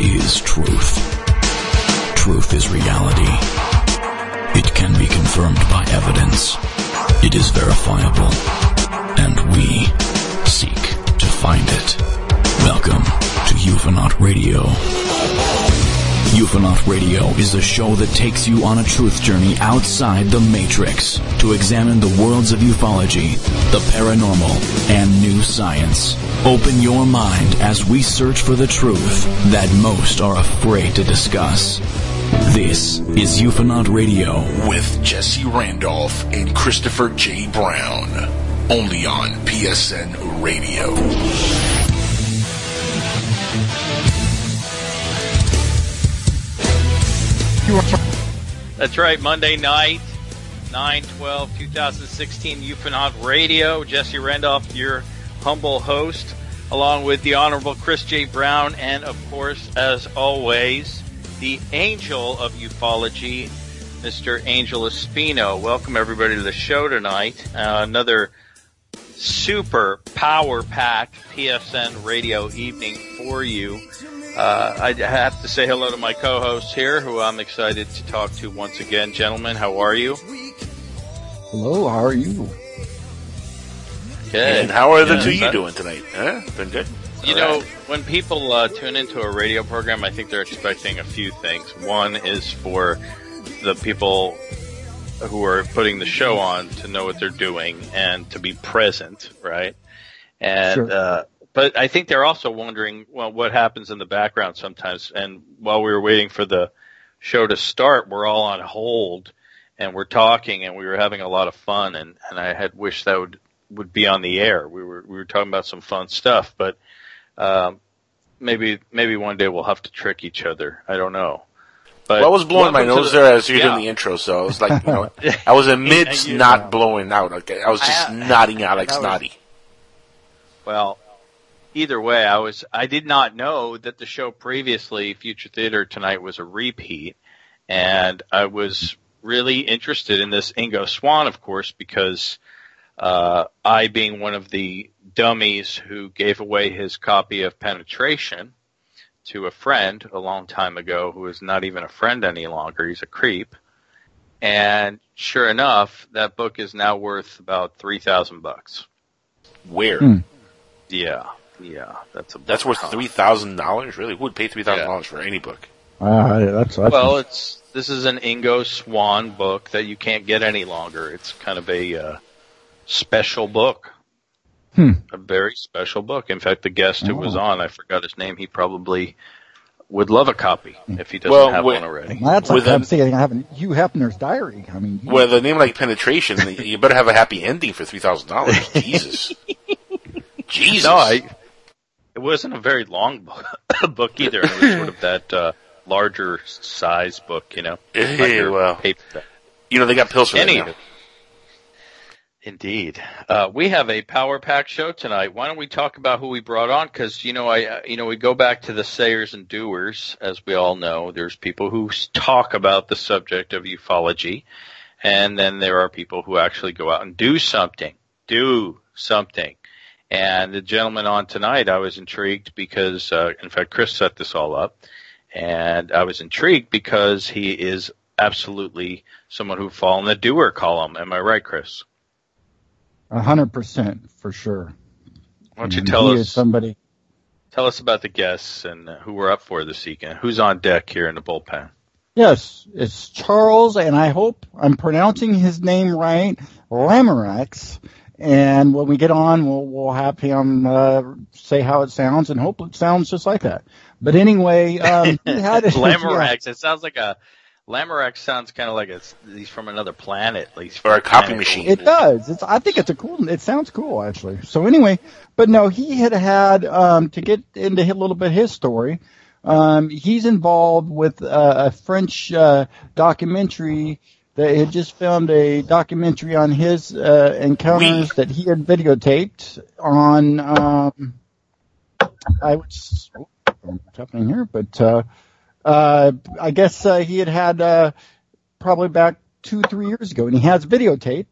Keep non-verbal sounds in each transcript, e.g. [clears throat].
Is truth? Truth is reality. It can be confirmed by evidence. It is verifiable. And we seek to find it. Welcome to Ufonaut Radio. Ufonaut Radio is a show that takes you on a truth journey outside the Matrix to examine the worlds of ufology, the paranormal, and new science. Open your mind as we search for the truth that most are afraid to discuss. This is Ufonaut Radio. with Jesse Randolph and Christopher J. Brown. Only on PSN Radio. That's right, Monday night, 9 12 2016, Ufonaut Radio. Jesse Randolph, your humble host, along with the Honorable Chris J. Brown, and of course, as always, the angel of ufology, Mr. Angel Espino. Welcome, everybody, to the show tonight. Uh, another super power packed PSN radio evening for you. Uh, I have to say hello to my co-hosts here, who I'm excited to talk to once again. Gentlemen, how are you? Hello, how are you? Good. And how are the Yeah, two you doing tonight? Huh? Been good? You All know, right. when people uh, tune into a radio program, I think they're expecting a few things. One is for the people who are putting the show on to know what they're doing and to be present, right? And Sure. uh, but I think they're also wondering well what happens in the background sometimes. And while we were waiting for the show to start, we're all on hold and we're talking and we were having a lot of fun and, and I had wished that would would be on the air. We were we were talking about some fun stuff, but um, maybe maybe one day we'll have to trick each other. I don't know. But Well, I was blowing my nose the- there as you're yeah. doing the intro, so I was like, you know, [laughs] I was amidst you- not blowing out. Okay, I was just I- nodding out like that was- snotty. Well, either way, I was I did not know that the show previously, Future Theater Tonight, was a repeat, and I was really interested in this Ingo Swann, of course, because uh, I, being one of the dummies who gave away his copy of Penetration to a friend a long time ago, who is not even a friend any longer, he's a creep. And sure enough, that book is now worth about three thousand bucks. Where? Hmm. Yeah, yeah, that's a That's worth three thousand dollars. Really? Who would pay three thousand dollars for any book? Uh, that's, that's Well, it's this is an Ingo Swann book that you can't get any longer. It's kind of a uh, special book, Hmm. a very special book. In fact, the guest who was Oh. on, I forgot his name. He probably would love a copy if he doesn't Well, have wait- one already. that's like with I'm a- saying having Hugh Hefner's diary. I mean, you- Well, the name like penetration, [laughs] you better have a happy ending for three thousand dollars. Jesus, [laughs] Jesus. No, I. It wasn't a very long [laughs] book, book either. It was sort of that uh, larger size book, you know. [laughs] Like your well, paperback. you know they got pills for that now. Indeed. Uh, we have a power pack show tonight. Why don't we talk about who we brought on? Cause, you know, I, uh, you know, we go back to the sayers and doers, as we all know. There's people who talk about the subject of ufology, and then there are people who actually go out and do something. Do something. And the gentleman on tonight, I was intrigued because, uh, in fact, Chris set this all up, and I was intrigued because he is absolutely someone who fall in the doer column. Am I right, Chris? a hundred percent for sure. Why don't you And tell us somebody? tell us about the guests and uh, who we're up for this weekend? Who's on deck here in the bullpen? Yes, it's Charles, and I hope I'm pronouncing his name right, Lamorax. And when we get on, we'll we'll have him uh, say how it sounds, and hope it sounds just like that. But anyway, um, [laughs] he had [laughs] yeah. It sounds like a Lamorax sounds kind of like it's he's from another planet, at least Or a copy planet. machine. It does. It's, I think it's a cool. It sounds cool actually. So anyway, but no, he had had um, to get into a little bit his story. Um, he's involved with uh, a French uh, documentary that had just filmed a documentary on his uh, encounters that he had videotaped on. Um, I was oh, what's happening here, but uh, uh, I guess uh, he had had uh, probably back two, three years ago, and he has videotape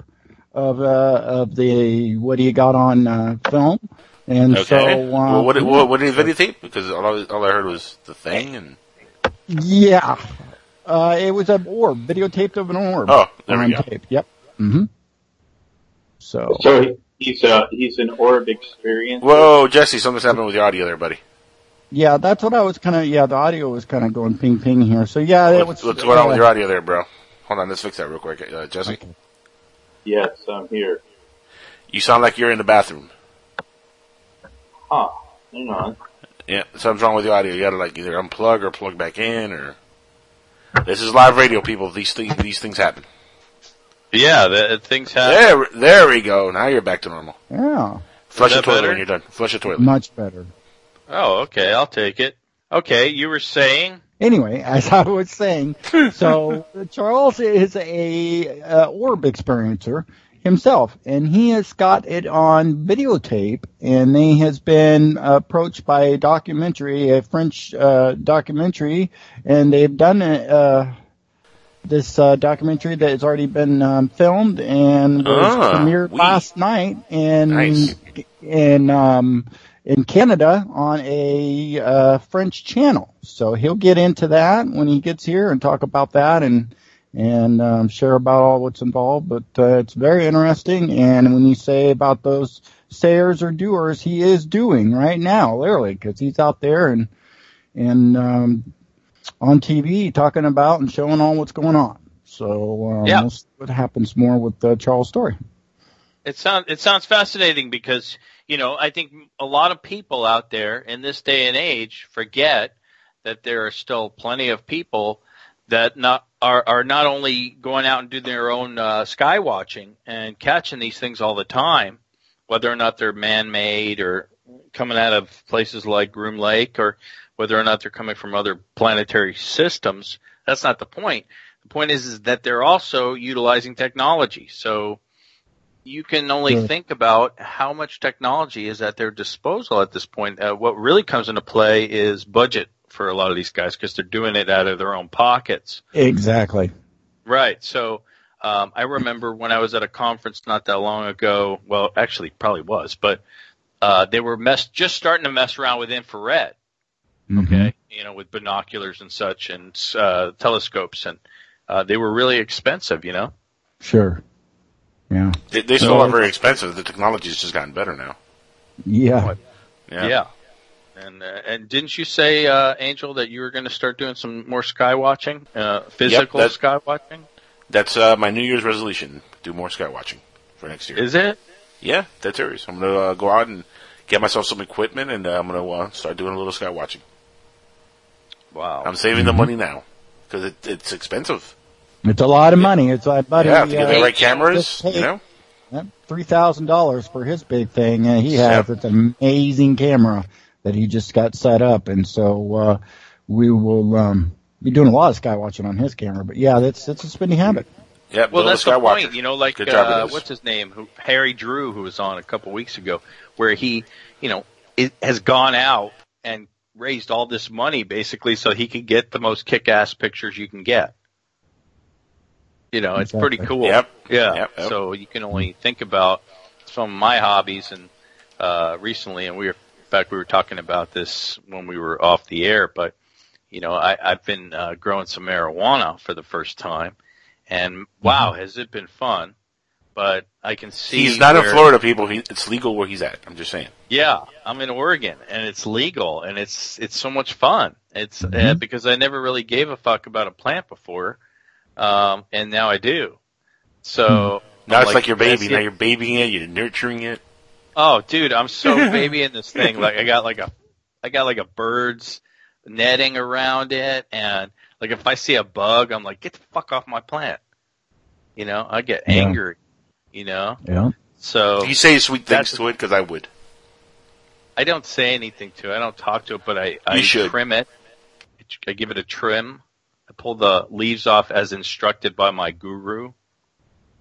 of uh, of the what he got on uh, film. And Okay. so, uh, well, what, what, what did he videotape? Because all, I- all I heard was the thing and. yeah, uh, it was an orb, videotaped of an orb. Oh, there we go. tape. Yep. hmm So, So he's a he's an orb experience. Whoa, Jesse, something's happening with your audio there, buddy. yeah, that's what I was kind of, yeah, the audio was kind of going ping ping here. So yeah, it What's, was, what's going on with uh, your audio there, bro? Hold on, let's fix that real quick. Uh, Jesse, Okay. Yes, I'm here. you sound like you're in the bathroom. Huh. Hang on. Yeah, something's wrong with your audio. You gotta like either unplug or plug back in or. This is live radio, people. These things, these things happen. Yeah, the, things happen. There, there we go. Now you're back to normal. Yeah, Flush the toilet better? when you're done. Flush the toilet. much better. Oh, okay, I'll take it. Okay, you were saying? Anyway, as I was saying, so [laughs] Charles is a uh, orb experiencer himself, and he has got it on videotape, and he has been approached by a documentary, a French uh, documentary, and they've done uh, this uh, documentary that has already been um, filmed and was Ah, premiered oui. last night in Nice. in um, in Canada on a uh, French channel. So he'll get into that when he gets here and talk about that and and um, share about all what's involved. But uh, it's very interesting. And when you say about those sayers or doers, he is doing right now, literally, because he's out there and and um, on TV talking about and showing all what's going on. So um, Yeah. we'll see what happens more with uh, Charles' story. It sounds it sounds fascinating because you know I think a lot of people out there in this day and age forget that there are still plenty of people that not are are not only going out and doing their own uh, sky watching and catching these things all the time, whether or not they're man made or coming out of places like Groom Lake or whether or not they're coming from other planetary systems. That's not the point. The point is, is that they're also utilizing technology. So you can only Sure. think about how much technology is at their disposal at this point. Uh, what really comes into play is budget for a lot of these guys because they're doing it out of their own pockets. Exactly. Right. So um, I remember when I was at a conference not that long ago. Well, actually, probably was, but uh, they were mess just starting to mess around with infrared. Okay, you know, with binoculars and such, and uh, telescopes, and uh, they were really expensive. You know. Sure. Yeah. They, they still No, are very expensive. The technology's just gotten better now. Yeah. Yeah. Yeah. And uh, and didn't you say, uh, Angel, that you were going to start doing some more sky watching, uh, physical that- sky watching? That's uh, my New Year's resolution. Do more sky watching for next year. Is it? yeah, that's serious. I'm gonna uh, go out and get myself some equipment, and uh, I'm gonna uh, start doing a little sky watching. Wow. I'm saving the money now because it, it's expensive. It's a lot of money. It's like buddy. Yeah, to get the uh, right cameras, you know. Three thousand dollars for his big thing. Uh, he has Yeah. it's an amazing camera that he just got set up, and so uh, we will um, be doing a lot of sky watching on his camera. But yeah, that's that's a spending habit. Yeah, Well, that's the point. You know, like Good job, uh, what's his name? Who, Harry Drew, who was on a couple weeks ago, where he, you know, it has gone out and raised all this money basically so he could get the most kick-ass pictures you can get. You know, it's pretty cool. Yep. Yeah. Yep, yep. So you can only think about some of my hobbies and uh recently and we were in fact we were talking about this when we were off the air, but you know, I, I've been uh, growing some marijuana for the first time and wow, has it been fun. But I can see He's not in Florida, people. He, it's legal where he's at. I'm just saying. yeah, I'm in Oregon and it's legal and it's it's so much fun. It's uh, Mhm. because I never really gave a fuck about a plant before, um, and now I do. So Now I'm it's like, your baby. Now you're babying it. You're nurturing it. Oh, dude, I'm so [laughs] babying this thing. Like I got like a, I got like a bird's netting around it, and like if I see a bug, I'm like, get the fuck off my plant. You know, I get Yeah. angry. You know, Yeah. so You say sweet things to it because I would. I don't say anything to it. I don't talk to it, but I, I You should. trim it. I give it a trim. I pull the leaves off as instructed by my guru.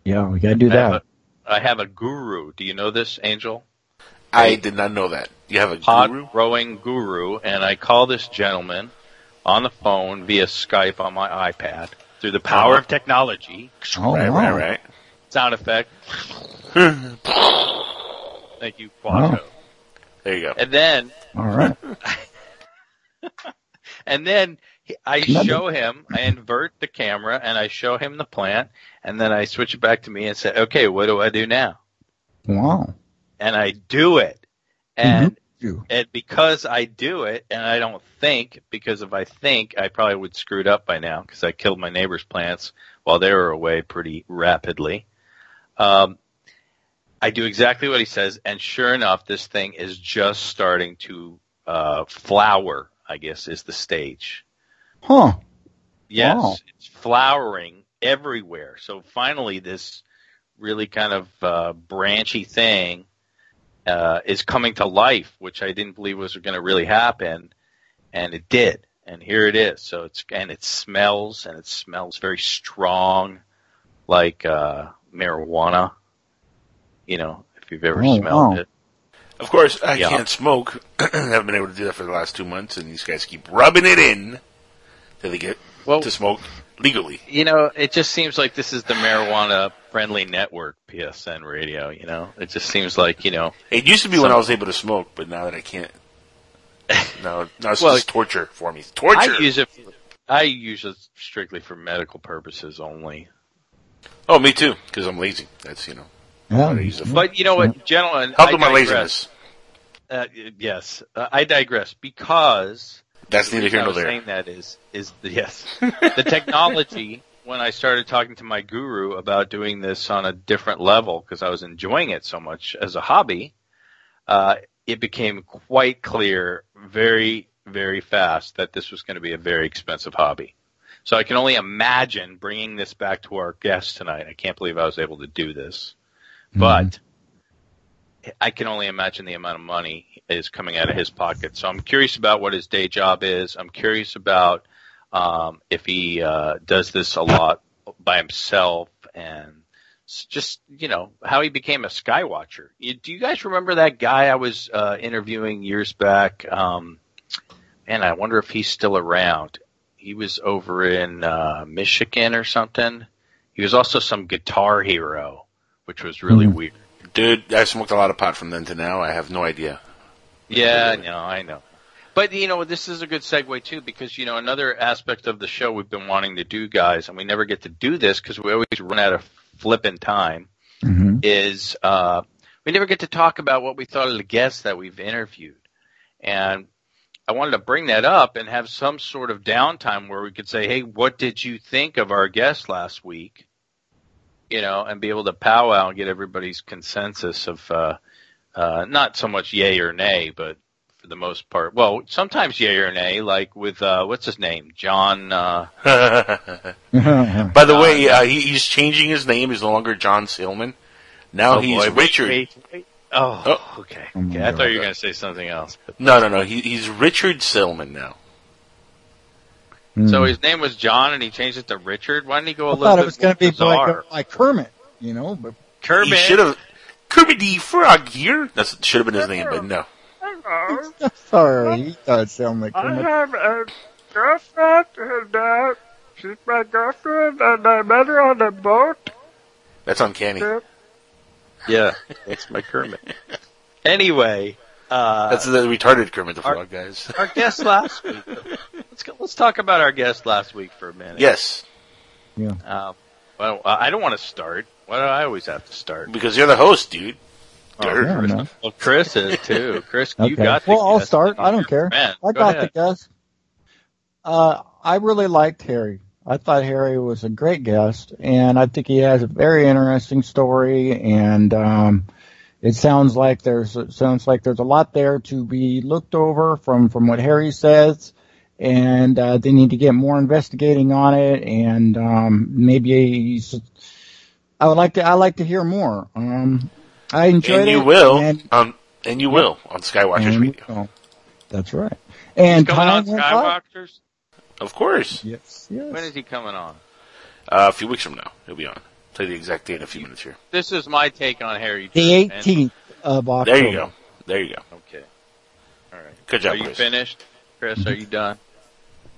Yeah, we gotta do I have, that. A, I have a guru. Do you know this, Angel? I did not know that. You have a Pot guru? growing guru, and I call this gentleman on the phone via Skype on my iPad through the power Uh-huh. of technology. Oh, right, wow. right, right. Sound effect. [laughs] Thank you, Quato. There you go. And then, All right. [laughs] and then he- I show him, I invert the camera and I show him the plant and then I switch it back to me and say, okay, what do I do now? Wow. And I do it. And and because I do it and I don't think, because if I think, I probably would screw it up by now because I killed my neighbor's plants while they were away pretty rapidly. Um, I do exactly what he says, and sure enough, this thing is just starting to uh, flower. I guess is the stage. Huh. Yes, Wow. it's flowering everywhere. So finally, this really kind of uh, branchy thing uh, is coming to life, which I didn't believe was going to really happen, and it did. And here it is. So it's and it smells, and it smells very strong, like uh, marijuana. You know, if you've ever Oh, smelled wow. it. Of course, I Yeah. can't smoke. [clears throat] I haven't been able to do that for the last two months, and these guys keep rubbing it in till they get Well, to smoke legally. you know, it just seems like this is the marijuana friendly network, PSN radio, you know? It just seems like, you know, It used to be when I was able to smoke, but now that I can't, no, now it's [laughs] Well, just torture for me. Torture. I use it, I use it strictly for medical purposes only. oh, me too, because I'm lazy. That's you know. Yeah. I use the But you know what, gentlemen, Help I with my digress. laziness. Uh, yes, uh, I digress because That's the neither here nor there. saying that is, is the, yes, the technology, [laughs] when I started talking to my guru about doing this on a different level, because I was enjoying it so much as a hobby, uh, it became quite clear very, very fast that this was going to be a very expensive hobby. So I can only imagine bringing this back to our guest tonight. I can't believe I was able to do this, but I can only imagine the amount of money is coming out of his pocket. So I'm curious about what his day job is. I'm curious about um, if he uh, does this a lot by himself and just you know how he became a skywatcher. You, do you guys remember that guy I was uh, interviewing years back? Um, and I wonder if he's still around. He was over in uh, Michigan or something. He was also some guitar hero, which was really Mhm. weird. Dude, I smoked a lot of pot from then to now. I have no idea. Yeah, I know, I know. But you know, this is a good segue too, because you know another aspect of the show we've been wanting to do, guys, and we never get to do this because we always run out of flipping time. hmm Is uh, we never get to talk about what we thought of the guests that we've interviewed, and I wanted to bring that up and have some sort of downtime where we could say, "Hey, what did you think of our guest last week?" You know, and be able to powwow and get everybody's consensus of uh, uh, not so much yay or nay, but for the most part, well, sometimes yay or nay, like with uh, what's his name, John. Uh, [laughs] By the way, uh, he, he's changing his name. He's no longer John Sailman. Now oh he's boy, Richard. wait, wait. Oh, Oh. okay. Oh okay. I thought you were going to say something else. But, No, no, no. He, he's Richard Sailman now. So Hmm. his name was John, and he changed it to Richard. Why didn't he go a I little thought bit it was going to be bizarre? like, like Kermit, you know, but Kermit. He should have. Kermit the Frog here. That should have been his name, but no. [laughs] sorry, he does sound like Kermit. I have a girlfriend and uh, she's my girlfriend and I met her on a boat. That's uncanny. Yeah, [laughs] that's my Kermit. anyway, uh, That's the retarded Kermit the Frog, guys. our guest last week. [laughs] Let's talk about our guest last week for a minute. Yes, Yeah. Uh, well, I don't want to start. Why do I always have to start? because you're the host, dude. Oh, Dirt. Yeah. Well, Chris is too. Chris, you Okay. got. the Well, I'll guest. start. I don't care. Man, I go got ahead. the guest. Uh, I really liked Harry. I thought Harry was a great guest, and I think he has a very interesting story. And um, it sounds like there's it sounds like there's a lot there to be looked over from from what Harry says, and uh, they need to get more investigating on it. And um, maybe he's, I would like to I like to hear more. Um, I enjoyed And you it, will. and- Um, and you will on Skywatchers and- Radio. oh, that's right. And Coming on time went by. Skywalkers. Of course. Yes, yes. When is he coming on? Uh, a few weeks from now, he'll be on. Tell you the exact date in a few minutes here. This is my take on Harry. The Drew, and- 18th of October. There you go. There you go. Okay. All right. Good job, Are you Chris. finished, Chris? Are you done?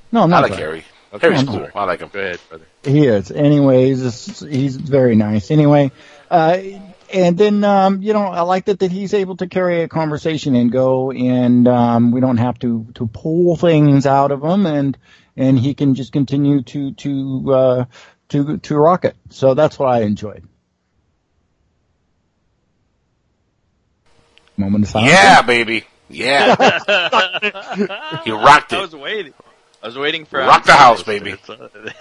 No, I'm I not. like done. Harry. Harry's I'm cool. sorry. I like him. Go ahead, brother. He is. Anyways, he's, he's very nice. Anyway, uh, and then, um, you know, I like that, that he's able to carry a conversation and go and, um, we don't have to, to pull things out of him and, and he can just continue to, to, uh, to, to rock it. So that's what I enjoyed. Moment of silence. Yeah, baby. Yeah. [laughs] he rocked it. I was waiting. I was waiting for Rock the house, baby.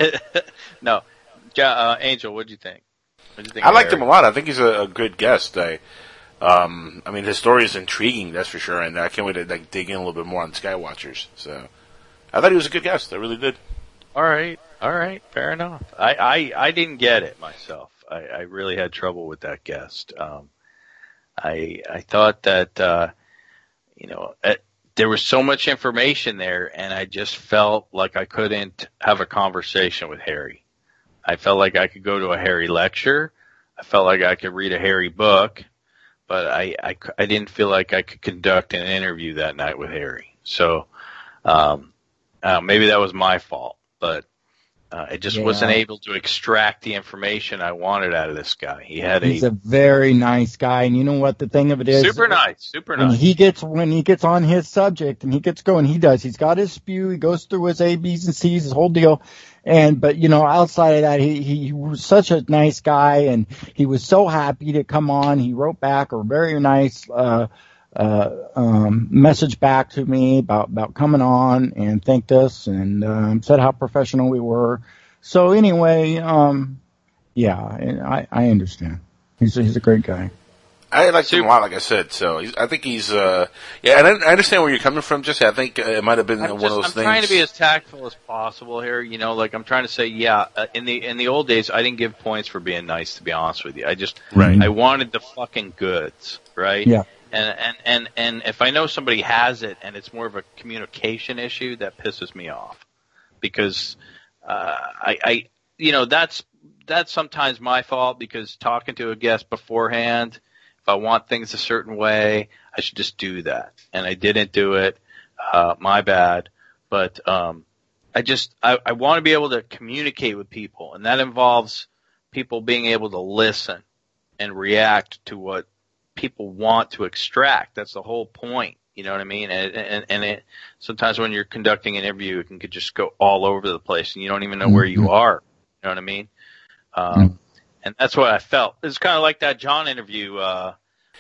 [laughs] no, uh, Angel, what'd you think? What'd you think? I liked him a lot. I think he's a, a good guest. I, um, I mean, his story is intriguing, that's for sure, and I can't wait to like dig in a little bit more on Skywatchers. So, I thought he was a good guest. I really did. All right, all right, fair enough. I, I, I didn't get it myself. I, I really had trouble with that guest. Um, I, I thought that, uh, you know, uh there was so much information there, and I just felt like I couldn't have a conversation with Harry. I felt like I could go to a Harry lecture. I felt like I could read a Harry book, but I, I, I didn't feel like I could conduct an interview that night with Harry. So, um, uh, maybe that was my fault, but uh, I just Yeah. wasn't able to extract the information I wanted out of this guy. He had He's a, a very nice guy. And you know what the thing of it is? super nice, super nice. he gets when he gets on his subject and he gets going, he does. He's got his spew. He goes through his A, B's, and C's, his whole deal. And but you know, outside of that, he he was such a nice guy, and he was so happy to come on. He wrote back a very nice uh, uh, um, message back to me about about coming on and thanked us and um, said how professional we were. So anyway, um, yeah, I I understand. He's a, he's a great guy. I like him a Super. lot, like I said. So he's, I think he's, uh, yeah, and I, I understand where you're coming from. Just I think uh, it might have been I'm, one just, of those things. I'm trying to be as tactful as possible here. You know, like I'm trying to say, yeah. Uh, in the in the old days, I didn't give points for being nice. To be honest with you, I just Right. I wanted the fucking goods, right? Yeah. And and and and if I know somebody has it and it's more of a communication issue, that pisses me off. Because uh, I I you know that's that's sometimes my fault because talking to a guest beforehand, if I want things a certain way, I should just do that, and I didn't do it. Uh, my bad, but um, I just I, I want to be able to communicate with people, and that involves people being able to listen and react to what people want to extract. That's the whole point. You know what I mean? And and, and it, sometimes when you're conducting an interview, it can just go all over the place, and you don't even know where you are. You know what I mean? Um, And that's what I felt. It's kind of like that John interview uh,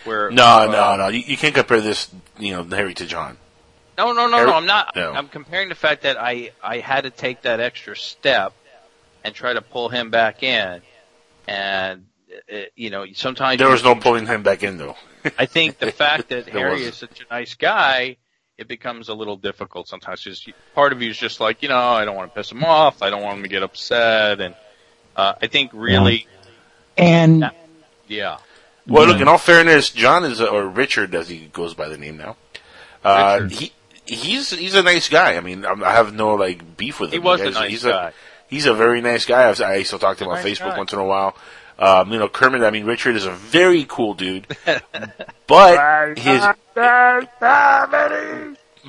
where No, uh, no, no. You, you can't compare this, you know, Harry to John. No, no, no, Harry- no. I'm not. No. I'm comparing the fact that I I had to take that extra step and try to pull him back in, and you know sometimes There was no pulling him back in, though. I think the [laughs] fact that Harry wasn't. is such a nice guy, it becomes a little difficult sometimes. Just part of you is just like, you know, I don't want to piss him off. I don't want him to get upset, and uh, I think really, And Yeah. yeah, Well, look, in all fairness, John is, a, or Richard, as he goes by the name now, uh, he, he's, he's a nice guy. I mean, I'm- I have no, like, beef with he him. was a He's- nice he's guy. A, he's a very nice guy. I, I still talk to him on Nice Facebook guy. once in a while. Um, you know, Kermit, I mean, Richard is a very cool dude. but [laughs] his,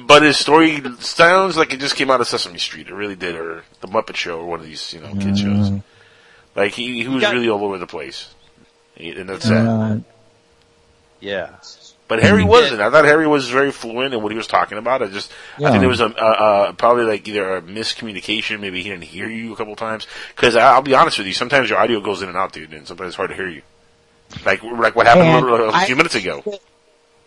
but his story sounds like it just came out of Sesame Street. It really did, or The Muppet Show, or one of these, you know, kid shows. Like, he, he was got- really all over the place. And that's sad. uh, yeah. But Harry He wasn't. I thought Harry was very fluent in what he was talking about. I just, I think there was a, uh, uh, probably like either a miscommunication. Maybe he didn't hear you a couple times. Cause I'll be honest with you, sometimes your audio goes in and out, dude, and sometimes it's hard to hear you. Like, like what happened And a, little, a I- few minutes ago.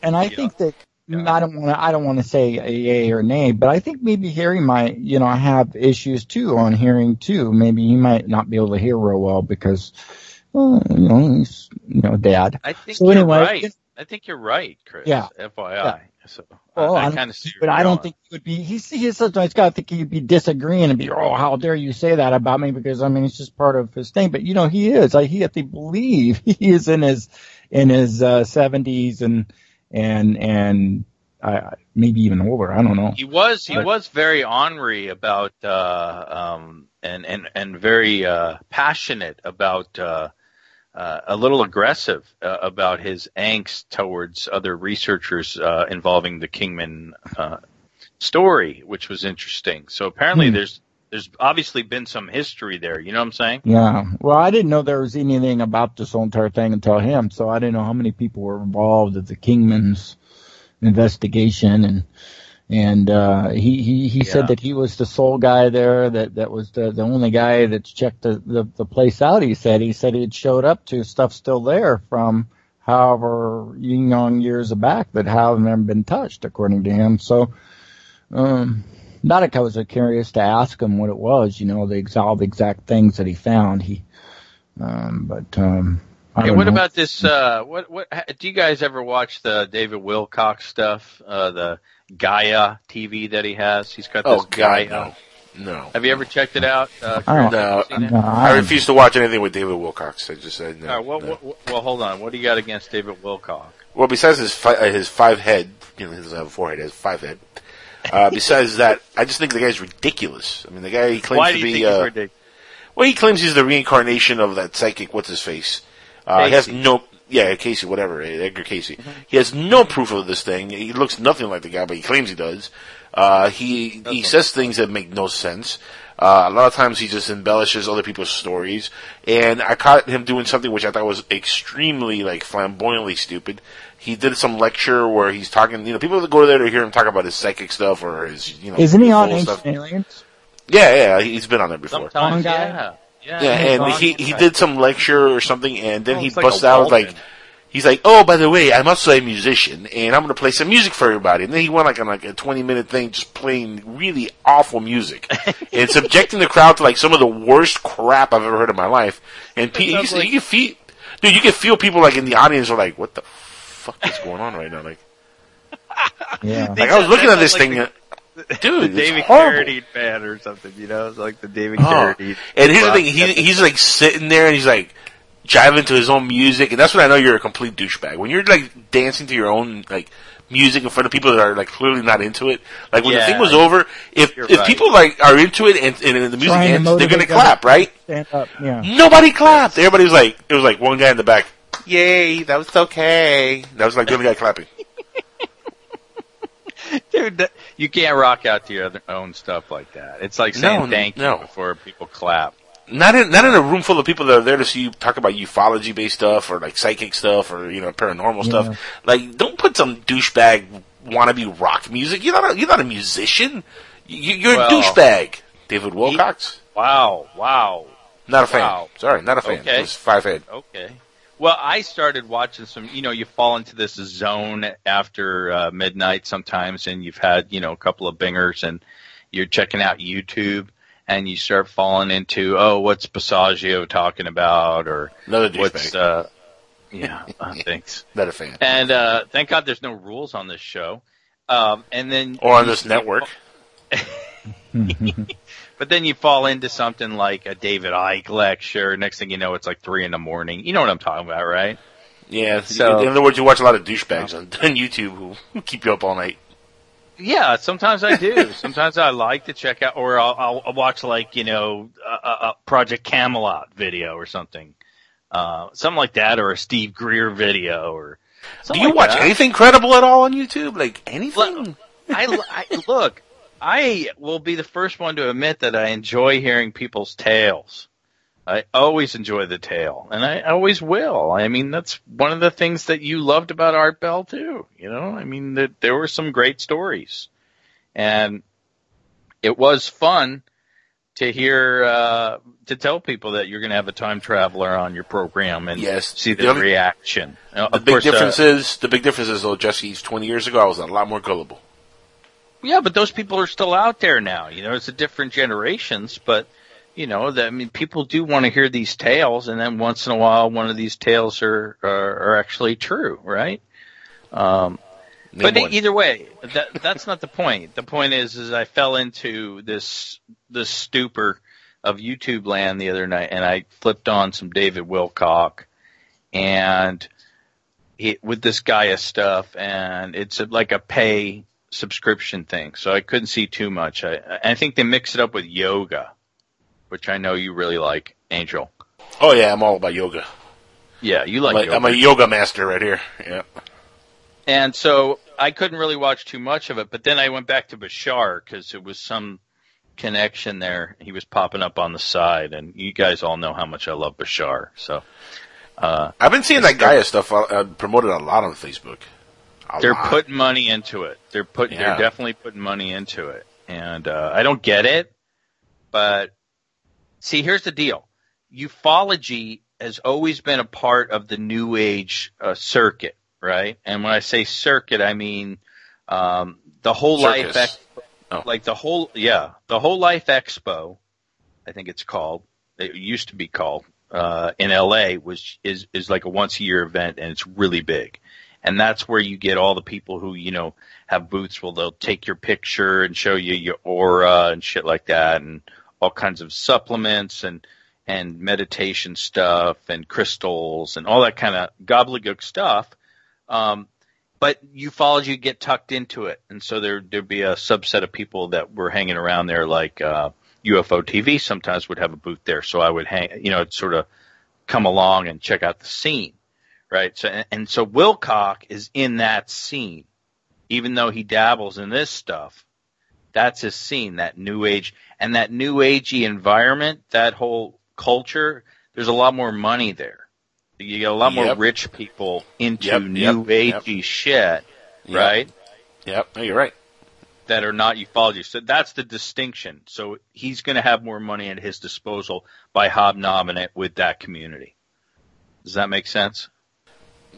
And I Yeah. think that I don't want to. I don't want to say a yay or nay, but I think maybe Harry might, you know, I have issues too on hearing too. Maybe he might not be able to hear real well because, well, you know, he's you know dad. I think So you're anyway, right. I think you're right, Chris. Yeah. FYI. So Well, I, I kind of see. But I don't going. think he would be. He's he's such a nice guy. I think he'd be disagreeing and be, oh, how dare you say that about me? Because I mean, it's just part of his thing. But you know, he is. I he, I think believe [laughs] he is in his in his uh, seventies and and and uh, maybe even older. I don't know. He was he But- was very ornery about uh um and and and very uh passionate about uh uh, a little aggressive uh, about his angst towards other researchers uh, involving the Kingman uh, story, which was interesting. So apparently, Hmm. there's there's obviously been some history there. You know what I'm saying? Yeah. Well, I didn't know there was anything about this whole entire thing until him, so I didn't know how many people were involved at the Kingman's investigation and and uh he he, he Yeah. said that he was the sole guy there that that was the the only guy that's checked the, the the place out he said he said he had showed up to stuff still there from however young years back that haven't ever been touched according to him so um not like I was curious to ask him what it was, you know, the ex- all the exact things that he found. He, um, but um, Hey, what know. about this? Uh, what what ha- do you guys ever watch the David Wilcock stuff? Uh, the Gaia TV that he has. He's got this Oh Gaia. no, no. Have you ever checked it out? Uh, I don't- Chris? No, it? No, I I, refuse to watch anything with David Wilcock. I just said no. All right, what, no. what, what- well, hold on. What do you got against David Wilcock? Well, besides his fi- uh, his five head, you know, he doesn't have a forehead, he has five head. Uh, [laughs] besides that, I just think the guy's ridiculous. I mean, the guy he claims Why to do you be. think uh, he's ridiculous? Well, he claims he's the reincarnation of that psychic. What's his face? Uh, he has Cayce. no. Yeah, Cayce, whatever, eh, Edgar Cayce. Mm-hmm. He has no proof of this thing. He looks nothing like the guy, but he claims he does. Uh, he he says things that make no sense. Uh, a lot of times he just embellishes other people's stories. And I caught him doing something which I thought was extremely like flamboyantly stupid. He did some lecture where he's talking. You know, people that go there to hear him talk about his psychic stuff or his you know. isn't he on full Ancient stuff. Aliens? Yeah, yeah, he's been on there before. Sometimes, yeah. Yeah, Yeah, and on- he he did some lecture or something, and then Oh, he it's like busts out Walden. like he's like, "Oh, by the way, I'm also a musician, and I'm going to play some music for everybody." And then he went like on like a 20 minute thing, just playing really awful music [laughs] and subjecting the crowd to like some of the worst crap I've ever heard in my life. And pe- you, can- like- you can feel, dude, you can feel people like in the audience are like, "What the fuck is going on right now?" Like, Yeah. like I was looking at this Like thing, the- [laughs] dude, it's David horrible. Carradine fan or something, you know? It's like the David Oh. Carradine. And here's the thing, he, he's like sitting there and he's like jiving to his own music, and that's when I know you're a complete douchebag. When you're like dancing to your own like music in front of people that are like clearly not into it. Like when the thing was over, if if right. people like are into it and, and the music Trying to ends, they're gonna clap, others. right? Stand up. Yeah. Nobody clapped. Everybody was like, it was like one guy in the back. Yay, that was okay. That was like the only guy clapping. [laughs] Dude, that, you can't rock out to your other, own stuff like that. It's like saying No, thank you before people clap. Not in not in a room full of people that are there to see you talk about ufology based stuff or like psychic stuff or you know paranormal Yeah. stuff. Like, don't put some douchebag wannabe rock music. You're not a, you're not a musician. You, you're Well, a douchebag. David Wilcock. Wow, wow. Not a fan. wow. Sorry, not a fan. Okay. Just five head. Okay. Well, I started watching some, you know, you fall into this zone after uh, midnight sometimes and you've had, you know, a couple of bingers and you're checking out YouTube and you start falling into, oh, what's Passaggio talking about or Another what's, uh, yeah, [laughs] uh, thanks. not a fan. And, uh, thank God there's no rules on this show. Um, and then, Or on this network. [laughs] [laughs] but then you fall into something like a David Icke lecture. Next thing you know, it's like three in the morning. You know what I'm talking about, right? Yeah. So- in other words, you watch a lot of douchebags on, on YouTube who [laughs] keep you up all night. Yeah, sometimes I do. [laughs] sometimes I like to check out, or I'll, I'll watch like you know a, a a Project Camelot video or something, uh, something like that, or a Steve Greer video, or Do you like watch that. anything credible at all on YouTube? Like anything? I, I look. I will be the first one to admit that I enjoy hearing people's tales. I always enjoy the tale, and I always will. I mean, that's one of the things that you loved about Art Bell too. You know, I mean, that there were some great stories, and it was fun to hear uh, to tell people that you're going to have a time traveler on your program and Yes. see The the reaction. Uh, The big course, uh, difference is the big difference is though Jesse 20 years ago I was a lot more gullible. Yeah, but those people are still out there now. You know, it's a different generations, but you know, that, I mean, people do want to hear these tales, and then once in a while, one of these tales are are, are actually true, right? Um, Name but one. either way, that that's not the point. The point is, is I fell into this this stupor of YouTube land the other night, and I flipped on some David Wilcock, and he, with this Gaia stuff, and it's a, like a pay subscription thing, so I couldn't see too much. I I think they mix it up with yoga, which I know you really like, Angel. oh yeah, I'm all about yoga. Yeah, you like I'm, a, yoga. I'm a yoga master right here. Yeah. And so I couldn't really watch too much of it, but then I went back to Bashar because it was some connection there. He was popping up on the side, and you guys all know how much I love Bashar. So uh, I've been seeing that Gaia stuff uh, promoted a lot on Facebook. A they're lot. putting money into it. They're putting. Yeah. They're definitely putting money into it, and uh, I don't get it. But see, here's the deal: ufology has always been a part of the New Age uh, circuit, right? And when I say circuit, I mean um, the whole life, Circus. ex- Oh. like the whole, yeah, the whole life expo. I think it's called. It used to be called uh, in LA was is is like a once a year event, and it's really big. And that's where you get all the people who you know have booths. Well, they'll take your picture and show you your aura and shit like that, and all kinds of supplements and and meditation stuff and crystals and all that kind of gobbledygook stuff. Um, but ufology get tucked into it, and so there there'd be a subset of people that were hanging around there, like uh, UFO TV. Sometimes would have a booth there, so I would hang, you know, sort of come along and check out the scene, right? So and, and so Wilcock is in that scene, even though he dabbles in this stuff. That's his scene, that new age and that new agey environment, that whole culture. There's a lot more money there. You get a lot more rich people into Yep, new yep, agey shit, Yep. right? Yep, you're right. That are not ufology. So that's the distinction. So he's going to have more money at his disposal by hobnobbing it with that community. Does that make sense?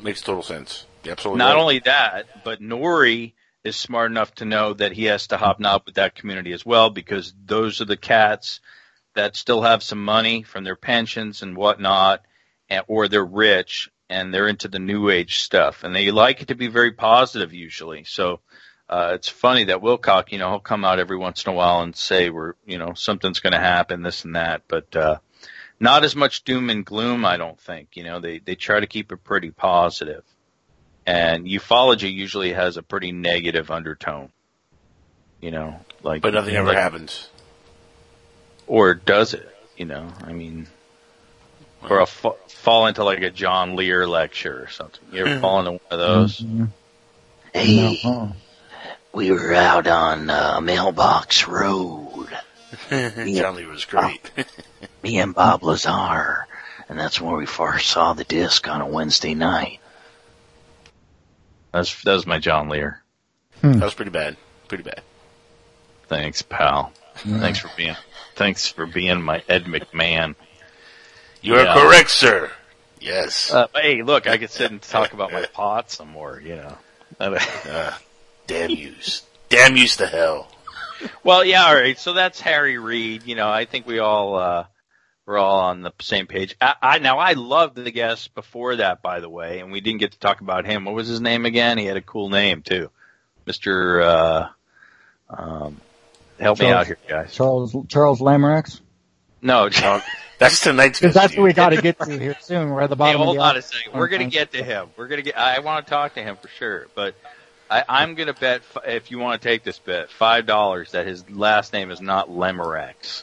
Makes total sense. You're absolutely Not right. only that, but Nori is smart enough to know that he has to hobnob with that community as well because those are the cats that still have some money from their pensions and whatnot, and, or they're rich and they're into the new age stuff and they like it to be very positive usually. So uh, it's funny that Wilcock, you know, he'll come out every once in a while and say we're, you know, something's going to happen, this and that, but uh, not as much doom and gloom, I don't think. You know, they they try to keep it pretty positive. And ufology usually has a pretty negative undertone. You know, like but nothing ever like- happens. or does it? You know, I mean, or a fa- fall into like a John Lear lecture or something. You ever [laughs] fall into one of those? Mhm. Hey, No. we were out on uh, Mailbox Road, [laughs] John Lee was great. me and Bob Lazar, and that's where we first saw the disc on a Wednesday night. That's that was my John Lear. that was pretty bad. Pretty bad. Thanks, pal. Thanks for being. Thanks for being my Ed McMahon. You are Yeah. correct, sir. Yes. Uh, hey, look, I could sit and talk about my pot some more. You know. Uh, [laughs] damn yous. Damn yous to hell. Well, yeah, all right. So that's Harry Reid. You know, I think we all uh, we're all on the same page. I, I now I loved the guest before that, by the way, and we didn't get to talk about him. What was his name again? He had a cool name too, Mister. Uh, um, help me out here, guys. Charles Charles Lamorex. No, [laughs] No, that's tonight's Because that's what we dude. got to get to here soon. We're at the Hey, bottom hold of the on hour. a second. We're gonna get to him. We're gonna get. I want to talk to him for sure, but I, I'm gonna bet f- if you want to take this bet, five dollars that his last name is not Lemorex.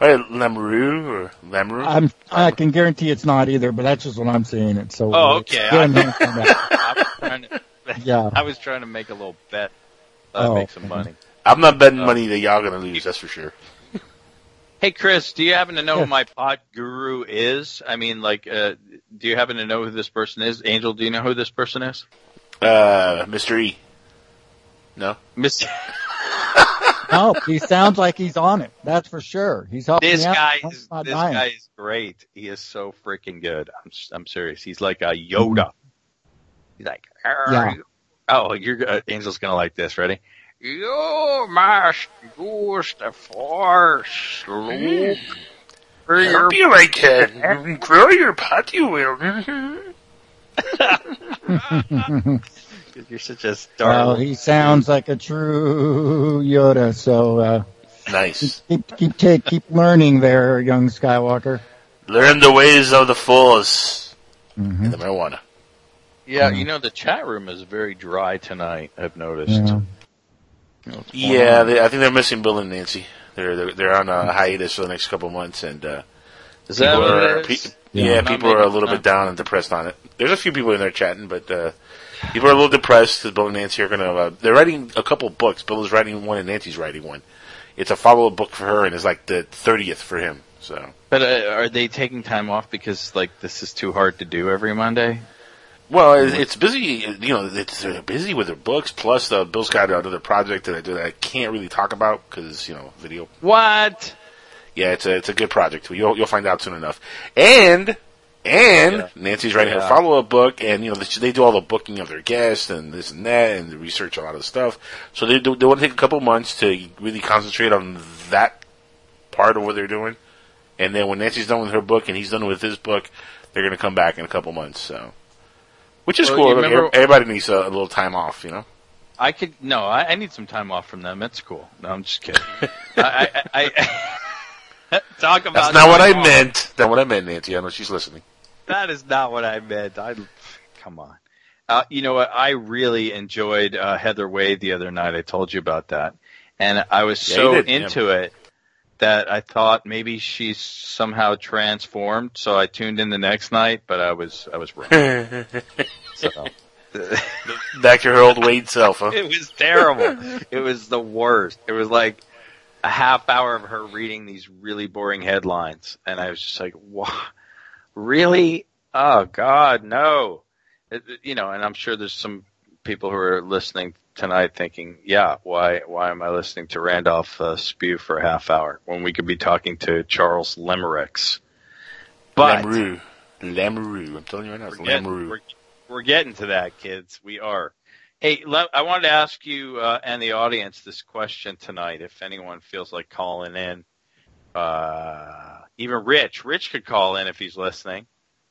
Right, Lamoureux or Lamoureux? I'm, I can guarantee it's not either, but that's just what I'm seeing it. So Oh, uh, okay. get him in from that. I was trying to. [laughs] Yeah. I was trying to make a little bet. Uh, Oh, make some money. I'm not betting Oh. money that y'all gonna lose, that's for sure. Hey, Chris, do you happen to know Yeah. who my pot guru is? I mean, like, uh, do you happen to know who this person is? Angel, do you know who this person is? Uh, Mr. E. No? Miss, [laughs] No, he sounds like he's on it. That's for sure. He's helping this me out. guy is not this dying. guy is great. He is so freaking good. I'm s- I'm serious. He's like a Yoda. He's like, Yeah. oh, you're uh, Angel's gonna like this. Ready? You must use the force, Luke. for your Help you I can. Grow your pot, you will. Mm-hmm. [laughs] You're such a star. Well, he sounds like a true Yoda. So uh, nice. keep keep take keep learning there, young Skywalker. Learn the ways of the Force. hmm And the marijuana. yeah, Mm. you know the chat room is very dry tonight. I've noticed. Yeah. You know, Yeah, they, I think they're missing Bill and Nancy. They're they're, they're on a hiatus for the next couple months, and uh, is that people what are it is? pe- yeah, Not people are a little bit down and depressed on it. There's a few people in there chatting, but uh, people are a little depressed because Bill and Nancy are gonna. Uh, they're writing a couple books. Bill is writing one, and Nancy's writing one. it's a follow up book for her, and it's like the thirtieth for him. So, But uh, are they taking time off because like this is too hard to do every Monday? well, it's busy. You know, it's, they're busy with their books. Plus, uh, Bill's got another project that I do that I can't really talk about because you know, video. What? Yeah, it's a it's a good project. You'll you'll find out soon enough. And and Yeah. Nancy's writing Yeah. a follow up book, and you know they they do all the booking of their guests and this and that, and they research a lot of stuff. So they do, they want to take a couple months to really concentrate on that part of what they're doing, and then when Nancy's done with her book and he's done with his book, they're going to come back in a couple months. So, which is Well, cool. remember- Everybody needs a, a little time off, you know. I could no. I, I need some time off from them. That's cool. No, I'm just kidding. [laughs] I, I, I [laughs] talk about. That's not what I off. meant. That's not what I meant, Nancy. I know she's listening. That is not what I meant. I come on. Uh, you know what? I really enjoyed uh, Heather Wade the other night. I told you about that, and I was Yeah, so did, yeah. into it that I thought maybe she's somehow transformed. So I tuned in the next night, but I was I was wrong. [laughs] so. Back to her old Wade self, huh? [laughs] it was terrible. It was the worst. It was like a half hour of her reading these really boring headlines, and I was just like, "What? Really? Oh God, no!" It, you know, and I'm sure there's some people who are listening tonight thinking, "Yeah, why? Why am I listening to Randolph uh, spew for a half hour when we could be talking to Charles Limericks?" But Lamoureux. Lamoureux. I'm telling you right now, it's we're getting, Lamoureux. we're, we're getting to that, kids. We are. Hey, le- I wanted to ask you uh, and the audience this question tonight. If anyone feels like calling in, uh, even Rich, Rich could call in if he's listening.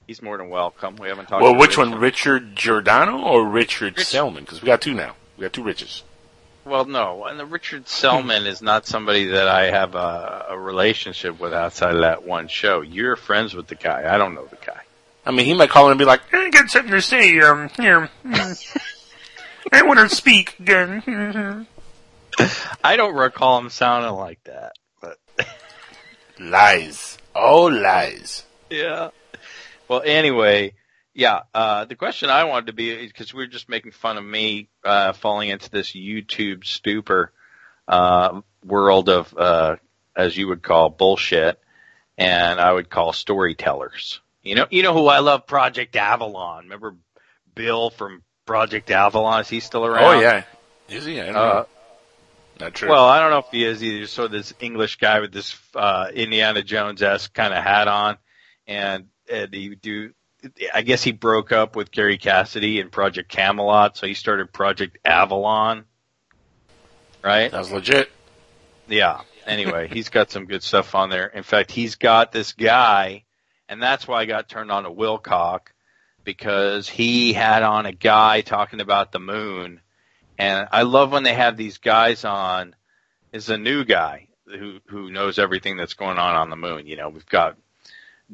He's more than welcome. We haven't talked. Well, to which Rich. one, Richard Giordano or Richard Rich- Selman? Because we got two now. We got two Riches. Well, no, and the Richard Selman is not somebody that I have a, a relationship with outside of that one show. You're friends with the guy. I don't know the guy. I mean, he might call in and be like, "I got something to say. Um, here, I want to speak again." [laughs] I don't recall him sounding like that. But [laughs] lies, all lies. Yeah. Well, anyway, yeah. Uh, the question I wanted to be because we were just making fun of me uh, falling into this YouTube stupor uh, world of, uh, as you would call bullshit, and I would call storytellers. You know, you know who I love? Project Avalon. Remember Bill from Project Avalon? Is he still around? Oh yeah, is he? I don't Uh, know. Not true. well, I don't know if he is either. So this English guy with this uh, Indiana Jones esque kind of hat on, and, and he would do. I guess he broke up with Kerry Cassidy in Project Camelot, so he started Project Avalon. Right? that was legit. Yeah. Anyway, he's got some good stuff on there. In fact, he's got this guy, and that's why I got turned on to Wilcock because he had on a guy talking about the moon. And I love when they have these guys on is a new guy who who knows everything that's going on on the moon. You know, we've got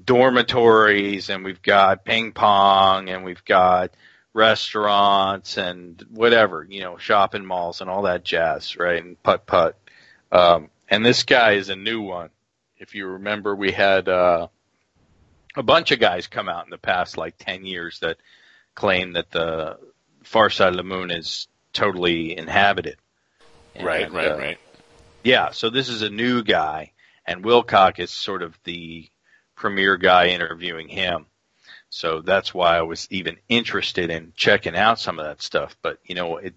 dormitories and we've got ping pong and we've got restaurants and whatever, you know, shopping malls and all that jazz, right? And putt putt. Um, and this guy is a new one. If you remember, we had uh, a bunch of guys come out in the past like 10 years that claim that the far side of the moon is totally inhabited. right, right, uh, right. yeah, so this is a new guy, and Wilcock is sort of the premier guy interviewing him. So that's why I was even interested in checking out some of that stuff. But you know, it,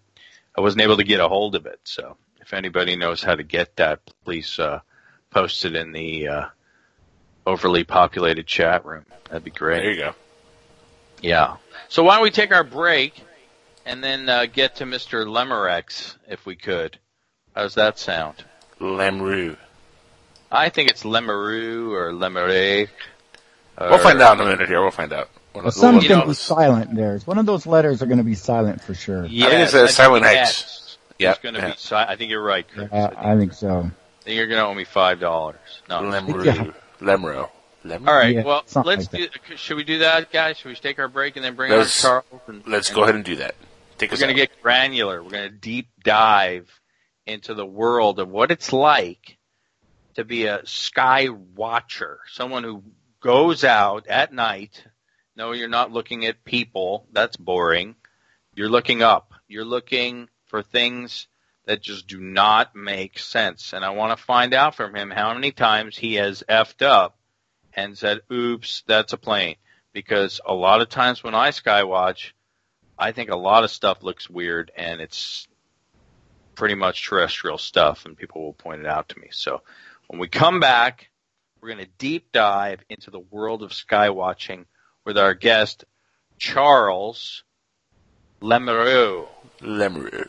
I wasn't able to get a hold of it. So if anybody knows how to get that, please uh, post it in the uh, overly populated chat room. That'd be great. There you go. Yeah. So why don't we take our break and then uh, get to Mr. Lemerex if we could? How's that sound? Lamoureux. I think it's Lemeru or Lemerek. We'll find out in a minute here. We'll find out. We'll- Well, someone's you going know, to silent there. One of those letters are going to be silent for sure. Yes, think it's a I silent think X. X Yeah, is going to yeah. be. Si- I think you're right, Chris. Yeah, I think so. I think you're going to owe me five dollars. No. Lamoureux. Yeah. Lemro. Lemro. All right. Yeah, well, let's like do. Should we do that, guys? Should we take our break and then bring Let's- on Charles? And, Let's and go ahead and do that. Take We're going to get granular. We're going to deep dive into the world of what it's like to be a sky watcher, someone who goes out at night. No, you're not looking at people. That's boring. You're looking up. You're looking for things that just do not make sense. And I want to find out from him how many times he has effed up and said, oops, that's a plane. Because a lot of times when I skywatch, I think a lot of stuff looks weird and it's pretty much terrestrial stuff and people will point it out to me. So when we come back, we're going to deep dive into the world of skywatching with our guest, Charles Lemereau. Lemereau.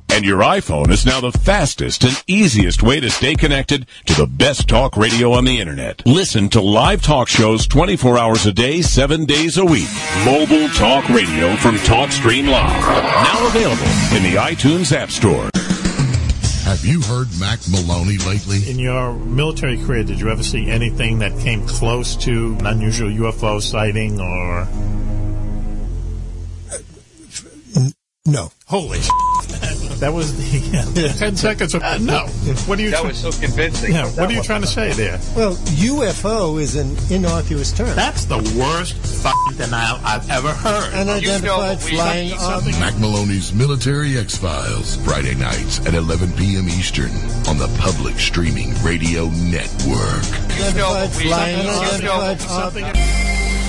And your iPhone is now the fastest and easiest way to stay connected to the best talk radio on the internet. Listen to live talk shows 24 hours a day, 7 days a week. Mobile talk radio from TalkStream Live. Now available in the iTunes App Store. Have you heard Mack Maloney lately? In your military career, did you ever see anything that came close to an unusual UFO sighting or? No. Holy [laughs] That was the [laughs] 10 seconds of no. What are you That try- was so convincing. Yeah, what are you trying to say there? Well, UFO is an innocuous term. That's the worst fucking denial I've ever heard. Unidentified flying object. Mack Maloney's Military X Files, Friday nights at 11 p.m. Eastern on the public streaming radio network. Unidentified flying unidentified object.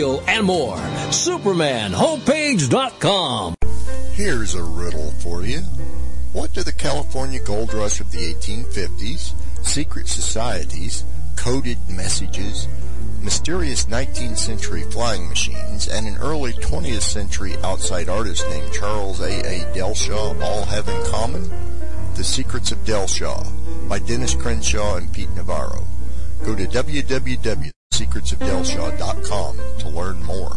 and more. SupermanHomepage.com. Here's a riddle for you. What do the California gold rush of the 1850s, secret societies, coded messages, mysterious 19th century flying machines, and an early 20th century outside artist named Charles A. A. Dellschau all have in common? The Secrets of Dellschau by Dennis Crenshaw and Pete Navarro. Go to www.secretsofdellschau.com to learn more.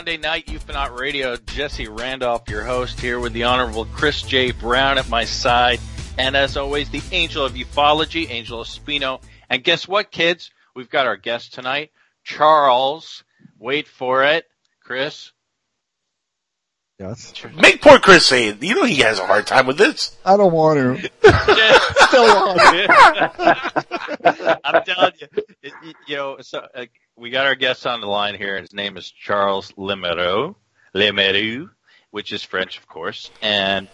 Monday night, Ufonaut Radio. Jesse Randolph, your host, here with the Honorable Chris J. Brown at my side. And as always, the Angel of Ufology, Angel Espino. And guess what, kids? We've got our guest tonight, Charles. Wait for it, Chris. Yes. Make poor Chris say it. You know he has a hard time with this. I don't want to. [laughs] Still [laughs] I'm telling you, it, it- you know, so, uh, we got our guest on the line here, and his name is Charles Lemereau, Lemereau, which is French, of course, and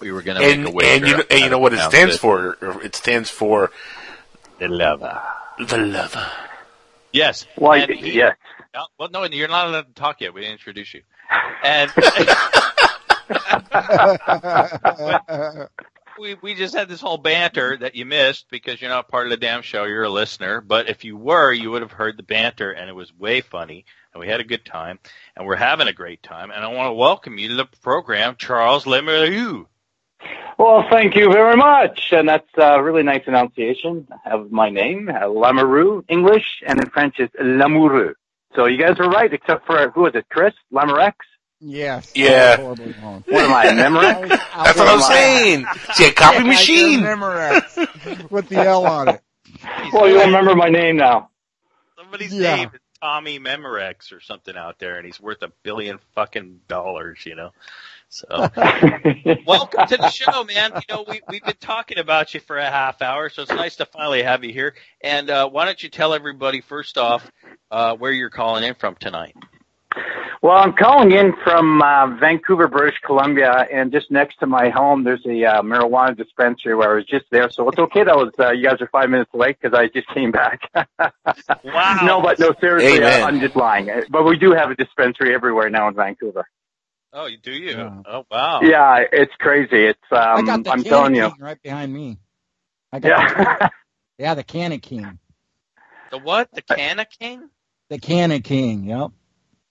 we were going to And make a wager. and you know, and you know what it Pronounce stands for? It stands for the lover. The lover. Yes. Why, and he- yes. No, well, no, you're not allowed to talk yet. We didn't introduce you. And [laughs] [laughs] we we just had this whole banter that you missed because you're not part of the damn show. You're a listener, but if you were, you would have heard the banter, and it was way funny, and we had a good time, and we're having a great time. And I want to welcome you to the program, Charles Lemerrieux. Well, thank you very much. And that's a really nice pronunciation of my name, uh, Lamoureux, English, and in French it's Lamoureux. So you guys were right, except for, who was it, Chris? Lamorex? Yes. Yeah. What am I, Memorex? [laughs] That's what I'm saying. See, a copy machine. Memorex [laughs] with the L on it. Well, you'll remember my name now. Somebody's Yeah. name is Tommy Memorex or something out there, and he's worth a billion fucking dollars, you know. So, [laughs] welcome to the show, man. You know, we we've been talking about you for a half hour, so it's nice to finally have you here. And uh, why don't you tell everybody first off uh, where you're calling in from tonight? Well, I'm calling in from uh, Vancouver, British Columbia, and just next to my home, there's a uh, marijuana dispensary where I was just there. So it's okay that was uh, you guys are five minutes late because I just came back. [laughs] wow. No, but no, seriously, Amen. I, I'm just lying. But we do have a dispensary everywhere now in Vancouver. Oh, you do you? Yeah. Oh, wow. Yeah, it's crazy. It's I um, got the I'm Cannon telling you. King right behind me. I got Yeah. [laughs] yeah, the Cannon King. The what? The Canna King? The Cannon King. Yep.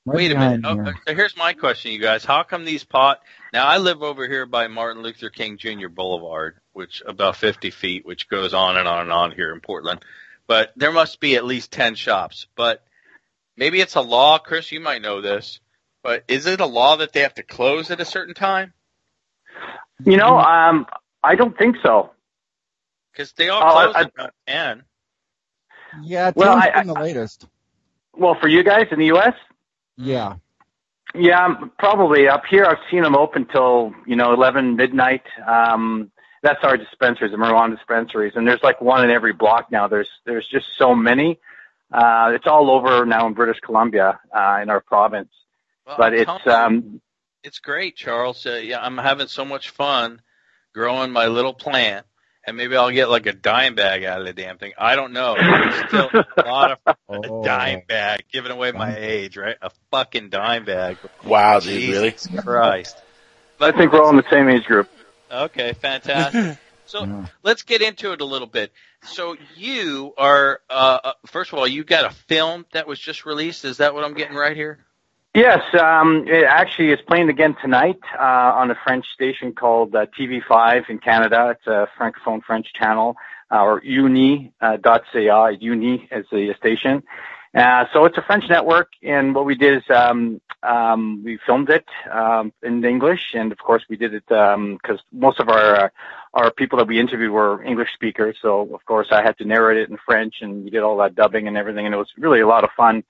Right Wait a minute. me Oh, so here's my question, you guys. How come these pot? Now I live over here by Martin Luther King Jr. Boulevard, which about 50 feet, which goes on and on and on here in Portland. But there must be at least 10 shops. But maybe it's a law, Chris. You might know this. But is it a law that they have to close at a certain time? You know, um, I don't think so. Because they all I- close I- at 10. Yeah, Well, I- been the latest. Well, for you guys in the U.S., Yeah. yeah, probably up here. I've seen them open till you know 11 midnight. Um, that's our dispensaries, the marijuana dispensaries, and there's like one in every block now. There's there's just so many. Uh, it's all over now in British Columbia, uh, in our province. Well, but I'm it's um, it's great, Charles. Uh, yeah, I'm having so much fun growing my little plant, and maybe I'll get like a dime bag out of the damn thing. I don't know. It's still a lot of Oh. [laughs] a dime bag, giving away my age, right? A fucking dime bag. Wow, dude, really? Jesus Christ. I think we're all in the same age group. Okay, fantastic. [laughs] So let's get into it a little bit. So you are, uh, uh, first of all, you got a film that was just released. Is that what I'm getting right here? Yes, um, it actually is playing again tonight uh, on a French station called uh, TV5 in Canada. It's a francophone French channel, uh, or uni uh, uni is the station. Uh, so it's a French network, and what we did is um, um, we filmed it um, in English, and of course we did it because most of our uh, our people that we interviewed were English speakers. So of course I had to narrate it in French, and we did all that dubbing and everything, and it was really a lot of fun.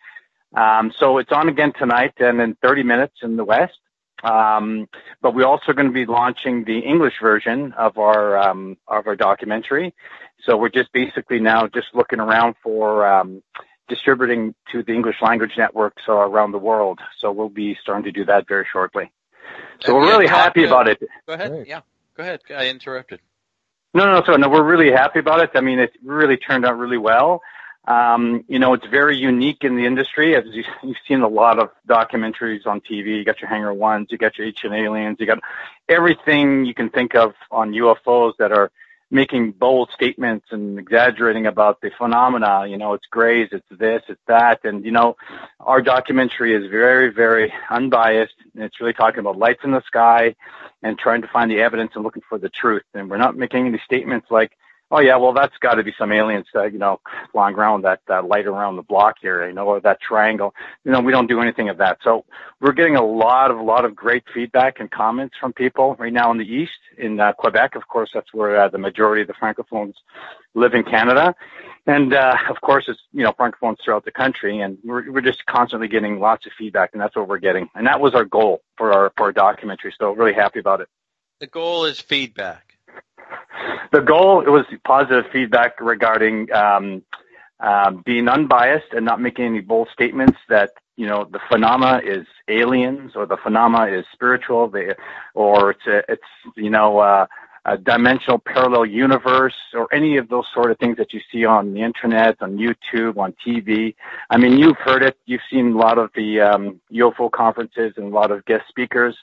Um, so it's on again tonight and in 30 minutes in the West. Um, but we're also going to be launching the English version of our um, of our documentary. So we're just basically now just looking around for um, distributing to the English language networks uh, around the world. So we'll be starting to do that very shortly. So we're really happy to- about it. Go ahead. Yeah, go ahead. I interrupted. No, no, so no, we're really happy about it. I mean, it really turned out really well. Um, you know, it's very unique in the industry. As you, you've seen a lot of documentaries on TV. You got your Hangar Ones, you got your Ancient Aliens, you got everything you can think of on UFOs that are making bold statements and exaggerating about the phenomena. You know, it's grays, it's this, it's that. And, you know, our documentary is very, very unbiased. And it's really talking about lights in the sky and trying to find the evidence and looking for the truth. And we're not making any statements like, oh yeah, well that's got to be some aliens, uh, you know, flying around that uh, light around the block here, you know, or that triangle. You know, we don't do anything of that. So we're getting a lot of a lot of great feedback and comments from people right now in the east, in uh, Quebec. Of course, that's where uh, the majority of the francophones live in Canada. and uh, of course, it's you know francophones throughout the country, and we're we're just constantly getting lots of feedback, and that's what we're getting, and that was our goal for our for our documentary. So really happy about it. The goal is feedback. The goal it was positive feedback regarding um, um, being unbiased and not making any bold statements that you know the phenomena is aliens or the phenomena is spiritual, they, or it's a, it's you know. Uh, a dimensional parallel universe or any of those sort of things that you see on the internet, on YouTube, on TV. I mean, you've heard it. You've seen a lot of the um, UFO conferences and a lot of guest speakers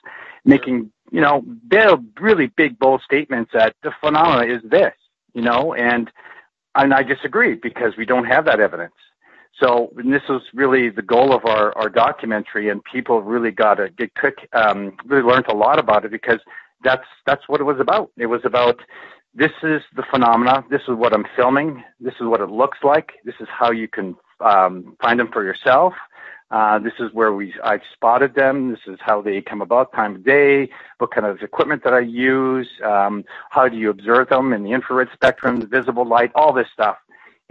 making, you know, big, really big, bold statements that the phenomena is this, you know, and and I disagree because we don't have that evidence. So this was really the goal of our, our documentary, and people really got to get quick, um, really learned a lot about it because that's that's what it was about. It was about this is the phenomena. This is what I'm filming. This is what it looks like. This is how you can um, find them for yourself. Uh, this is where we I've spotted them. This is how they come about, time of day, what kind of equipment that I use, um, how do you observe them in the infrared spectrum, the visible light, all this stuff.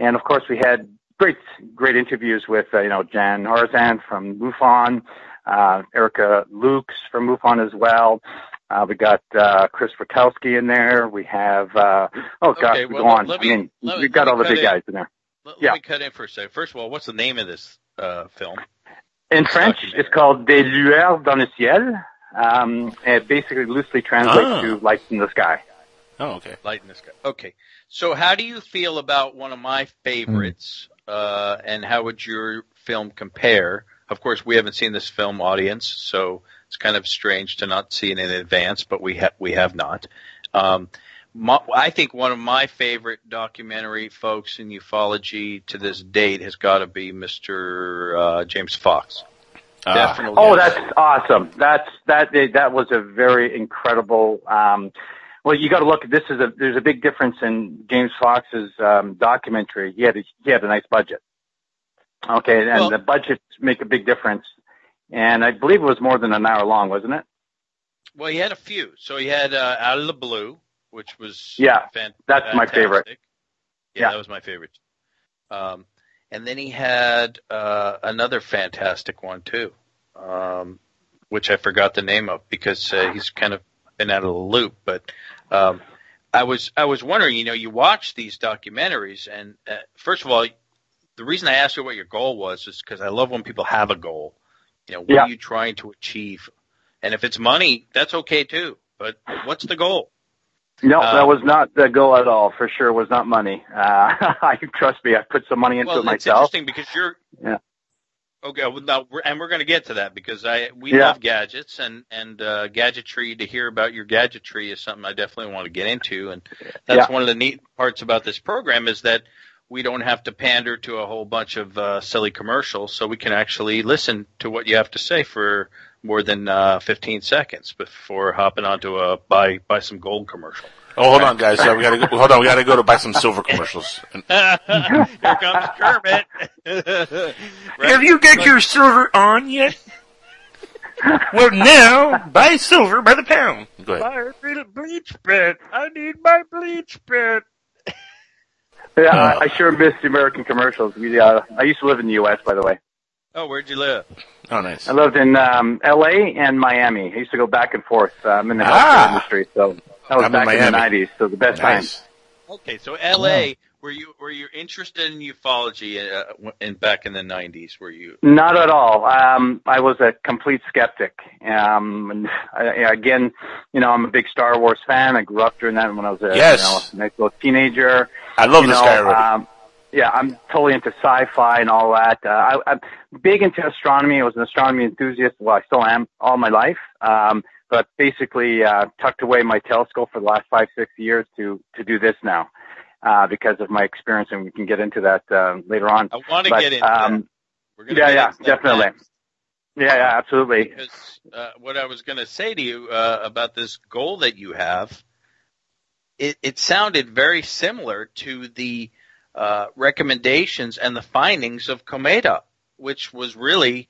And of course, we had great great interviews with uh, you know Jan Harzan from MUFON, uh, Erica Lukes from MUFON as well. Uh, we got uh, Chris Rutkowski in there. We have uh, oh gosh, Okay, we well, go on. let I me- mean, me- we've got all the big in. guys in there. Let, Yeah. let me cut in for a second. First of all, what's the name of this uh, film? In French, it's called Des lueurs dans le ciel. Um, it basically loosely translates Ah. to lights in the sky. Oh, okay. Light in the sky. Okay. So how do you feel about one of my favorites, uh, and how would your film compare? Of course, we haven't seen this film, audience, so it's kind of strange to not see it in advance, but we have we have not. Um, my, I think one of my favorite documentary folks in ufology to this date has got to be Mr. Uh, James Fox. Definitely. Oh, that's awesome. That's that. That was a very incredible. Um, well, you got to look. This is a. There's a big difference in James Fox's um, documentary. He had a, he had a nice budget. Okay, and Well- the budgets make a big difference. And I believe it was more than an hour long, wasn't it? Well, he had a few. So he had uh, Out of the Blue, which was Yeah, fan- that's my favorite. Yeah, Yeah. that was my favorite. Um, and then he had uh, another fantastic one too, um, which I forgot the name of because uh, he's kind of been out of the loop. But um, I was I was wondering, you know, you watch these documentaries, and uh, first of all, the reason I asked you what your goal was is because I love when people have a goal. You know, what Yeah. are you trying to achieve? And if it's money, that's okay too. But what's the goal? No, Uh, that was not the goal at all. For sure, was not money. Uh, [laughs] I trust me. I put some money into well, it myself. interesting because you're Yeah. okay. Well, now, we're, and we're going to get to that because I we Yeah. love gadgets and and uh, gadgetry. To hear about your gadgetry is something I definitely want to get into, and that's Yeah. one of the neat parts about this program is that we don't have to pander to a whole bunch of uh, silly commercials, so we can actually listen to what you have to say for more than uh, 15 seconds before hopping onto a buy buy some gold commercial. Oh, hold on, guys. Uh, we gotta go, hold on. We gotta go to buy some silver commercials. [laughs] And- Here comes Kermit. [laughs] Have you got your silver on yet? well, now buy silver by the pound. Go ahead. My bleach pit. I need my bleach pit. Yeah, I, I sure miss the American commercials. We, uh, I used to live in the U.S., by the way. Oh, where'd you live? Oh, nice. I lived in um, L.A. and Miami. I used to go back and forth. Uh, I'm in the healthcare Ah. industry, so that was I'm back in, the '90s. So the best Nice. time. Okay, so L.A. Were you were you interested in ufology uh, in back in the '90s? Were you? Not at all. Um, I was a complete skeptic. Um, and I, again, you know, I'm a big Star Wars fan. I grew up during that when I was a Yes. you know, nice little teenager. I love you this know, guy already. Um, yeah, I'm totally into sci-fi and all that. Uh, I, I'm big into astronomy. I was an astronomy enthusiast. Well, I still am all my life. Um, but basically, uh, tucked away my telescope for the last five, six years to to do this now, uh, because of my experience, and we can get into that um, later on. I want to get into um, that. Yeah, yeah, definitely. next. Yeah, yeah, absolutely. Because uh, what I was going to say to you uh, about this goal that you have, it, it sounded very similar to the uh, recommendations and the findings of Cometa, which was really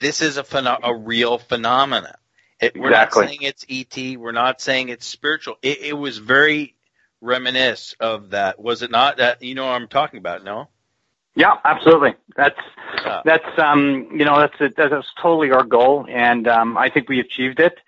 this is a pheno- a real phenomenon. It, we're Exactly. not saying it's ET. We're not saying it's spiritual. It, it was very reminisce of that. Was it not that you know what I'm talking about? No. Yeah, absolutely. That's that's um you know that's that's totally our goal, and um, I think we achieved it.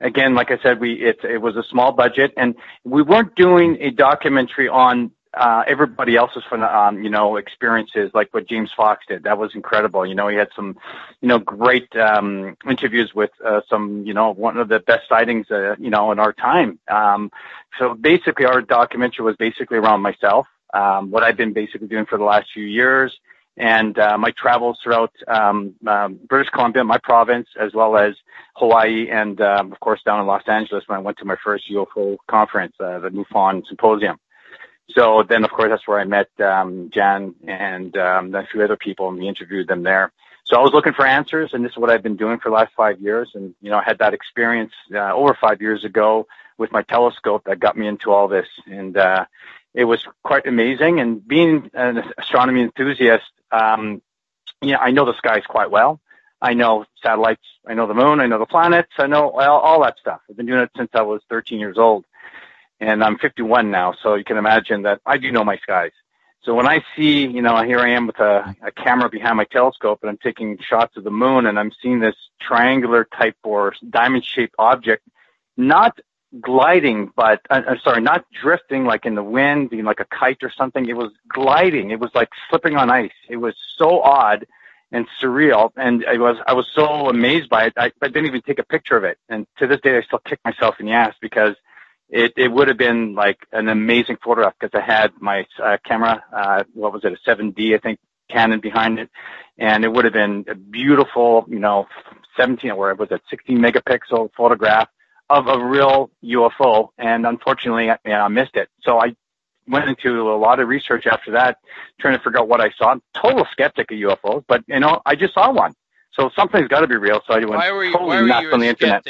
Again, like I said, we it it was a small budget, and we weren't doing a documentary on uh, everybody else's um, you know experiences like what James Fox did. That was incredible. You know, he had some you know great um, interviews with uh, some you know one of the best sightings uh, you know in our time. Um, so basically, our documentary was basically around myself um, what I've been basically doing for the last few years, and uh, my travels throughout um, um, British Columbia, my province, as well as Hawaii, and um, of course down in Los Angeles when I went to my first UFO conference, uh, the MUFON Symposium. So then, of course, that's where I met um, Jan and um, a few other people, and we interviewed them there. So I was looking for answers, and this is what I've been doing for the last five years. And you know, I had that experience uh, over five years ago with my telescope that got me into all this. And uh, it was quite amazing. And being an astronomy enthusiast, um, yeah, I know the skies quite well. I know satellites. I know the moon. I know the planets. I know all, all that stuff. I've been doing it since I was 13 years old, and I'm 51 now. So you can imagine that I do know my skies. So when I see, you know, here I am with a, a camera behind my telescope, and I'm taking shots of the moon, and I'm seeing this triangular type or diamond-shaped object, not gliding, but uh, I'm sorry, not drifting like in the wind, being like a kite or something. It was gliding. It was like slipping on ice. It was so odd and surreal, and I was I was so amazed by it. I, I didn't even take a picture of it, and to this day, I still kick myself in the ass because it it would have been like an amazing photograph because I had my uh, camera, uh, what was it, a 7D, I think, Canon behind it, and it would have been a beautiful, you know, 17 or was it 16 megapixel photograph of a real UFO, and unfortunately, I, you know, I missed it. So I went into a lot of research after that, trying to figure out what I saw. I'm total skeptic of UFOs, but you know, I just saw one, so something's got to be real. So I went why were you, totally why were nuts you on the internet.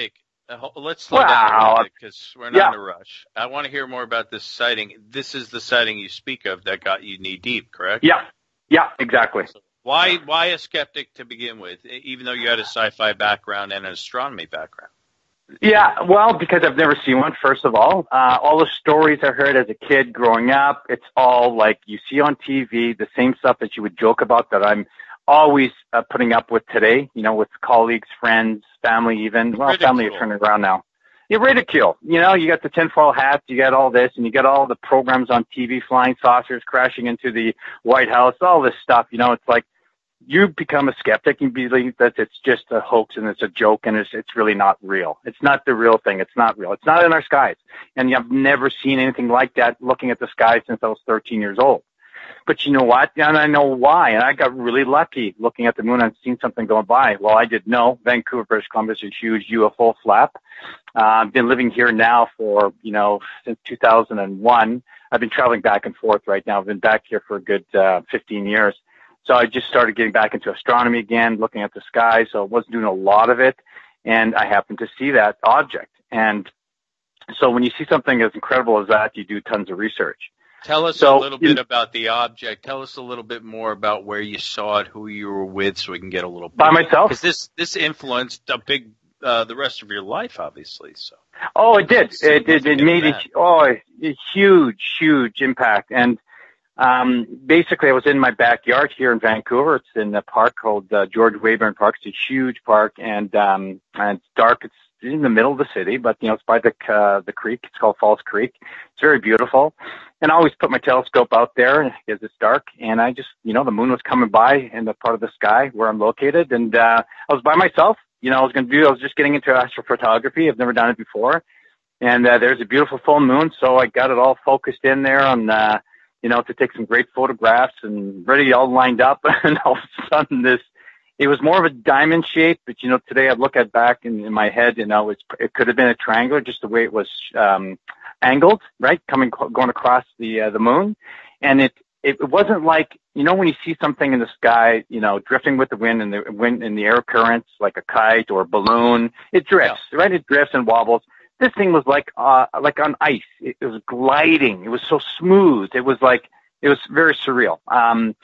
Uh, let's slow wow. down because we're not yeah. in a rush. I want to hear more about this sighting. This is the sighting you speak of that got you knee deep, correct? Yeah, yeah, exactly. Why why a skeptic to begin with, even though you had a sci-fi background and an astronomy background? Yeah, well, because I've never seen one, first of all. Uh, all the stories I heard as a kid growing up, it's all like you see on TV, the same stuff that you would joke about that I'm always uh, putting up with today, you know, with colleagues, friends, family even. Well, ridicule. family is turning around now. You ridicule. You know, you got the tinfoil hats, you got all this, and you got all the programs on TV, flying saucers crashing into the White House, all this stuff. You know, it's like, you become a skeptic and believe that it's just a hoax and it's a joke and it's it's really not real. It's not the real thing. It's not real. It's not in our skies. And I've never seen anything like that looking at the sky since I was 13 years old. But you know what? And I know why. And I got really lucky looking at the moon and seeing something going by. Well, I did know Vancouver, British Columbia is a huge UFO flap. Uh, I've been living here now for, you know, since 2001. I've been traveling back and forth right now. I've been back here for a good uh, 15 years. So I just started getting back into astronomy again, looking at the sky. So I wasn't doing a lot of it. And I happened to see that object. And so when you see something as incredible as that, you do tons of research. Tell us So, a little bit about the object. Tell us a little bit more about where you saw it, who you were with, so we can get a little bit. By myself? Because this this influenced a big uh, the rest of your life, obviously. So Oh, it did. It did. It made a, oh, a huge, huge impact. And um, basically, I was in my backyard here in Vancouver. It's in a park called uh, George Wainborn Park. It's a huge park, and um, and it's dark. It's in the middle of the city, but you know, it's by the uh, the creek. It's called False Creek. It's very beautiful. And I always put my telescope out there because it's dark, and I just, you know, the moon was coming by in the part of the sky where I'm located, and uh, I was by myself. You know, I was going to do. I was just getting into astrophotography. I've never done it before, and uh, there's a beautiful full moon, so I got it all focused in there on, uh, you know, to take some great photographs and ready all lined up, [laughs] and all of a sudden this. It was more of a diamond shape, but you know, today I look at back in, in my head, you know, it's, it could have been a triangle, just the way it was um, angled, right, coming going across the uh, the moon, and it it wasn't like you know when you see something in the sky, you know, drifting with the wind and the wind and the air currents, like a kite or a balloon, it drifts, right? It drifts and wobbles. This thing was like uh like on ice. It, it was gliding. It was so smooth. It was like it was very surreal. Um,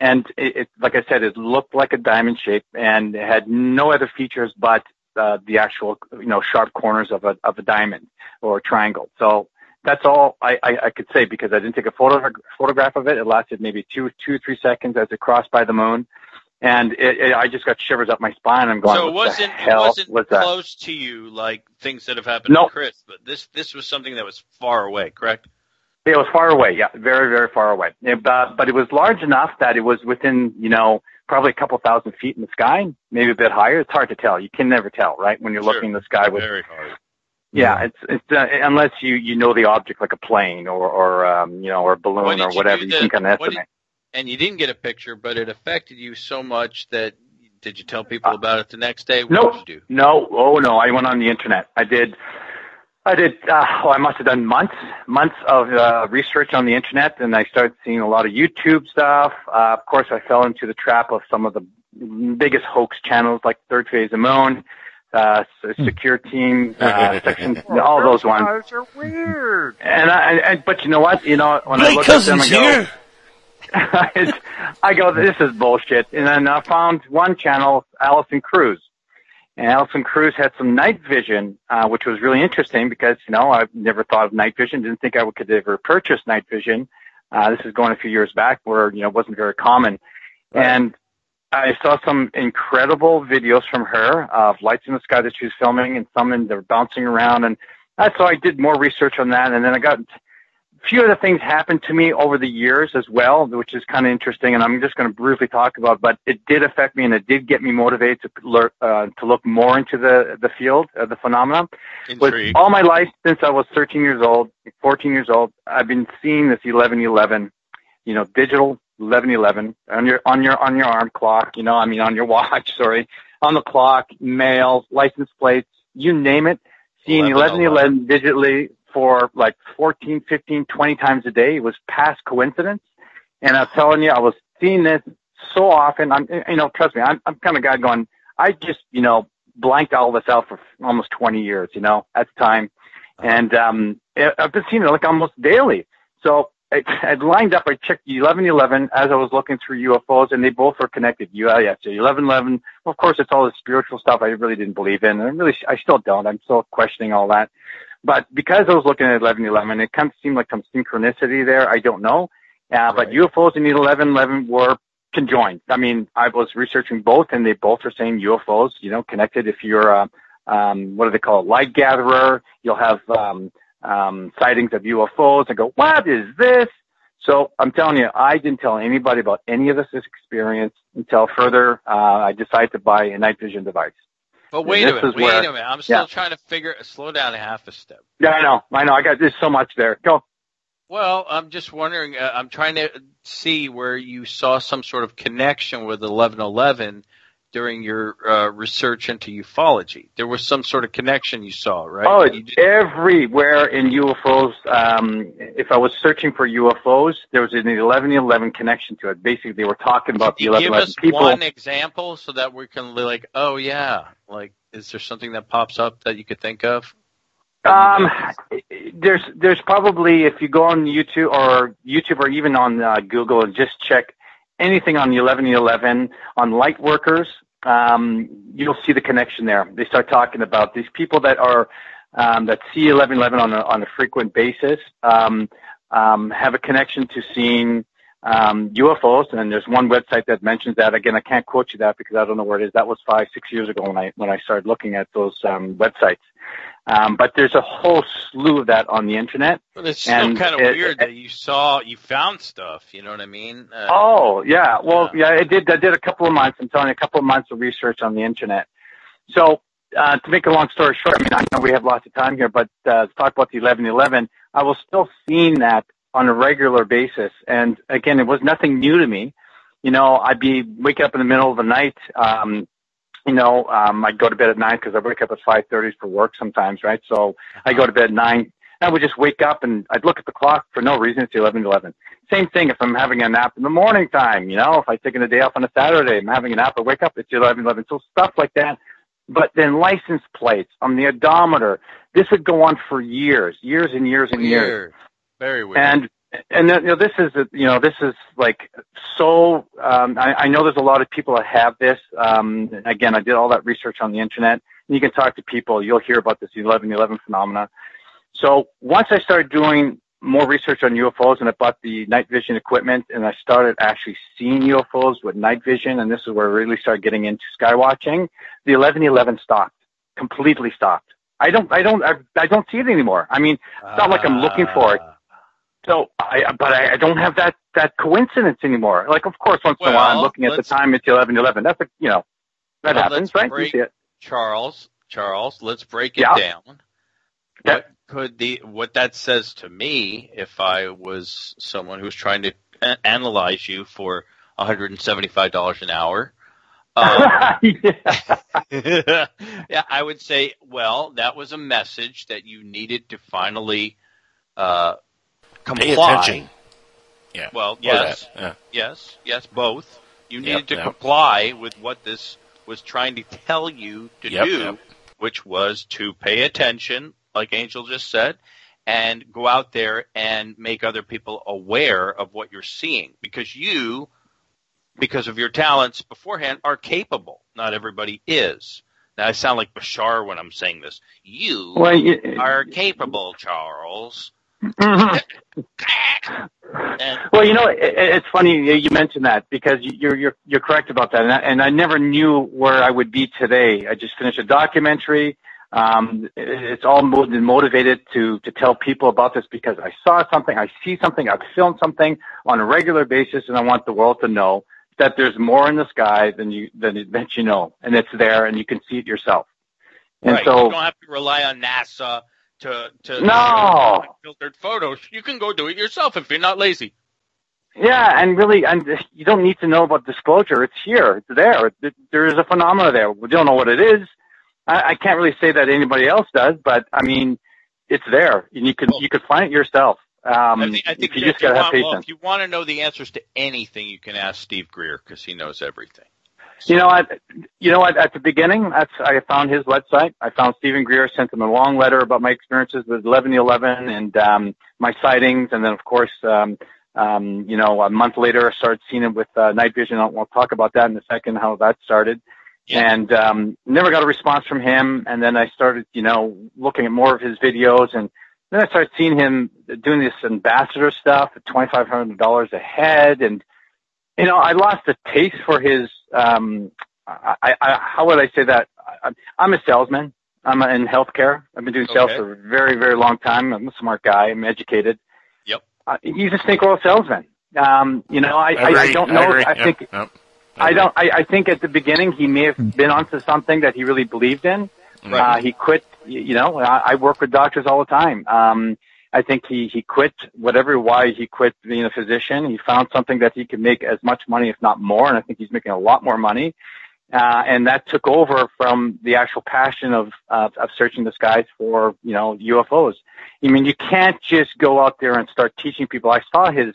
and it, it like I said, it looked like a diamond shape and it had no other features but uh, the actual you know sharp corners of a of a diamond or a triangle. So that's all I, I, I could say because I didn't take a photo, photograph of it. It lasted maybe two, two, three seconds as it crossed by the moon. And it, it, I just got shivers up my spine. I'm going, so it wasn't the it hell wasn't was close to you like things that have happened Nope. to Chris, but this this was something that was far away, correct? It was far away, yeah, very, very far away. It, uh, but it was large enough that it was within, you know, probably a couple thousand feet in the sky, maybe a bit higher. It's hard to tell. You can never tell, right? When you're Sure. looking in the sky with, Very hard. yeah, it's, it's, uh, unless you, you know the object like a plane or, or, um, you know, or a balloon or you whatever, you that- can kind of what did- estimate. And you didn't get a picture, but it affected you so much that did you tell people about it the next day? What No, did you do? no, oh no, I went on the internet. I did, I did, uh, oh, I must have done months, months of uh, research on the internet, and I started seeing a lot of YouTube stuff. Uh, of course, I fell into the trap of some of the biggest hoax channels like Third Phase of Moon, uh, Secure Team, uh, [laughs] Section, all those ones. guys are weird. And I, and, but you know what? You know, when I Blake look at them, I Cousins go, here. [laughs] I go, this is bullshit. And then I found one channel, Allison Cruz. And Allison Cruz had some night vision, uh, which was really interesting because, you know, I've never thought of night vision, didn't think I could ever purchase night vision. Uh, this is going a few years back where, you know, it wasn't very common. And I saw some incredible videos from her of lights in the sky that she was filming and some and they're bouncing around. And uh, so I did more research on that. And then I got few other things happened to me over the years as well, which is kind of interesting. And I'm just going to briefly talk about, but it did affect me and it did get me motivated to learn, uh, to look more into the, the field, uh, the phenomenon. Intrigued. all my life since I was 13 years old, 14 years old, I've been seeing this 1111, you know, digital 1111 on your on your on your arm clock, you know, I mean on your [laughs] watch, sorry, on the clock, mail, license plates, you name it. Seeing 1111 digitally for like 14, 15, 20 times a day It was past coincidence. And I'm telling you, I was seeing this so often. I'm, you know, trust me, I'm, I'm kind of guy going, I just, you know, blanked all this out for almost 20 years, you know, at the time. And, um, I've been seeing it like almost daily. So I, I lined up, I checked 1111 as I was looking through UFOs and they both are connected. Yeah, yeah, so 1111, of course, it's all the spiritual stuff I really didn't believe in. And I really, I still don't. I'm still questioning all that. But because I was looking at 1111, it kind of seemed like some synchronicity there. I don't know. Uh, but UFOs and 1111 were conjoined. I mean, I was researching both and they both are saying UFOs, you know, connected. If you're a, um, what do they call it? Light gatherer, you'll have, um, um, sightings of UFOs and go, what is this? So I'm telling you, I didn't tell anybody about any of this experience until further, uh, I decided to buy a night vision device. But wait a minute, wait where- a minute. I'm still Yeah. trying to figure. Slow down a half a step. Yeah, I know, I know. I got, there's so much there. Go. Well, I'm just wondering. Uh, I'm trying to see where you saw some sort of connection with 1111 during your uh, research into ufology. There was some sort of connection you saw, right? Oh, it's everywhere in UFOs. Um, if I was searching for UFOs, there was an 1111 connection to it. Basically, they were talking about the Can you give us one example so that we can li- like, oh yeah, like, is there something that pops up that you could think of? Um, there's there's probably if you go on YouTube or YouTube or even on uh, Google and just check anything on the 1111 on light workers, um, you'll see the connection there. They start talking about these people that are um, that see 1111 on a on a frequent basis um, um, have a connection to seeing um, UFOs, and there's one website that mentions that. Again, I can't quote you that because I don't know where it is. That was five, six years ago when I when I started looking at those um, websites. Um, but there's a whole slew of that on the internet. Well, it's still And kind of it- weird that you saw, you found stuff. You know what I mean? Uh, Oh yeah, well yeah, I did. I did a couple of months. I'm telling you, a couple of months of research on the internet. So uh, to make a long story short, I mean I know we have lots of time here, but uh, to talk about the 1111, I was still seeing that on a regular basis, and again, it was nothing new to me. You know, I'd be waking up in the middle of the night. Um, you know, um, I'd go to bed at nine because I wake up at five thirty for work sometimes, right? So I go to bed at nine. I would just wake up and I'd look at the clock for no reason. It's eleven eleven. Same thing if I'm having a nap in the morning time. You know, if I'm taking a day off on a Saturday, I'm having a nap. I wake up. It's eleven eleven. So stuff like that. But then license plates on the odometer. This would go on for years, years and years and years. weird. Very weird. And and you know this is you know this is like so. Um, I, I know there's a lot of people that have this. Um, again, I did all that research on the internet. And you can talk to people. You'll hear about this 1111 phenomena. So once I started doing more research on UFOs and I bought the night vision equipment and I started actually seeing UFOs with night vision and this is where I really started getting into sky watching, the 1111 stopped, completely stopped. I don't, I don't, I, I don't see it anymore. I mean, it's not like I'm looking for it. So I, but I, I don't have that, that coincidence anymore. Like, of course, once in a while I'm looking at the time, it's 1111. That's a, you know, that Well, happens, right? You see it. Charles, Charles, let's break it Yeah. down. What could the what that says to me if I was someone who's trying to a- analyze you for $175 an hour? [laughs] Um, [laughs] yeah, I would say, well, that was a message that you needed to finally uh, comply. Pay attention. Yeah. Well, yes, yeah. yes, yes, both. You Yep, needed to yep. comply with what this was trying to tell you to Yep, do, yep. which was to pay attention, like Angel just said, and go out there and make other people aware of what you're seeing, because you, because of your talents beforehand, are capable. Not everybody is. Now I sound like Bashar when I'm saying this. You Well, you- are capable, Charles. [laughs] Well, you know, it, it's funny you you mentioned that because you're you're you're correct about that, and I, and I never knew where I would be today. I just finished a documentary. Um, it- it's all motivated to to tell people about this because I saw something, I see something, I've filmed something on a regular basis, and I want the world to know that there's more in the sky than you than that you know, and it's there, and you can see it yourself. And right. so, you don't have to rely on NASA to to No. filtered photos. You can go do it yourself if you're not lazy. Yeah, and really, and you don't need to know about disclosure. It's here. It's there. There is a phenomena there. We don't know what it is. I, I can't really say that anybody else does, but I mean, it's there, and you can you can find it yourself. Um, I think, I think if you just gotta have want, well, patience. if you want to know the answers to anything, you can ask Steve Greer because he knows everything. You know I, You know what? At the beginning, that's I found his website. I found Steven Greer, sent him a long letter about my experiences with 1111 and um, my sightings, and then of course, um, um, you know, a month later, I started seeing him with uh, night vision. I'll, we'll talk about that in a second, how that started. And um, never got a response from him. And then I started, you know, looking at more of his videos, and then I started seeing him doing this ambassador stuff at twenty five hundred dollars a head, and you know, I lost a taste for his. Um, I, I, how would I say that? I, I'm a salesman. I'm in healthcare. I've been doing sales Okay. for a very, very long time. I'm a smart guy. I'm educated. Yep. Uh, he's a snake oil salesman. Um, you know, I, I, I, don't know. agree. I think yep. I don't. I, I think at the beginning he may have been onto something that he really believed in. Right. Uh, he quit. You know, I, I work with doctors all the time. Um, I think he he quit whatever why he quit being a physician. He found something that he could make as much money, if not more, and I think he's making a lot more money. Uh, and that took over from the actual passion of, of of searching the skies for you know UFOs. I mean, you can't just go out there and start teaching people. I saw his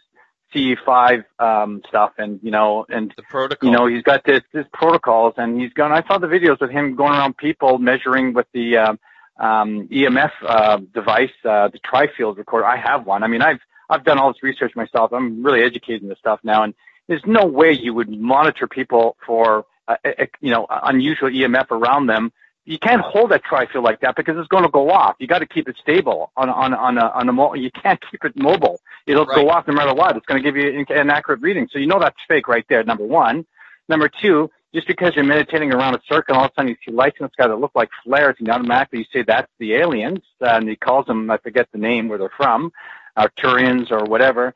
CE5 um, stuff, and you know, and The protocol. you know, he's got this, this protocols, and he's going. I saw the videos with him going around people measuring with the um, um, EMF uh, device, uh, the tri-field recorder. I have one. I mean, I've I've done all this research myself. I'm really educated in this stuff now, and there's no way you would monitor people for uh, you know unusual EMF around them. You can't hold that tri-field like that because it's going to go off. You got to keep it stable on on on a on a mo- you can't keep it mobile. It'll go off no matter what. It's going to give you an accurate reading. So you know that's fake right there. Number one. Number two, just because you're meditating around a circle, all of a sudden you see lights in the sky that look like flares, and automatically you say that's the aliens, and he calls them, I forget the name where they're from, Arcturians or whatever.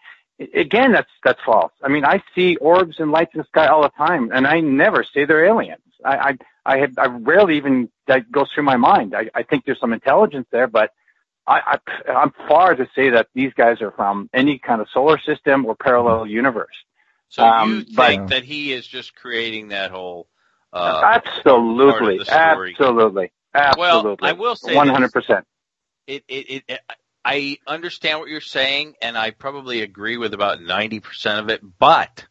Again, that's that's false. I mean, I see orbs and lights in the sky all the time, and I never say they're aliens. I I I, have, I rarely even that goes through my mind. I, I think there's some intelligence there, but I, I I'm far to say that these guys are from any kind of solar system or parallel universe. So Um, you but- think that he is just creating that whole uh, absolutely, of the story. absolutely, absolutely. Well, I will say one hundred percent. it, it, it, I understand what you're saying, and I probably agree with about 90% of it, but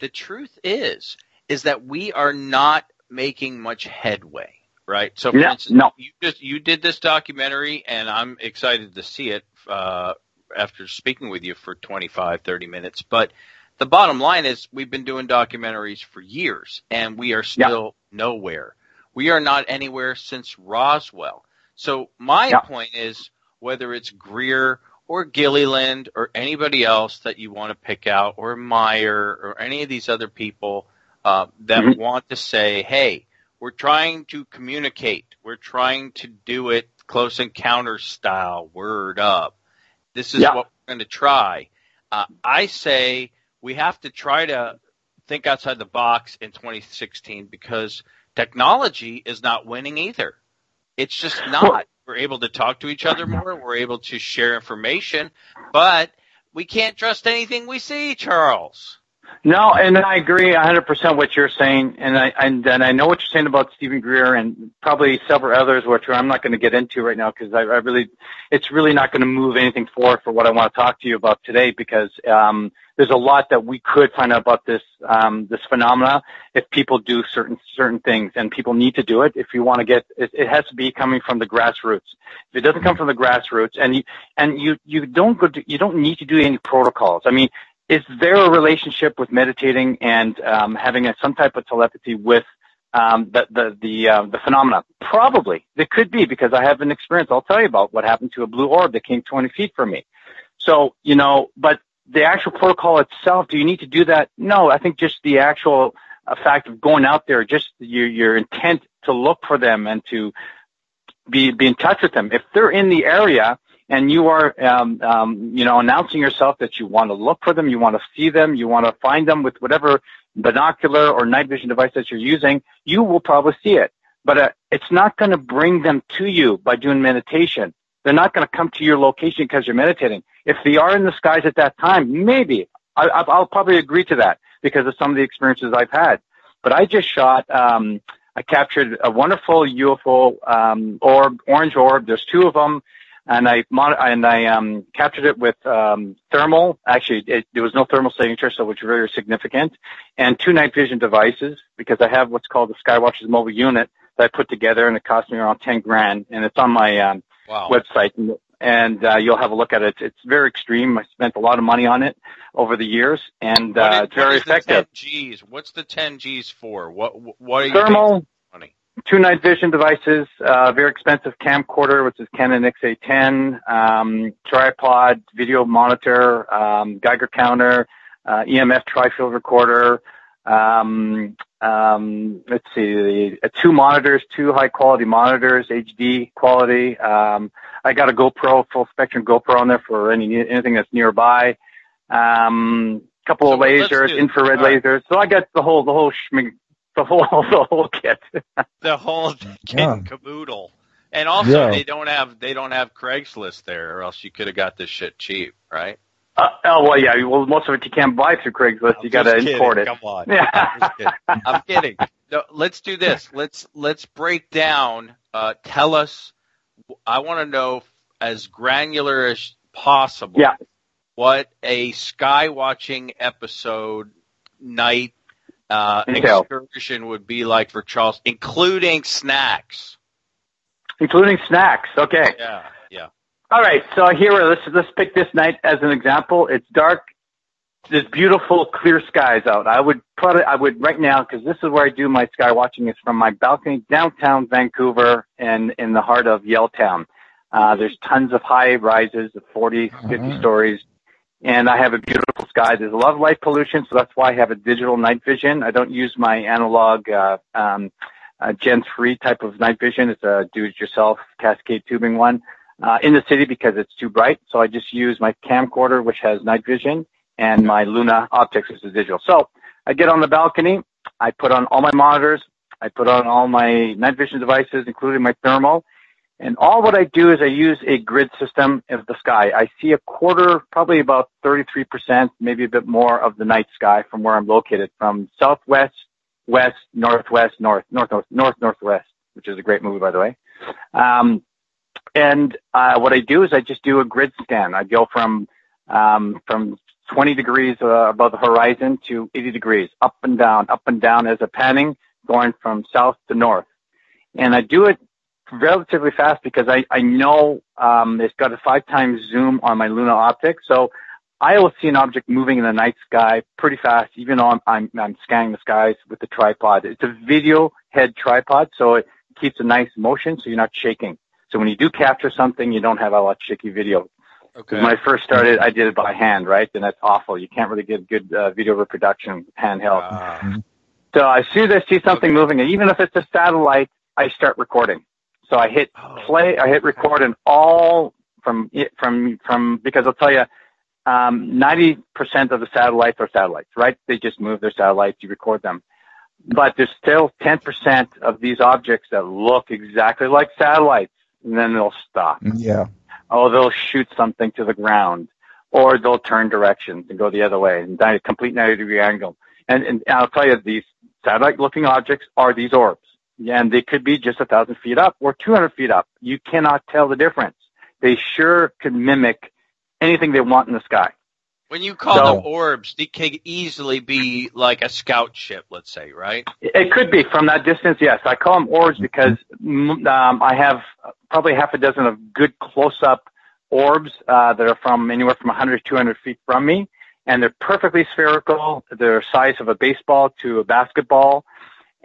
the truth is, is that we are not making much headway, right? So for No, instance, no. you just, you did this documentary and I'm excited to see it, uh, after speaking with you for 25, 30 minutes, but the bottom line is we've been doing documentaries for years and we are still nowhere. We are not anywhere since Roswell. So my Yeah. point is whether it's Greer or Gilliland or anybody else that you want to pick out or Meyer or any of these other people uh, that Mhm. want to say, hey, we're trying to communicate. We're trying to do it close encounter style, word up. This is Yeah. what we're going to try. Uh, I say we have to try to think outside the box in 2016 because technology is not winning either. It's just not. We're able to talk to each other more. We're able to share information, but we can't trust anything we see, Charles. No, and I agree 100% what you're saying, and I and, and I know what you're saying about Steven Greer and probably several others, which I'm not going to get into right now because I, I really, it's really not going to move anything forward for what I want to talk to you about today because um, there's a lot that we could find out about this um, this phenomena if people do certain certain things, and people need to do it if you want to get. It, it has to be coming from the grassroots. If it doesn't come from the grassroots, and you and you you don't go to, you don't need to do any protocols. I mean is there a relationship with meditating and um, having a, some type of telepathy with um, the the the, uh, the phenomena? Probably there could be because I have an experience. I'll tell you about what happened to a blue orb that came 20 feet from me. So you know, but the actual protocol itself, do you need to do that? No, I think just the actual uh, fact of going out there, just your your intent to look for them and to be be in touch with them. If they're in the area and you are, um, um, you know, announcing yourself that you want to look for them, you want to see them, you want to find them with whatever binocular or night vision device that you're using, you will probably see it. But uh, it's not going to bring them to you by doing meditation. They're not going to come to your location because you're meditating. If they are in the skies at that time, maybe I, I'll probably agree to that because of some of the experiences I've had. But I just shot. Um, I captured a wonderful UFO um, orb, orange orb. There's two of them and I mon- and I um, captured it with um, thermal. Actually, it, there was no thermal signature, so which was very significant. And two night vision devices because I have what's called the Skywatchers mobile unit that I put together, and it cost me around ten grand, and it's on my um, Wow. website. And, and uh, you'll have a look at it. It's very extreme. I spent a lot of money on it over the years, and uh, is- it's very what is the effective. 10 Gs. What's the 10 Gs for? What what are you Thermal? Two night vision devices, uh, very expensive camcorder, which is Canon XA10, um, tripod, video monitor, um, Geiger counter, uh, EMF tri-field recorder, um, um, let's see, uh, two monitors, two high quality monitors, HD quality. Um, I got a GoPro, full spectrum GoPro on there for any anything that's nearby. Um, couple of lasers, do- infrared lasers. So I got the whole the whole schmig, the whole [laughs] the whole kit. The whole [laughs] kit Yeah. and caboodle. And also, Yeah. they don't have they don't have Craigslist there, or else you could have got this shit cheap, right? Uh, oh well, yeah. Well, most of it you can't buy through Craigslist. you got to kidding. import it. Come on. Yeah. [laughs] I'm kidding. I'm kidding. No, let's do this. Let's let's break down. Uh, tell us. I want to know as granular as possible. Yeah. What a sky watching episode night uh, Detail. excursion would be like for Charles, including snacks. including snacks. Okay. Yeah. Yeah. All right. So here, let's let's pick this night as an example. It's dark. There's beautiful, clear skies out. I would put it. I would right now because this is where I do my sky watching. Is from my balcony downtown Vancouver and in the heart of Yaletown. Uh, there's tons of high rises of 40, 50 stories. And I have a beautiful sky. There's a lot of light pollution, so that's why I have a digital night vision. I don't use my analog, uh, um, uh, Gen 3 type of night vision. It's a do-it-yourself cascade tubing one uh, in the city because it's too bright. So I just use my camcorder, which has night vision, and my Luna optics, which is digital. So I get on the balcony. I put on all my monitors. I put on all my night vision devices, including my thermal. And all what I do is I use a grid system of the sky. I see a quarter, probably about 33%, maybe a bit more of the night sky from where I'm located, from southwest, west, northwest, north, north, north, north, northwest, which is a great movie, by the way. Um, and uh, what I do is I just do a grid scan. I go from um, from 20 degrees uh, above the horizon to 80 degrees, up and down, up and down as a panning, going from south to north. And I do it relatively fast because I, I know um, it's got a five times zoom on my Luna optic. So I will see an object moving in the night sky pretty fast, even though I'm, I'm, I'm scanning the skies with the tripod. It's a video head tripod, so it keeps a nice motion so you're not shaking. So when you do capture something, you don't have a lot of shaky video. Okay. When I first started, I did it by hand, right? And that's awful. You can't really get good uh, video reproduction handheld. So as soon as I see something moving, and even if it's a satellite, I start recording. So I hit play, I hit record, and all from from from because I'll tell you, um, ninety percent of the satellites are satellites, right? They just move their satellites, you record them. But there's still ten percent of these objects that look exactly like satellites, and then they'll stop. Yeah. Oh, they'll shoot something to the ground, or they'll turn directions and go the other way and die a complete 90 degree angle. And, and I'll tell you, these satellite looking objects are these orbs. And they could be just a thousand feet up or 200 feet up. You cannot tell the difference. They sure can mimic anything they want in the sky. When you call So- them orbs, they could easily be like a scout ship, let's say, right? It could be from that distance. Yes, I call them orbs because mm, um, I have probably half a dozen of good close-up orbs uh, that are from anywhere from 100 to 200 feet from me, and they're perfectly spherical. They're size of a baseball to a basketball,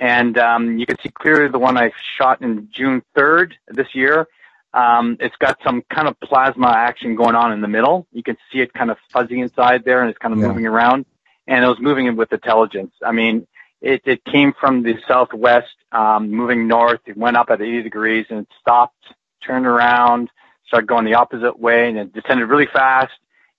and um, you can see clearly the one I shot in June 3rd this year. Um, it's got some kind of plasma action going on in the middle. You can see it kind of fuzzy inside there, and it's kind of Yeah. moving around. And it was moving with intelligence. I mean, it, it came from the southwest, um, moving north. It went up at 80 degrees and it stopped, turned around, started going the opposite way, and it descended really fast.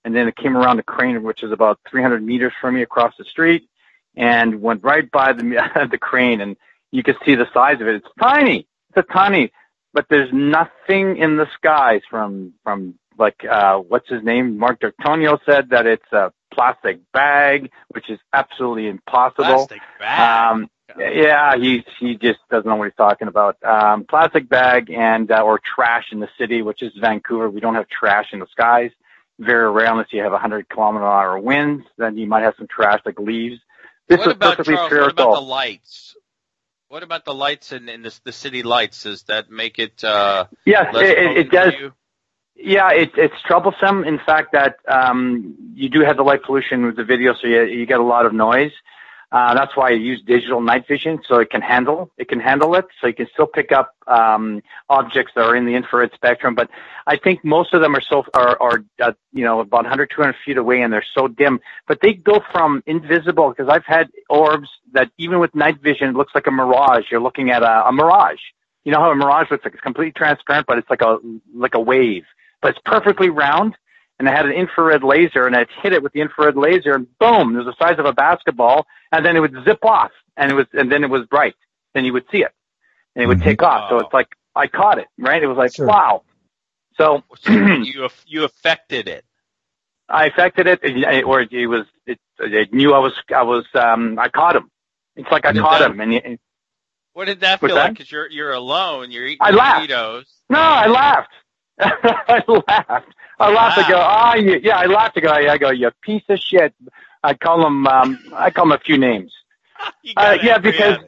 And then it came around the crane, which is about 300 meters from me across the street, and went right by the [laughs] the crane. And you could see the size of it. It's tiny. It's a tiny, but there's nothing in the skies from from like uh what's his name? Mark D'Artonio said that it's a plastic bag, which is absolutely impossible. Plastic bag. Um, yeah, he he just doesn't know what he's talking about. Um, plastic bag and uh, or trash in the city, which is Vancouver. We don't have trash in the skies. Very rare unless you have 100 kilometer an hour winds. Then you might have some trash like leaves. This what about Charles? What about the lights? What about the lights in, in this, the city lights? Does that make it uh, Yes, less it, it, it does. you? Yeah, it, it's troublesome. In fact, that um, you do have the light pollution with the video, so you, you get a lot of noise. Uh, that's why I use digital night vision, so it can handle it can handle it. So you can still pick up um, objects that are in the infrared spectrum. But I think most of them are so are, are uh, you know about 100, 200 feet away, and they're so dim. But they go from invisible because I've had orbs that even with night vision it looks like a mirage. You're looking at a, a mirage. You know how a mirage looks like it's completely transparent, but it's like a like a wave but it's perfectly round. And I had an infrared laser, and I'd hit it with the infrared laser, and boom, it was the size of a basketball, and then it would zip off, and it was, and then it was bright. Then you would see it, and it would take off. So it's like I caught it, right? It was like wow. So [clears throat] you you affected it. I affected it, and- or it was, it, it knew I was, I was, um, I caught him. It's like I caught him, and you, What did that What's feel that? like? Because you're you're alone. You're eating I laughed. Cheetos. No, I laughed. [laughs] I laughed. I laughed. I go, oh, you, yeah, I laughed. I go, I go, you piece of shit. I call him, um, I call him a few names. [laughs] Uh, yeah, because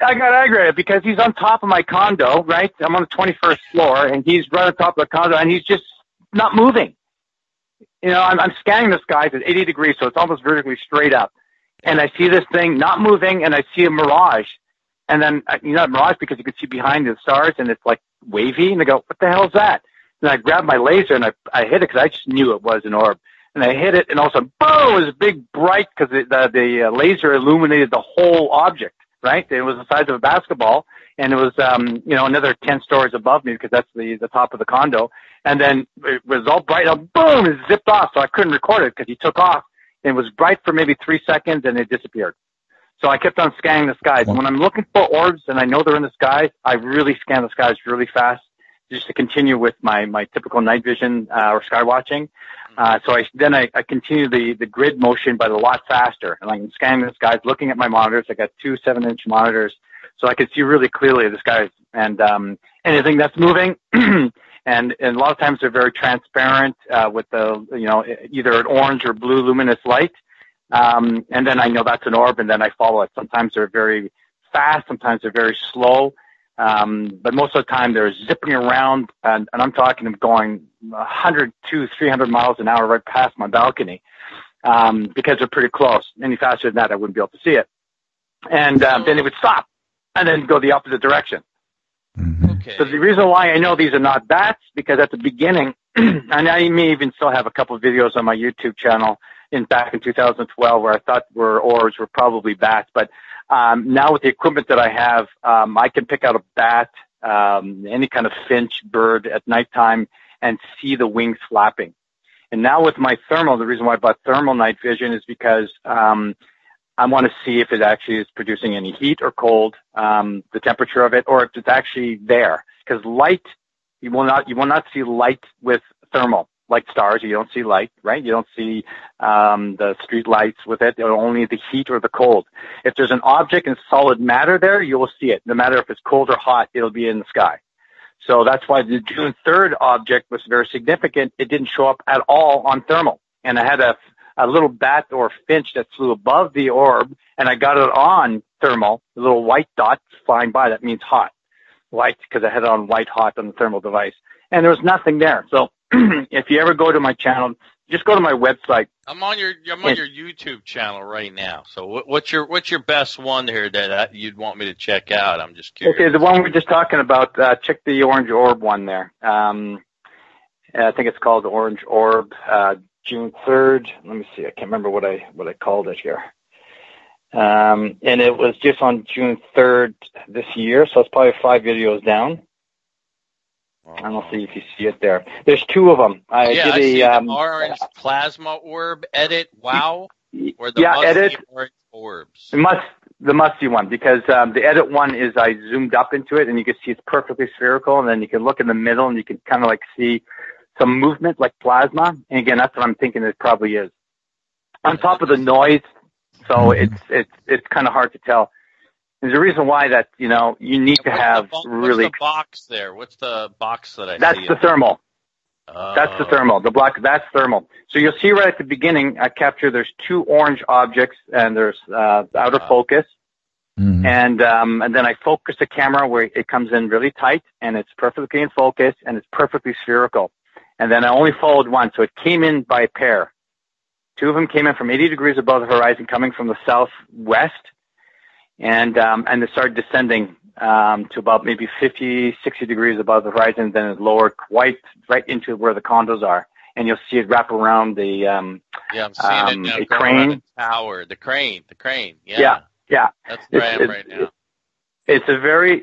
I got angry at it because he's on top of my condo, right? I'm on the 21st floor, and he's right on top of the condo, and he's just not moving. You know, I'm, I'm scanning the skies at 80 degrees, so it's almost vertically straight up. And I see this thing not moving, and I see a mirage. And then, uh, you know, mirage because you can see behind the stars, and it's like wavy. And I go, what the hell is that? And I grab my laser and I, I hit it because I just knew it was an orb. And I hit it, and all of a sudden, boom! It was big, bright because the the, the uh, laser illuminated the whole object. Right? It was the size of a basketball, and it was um, you know another ten stories above me because that's the the top of the condo. And then it was all bright, and boom! It zipped off, so I couldn't record it because he took off. It was bright for maybe three seconds, and it disappeared. So I kept on scanning the skies. And when I'm looking for orbs and I know they're in the skies, I really scan the skies really fast just to continue with my, my typical night vision uh, or sky watching. Uh, so I, then I, I continue the, the grid motion, but a lot faster. And I'm scanning the skies, looking at my monitors. I got two seven inch monitors, so I can see really clearly the skies and um, anything that's moving. [clears throat] and and a lot of times they're very transparent uh, with the you know either an orange or blue luminous light. Um, and then I know that's an orb, and then I follow it. Sometimes they're very fast, sometimes they're very slow. Um, but most of the time they're zipping around, and, and I'm talking of going 100 to 300 miles an hour right past my balcony um, because they're pretty close. Any faster than that, I wouldn't be able to see it. And um, then it would stop, and then go the opposite direction. Okay. So the reason why I know these are not bats because at the beginning, [clears throat] and I may even still have a couple of videos on my YouTube channel in back in 2012 where I thought were orbs were probably bats, but um, now with the equipment that I have, um, I can pick out a bat, um, any kind of finch bird at nighttime, and see the wings flapping. And now with my thermal, the reason why I bought thermal night vision is because um, I want to see if it actually is producing any heat or cold, um, the temperature of it, or if it's actually there. Because light, you will not you will not see light with thermal like stars. You don't see light, right? You don't see um, the street lights with it. Only the heat or the cold. If there's an object in solid matter there, you will see it. No matter if it's cold or hot, it'll be in the sky. So that's why the June 3rd object was very significant. It didn't show up at all on thermal. And I had a, a little bat or finch that flew above the orb and I got it on thermal, the little white dot flying by. That means hot. White because I had it on white hot on the thermal device. And there was nothing there. So [clears throat] if you ever go to my channel, just go to my website. I'm on your I'm on your YouTube channel right now. So what, what's your what's your best one here that uh, you'd want me to check out? I'm just curious. Okay, the one we're just talking about. Uh, check the orange orb one there. Um, I think it's called the orange orb. Uh, June third. Let me see. I can't remember what I what I called it here. Um, and it was just on June third this year, so it's probably five videos down. I don't see if you see it there. There's two of them. I yeah, did I a see um, the orange plasma orb edit. Wow. Or the yeah, musty edit. orange orbs. The must the musty one because um, the edit one is I zoomed up into it and you can see it's perfectly spherical, and then you can look in the middle and you can kind of like see some movement like plasma. And again, that's what I'm thinking it probably is. On top of the noise, so it's it's it's kind of hard to tell. There's a reason why that you know you need to have What's really. the box there? What's the box that I That's see? the thermal. Oh. That's the thermal. The black, that's thermal. So you'll see right at the beginning, I capture, there's two orange objects and there's, uh, outer focus. And, um, and then I focus the camera where it comes in really tight and it's perfectly in focus and it's perfectly spherical. And then I only followed one. So it came in by a pair. Two of them came in from 80 degrees above the horizon coming from the southwest. And, um, and they started descending um, to about maybe 50, 60 degrees above the horizon, then it lowered quite right into where the condos are. And you'll see it wrap around the, um, Yeah, I'm seeing um, it now. a crane. the tower, the crane, the crane. Yeah. Yeah, yeah. That's where I am It's- right now. It's a very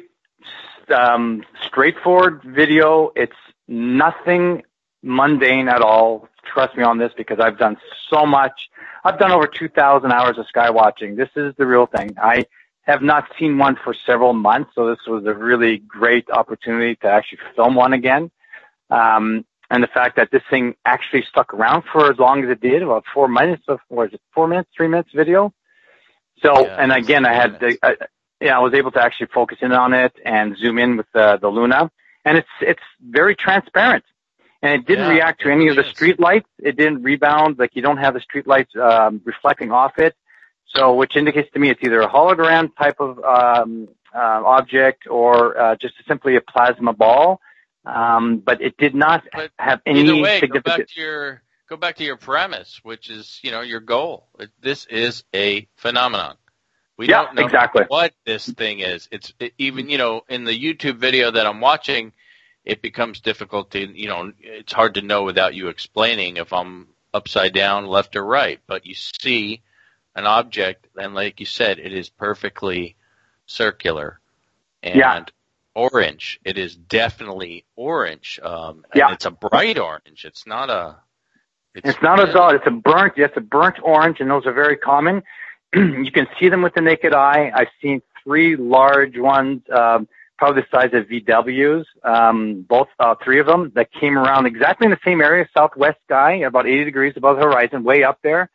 um, straightforward video. It's nothing mundane at all. Trust me on this because I've done so much. I've done over 2,000 hours of sky watching. This is the real thing. I have not seen one for several months, so this was a really great opportunity to actually film one again. Um, and the fact that this thing actually stuck around for as long as it did, about four minutes of, is it four minutes, three minutes video? So, and again, I had, the, uh, yeah, I was able to actually focus in on it and zoom in with the, the Luna, and it's it's very transparent, and it didn't Yeah, react to any of the street lights. It didn't rebound, like you don't have the street lights um, reflecting off it. So, which indicates to me it's either a hologram type of um, uh, object or uh, just simply a plasma ball. Um, but it did not have any Either way, go back to your go back to your premise, which is you know your goal. This is a phenomenon. We Yeah, don't know exactly. what this thing is. It's it, even you know in the YouTube video that I'm watching, it becomes difficult to you know it's hard to know without you explaining if I'm upside down, left or right. But you see an object, and like you said, it is perfectly circular and Yeah. orange. It is definitely orange. Um, and Yeah. it's a bright orange. It's not a. It's, not a dull. It's a burnt. It's a burnt orange, and those are very common. [clears throat] you can see them with the naked eye. I've seen three large ones, um, probably the size of VWs. Um, both, uh, three of them that came around exactly in the same area, southwest sky, about 80 degrees above the horizon, way up there.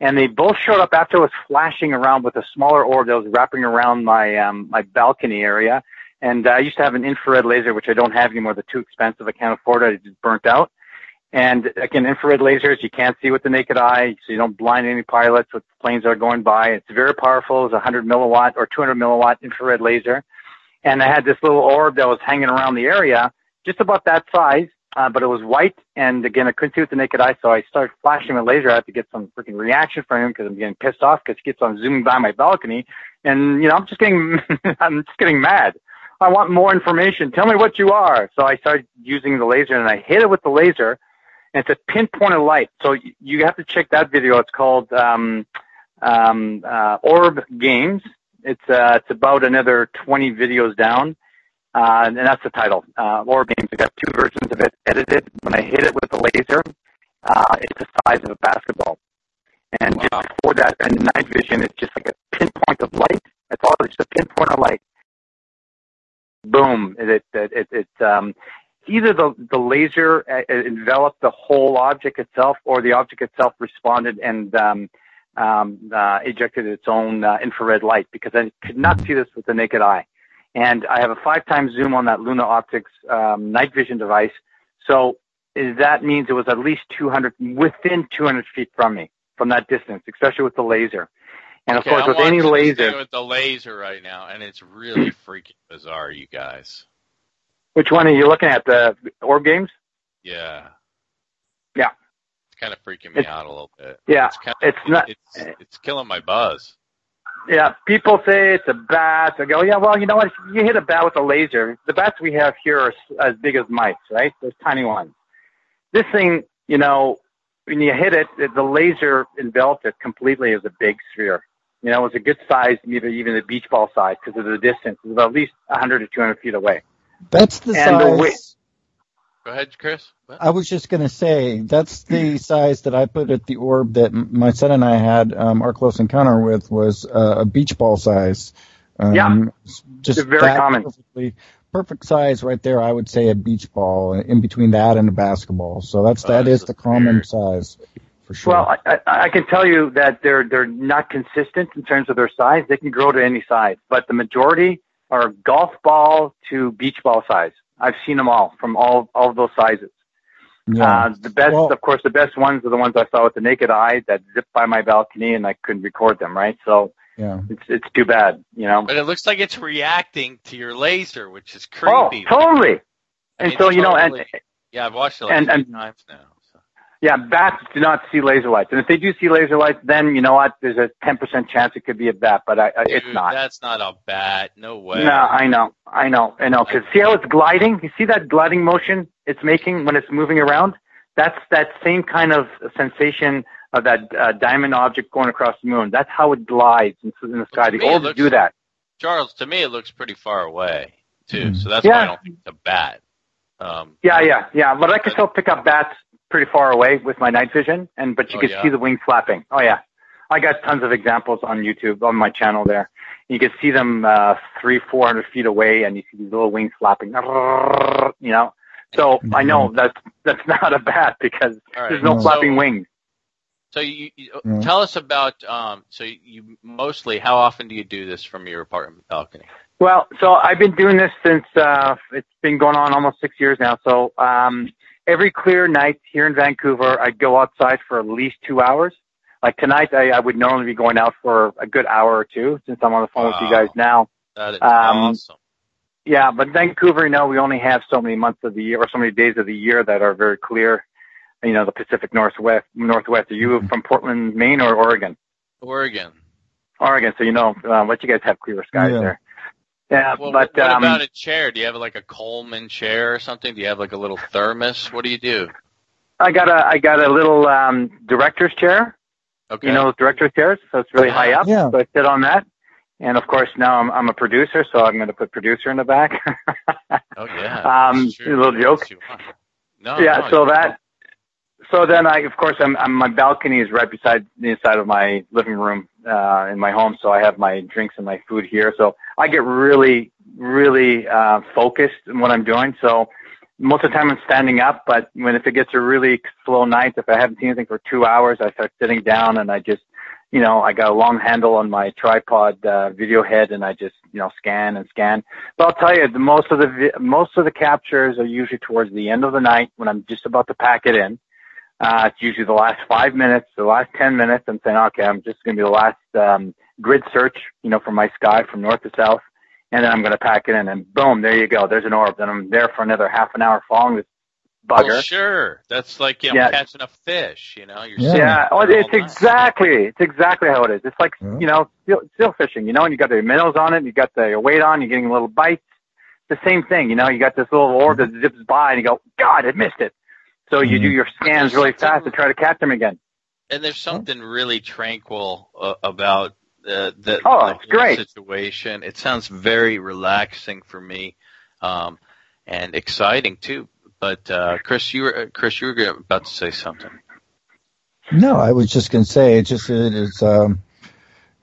And they both showed up after I was flashing around with a smaller orb that was wrapping around my um, my balcony area. And uh, I used to have an infrared laser, which I don't have anymore. They're too expensive. I can't afford it. It just burnt out. And again, infrared lasers you can't see with the naked eye, so you don't blind any pilots with planes that are going by. It's very powerful. It's a 100 milliwatt or 200 milliwatt infrared laser. And I had this little orb that was hanging around the area, just about that size, uh, but it was white. And again, I couldn't see with the naked eye, so I started flashing my laser. I had to get some freaking reaction from him because I'm getting pissed off because he keeps on zooming by my balcony. And, you know, I'm just getting, [laughs] I'm just getting mad. I want more information. Tell me what you are. So I started using the laser and I hit it with the laser and it's a pinpoint of light. So you have to check that video. It's called, um, um, uh, Orb Games. It's, uh, it's about another 20 videos down. Uh, and that's the title, uh, Orb Games. I've got two versions of it edited. When I hit it with the laser, uh, it's the size of a basketball. And just before that, in the night vision, it's just like a pinpoint of light. That's all. It's just a pinpoint of light. Boom! It it it, it, it um, either the the laser uh, enveloped the whole object itself, or the object itself responded and um, um, uh, ejected its own uh, infrared light because I could not see this with the naked eye. And I have a five times zoom on that Luna Optics um, night vision device. So that means it was at least 200 within 200 feet from me from that distance, especially with the laser. And of Okay, course, I'm with any laser, with the laser right now, and it's really [clears throat] freaking bizarre, you guys. which one are you looking at? The orb games? Yeah, Yeah, it's kind of freaking me It's- out a little bit. yeah. it's, kind of, It's not. it's it's killing my buzz. Yeah, people say it's a bat. I go, yeah, well, you know what? If you hit a bat with a laser, the bats we have here are s- as big as mice, right? Those tiny ones. This thing, you know, when you hit it, the laser enveloped it completely as a big sphere. You know, it was a good size, maybe even a beach ball size because of the distance. It was at least 100 to 200 feet away. That's the And the size. weight- Go ahead, Chris. What? I was just going to say that's the size that I put at the orb that my son and I had um, our close encounter with was uh, a beach ball size. Um, Yeah. just They're very common. Perfectly, perfect size right there. I would say a beach ball in between that and a basketball. So that's Oh, that this is the common size for sure. Well, I, I, I can tell you that they're they're not consistent in terms of their size. They can grow to any size, but the majority are golf ball to beach ball size. I've seen them all from all all of those sizes. yeah. Uh, the best, of course, the best ones are the ones I saw with the naked eye that zipped by my balcony and I couldn't record them. Right, so yeah. it's it's too bad, you know. But it looks like it's reacting to your laser, which is creepy. Oh, creepy. totally. I And mean, so you know, and totally. yeah, I've watched it like and- three and- times now. Yeah, bats do not see laser lights, and if they do see laser lights, then you know what? There's a 10% chance it could be a bat, but I, I, it's not. That's not a bat. No way. No, I know, I know, I know. Because see how it's gliding? You see that gliding motion it's making when it's moving around? That's that same kind of sensation of that uh, diamond object going across the moon. That's how it glides in, in the sky. to The me, it orbs looks- do that. Charles, to me, it looks pretty far away too. Hmm. So that's why I don't think it's a bat. Um, Yeah, yeah, yeah. But I can still pick up bats pretty far away with my night vision, and but you Oh, can yeah? see the wings flapping. Oh yeah, I got tons of examples on YouTube on my channel there. You can see them uh, three, four hundred feet away, and you see these little wings flapping. [laughs] You know, so I know that's that's [laughs] not a bat because All right. there's no So- flapping wings. So you, you Yeah. tell us about um. So you mostly, how often do you do this from your apartment balcony? Well, so I've been doing this since uh, it's been going on almost six years now. So um, every clear night here in Vancouver, I go outside for at least two hours. Like tonight, I, I would normally be going out for a good hour or two since I'm on the phone with you guys now. That is Um, awesome. Yeah, but Vancouver, you know, we only have so many months of the year or so many days of the year that are very clear. You know, the Pacific Northwest. Northwest. Are you from Portland, Maine, or Oregon? Oregon. Oregon. So you know, uh, what you guys have clearer skies Yeah. there. Yeah, Well, but what um, about a chair? Do you have like a Coleman chair or something? Do you have like a little thermos? What do you do? I got a I got a little um director's chair. Okay. You know those director's chairs, so it's really high up. Yeah. So I sit on that. And of course now I'm I'm a producer, so I'm going to put producer in the back. Oh yeah. [laughs] um, That's true. a little joke. No. yeah. no, so you- that. So then I, of course, I'm, I'm my balcony is right beside the inside of my living room uh, in my home. So I have my drinks and my food here. So I get really, really uh, focused in what I'm doing. So most of the time I'm standing up, but when if it gets a really slow night, if I haven't seen anything for two hours, I start sitting down and I just, you know, I got a long handle on my tripod uh, video head and I just, you know, scan and scan. But I'll tell you, the most of the most of the captures are usually towards the end of the night when I'm just about to pack it in. Uh, it's usually the last five minutes, the last ten minutes. I'm saying, okay, I'm just going to be the last um, grid search, you know, from my sky from north to south, and then I'm going to pack it in, and boom, there you go. There's an orb. Then I'm there for another half an hour following this bugger. Well, sure. That's like you know, Yeah. catching a fish. You know, you're Yeah. sitting Yeah, there oh, it's night. exactly, it's exactly how it is. It's like, Yeah. you know, still, still fishing, you know, and you got the minnows on it, you got the your weight on, you're getting little bites, the same thing. You know, you got this little orb that zips by, and you go, God, I missed it. So you do your scans really fast to try to catch them again. And there's something really tranquil uh, about uh, the, Oh, the whole great. situation. It sounds very relaxing for me, um, and exciting too. But uh, Chris, you were uh, Chris, you were about to say something. No, I was just going to say it's just it is um,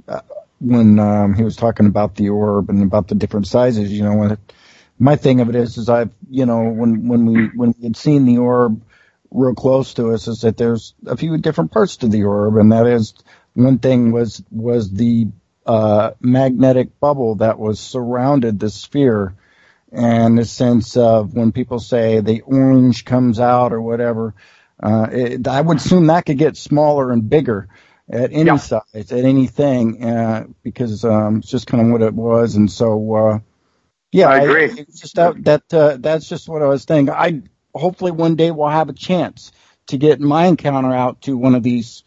uh, when um, he was talking about the orb and about the different sizes. You know, when it, my thing of it is, is I've you know when when we when we had seen the orb real close to us, is that there's a few different parts to the orb, and that is one thing was was the uh, magnetic bubble that was surrounded the sphere, and the sense of when people say the orange comes out or whatever. Uh, it, I would assume that could get smaller and bigger at any size, at anything, uh, because um, it's just kind of what it was. And so, uh, yeah, I agree. it's just that that uh, that's just what I was thinking. I hopefully one day we'll have a chance to get my encounter out to one of these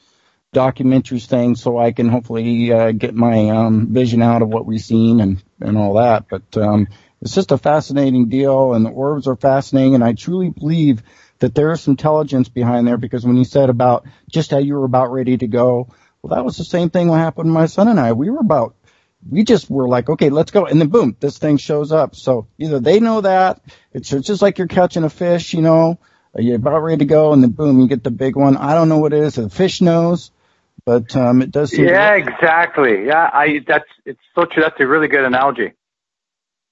documentaries things, so I can hopefully uh, get my um, vision out of what we've seen and and all that. But um, it's just a fascinating deal, and the orbs are fascinating, and I truly believe that there is intelligence behind there because when you said about just how you were about ready to go, well, that was the same thing that happened to my son and I. We were about, we just were like, okay, let's go. And then boom, this thing shows up. So either they know that, it's just like you're catching a fish, you know, you're about ready to go and then boom, you get the big one. I don't know what it is. The fish knows, but, um, it does seem Yeah, exactly. Yeah, I that's it's so true. That's a really good analogy.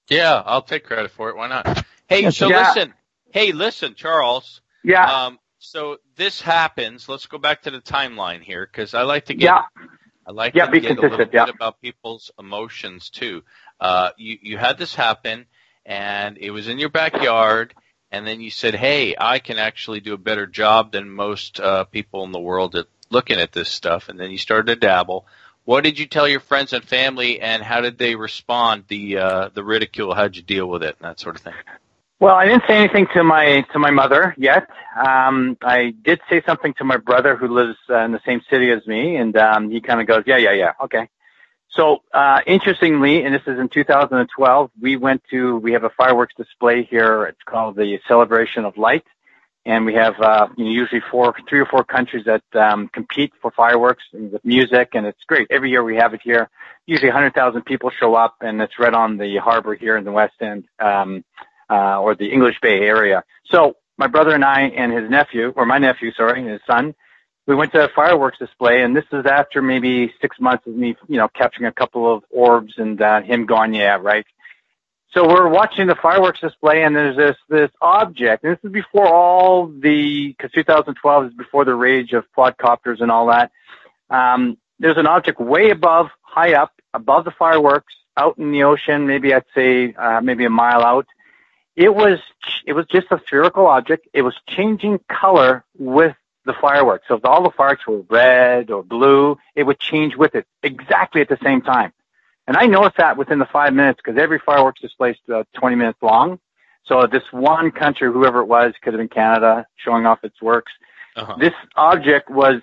Yeah, I'll take credit for it. Why not? Hey, Yeah, so. Yeah. listen. Hey, listen, Charles. Yeah. Um, so this happens. Let's go back to the timeline here because I like to get. Yeah. I like Yeah, to be get a little yeah. bit about people's emotions too. Uh, you you had this happen, and it was in your backyard, and then you said, "Hey, I can actually do a better job than most uh, people in the world at looking at this stuff." And then you started to dabble. What did you tell your friends and family, and how did they respond? The uh, the ridicule. How'd you deal with it, and that sort of thing? Well, I didn't say anything to my to my mother yet. Um, I did say something to my brother who lives uh, in the same city as me, and um, he kind of goes, "Yeah, yeah, yeah, okay." So uh, interestingly, and this is in 2012, we went to we have a fireworks display here. It's called the Celebration of Light, and we have uh, you know, usually four, three or four countries that um, compete for fireworks and with music, and it's great. Every year we have it here. Usually 100,000 people show up, and it's right on the harbor here in the West End. Um, uh, or the English Bay area. So my brother and I and his nephew, or my nephew, sorry, and his son, we went to a fireworks display, and this is after maybe six months of me, you know, capturing a couple of orbs and uh, him going, yeah, right. So we're watching the fireworks display, and there's this this object, and this is before all the, because 2012 is before the rage of quadcopters and all that. Um, there's an object way above, high up, above the fireworks, out in the ocean, maybe I'd say uh, maybe a mile out it was it was just a spherical object. It was changing color with the fireworks. So if all the fireworks were red or blue, it would change with it exactly at the same time. And I noticed that within the five minutes because every fireworks display is uh, 20 minutes long. So this one country, whoever it was, could have been Canada, showing off its works. Uh-huh. This object was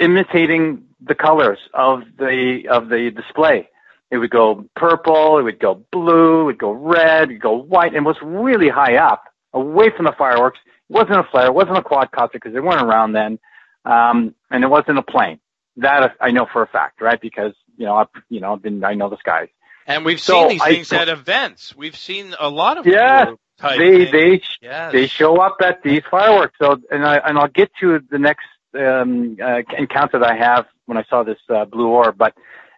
imitating the colors of the of the display. It would go purple, it would go blue, it would go red, it would go white, and was really high up, away from the fireworks. It wasn't a flare, it wasn't a quadcopter because they weren't around then, um, and it wasn't a plane. That I know for a fact, right? Because you know, I've, you know, I've been, I know the skies. And we've So seen these I- things at events. We've seen a lot of Yeah, they things. they Yes. they show up at these fireworks. So, and I and I'll get to the next um, uh, encounter that I have when I saw this uh, blue orb. But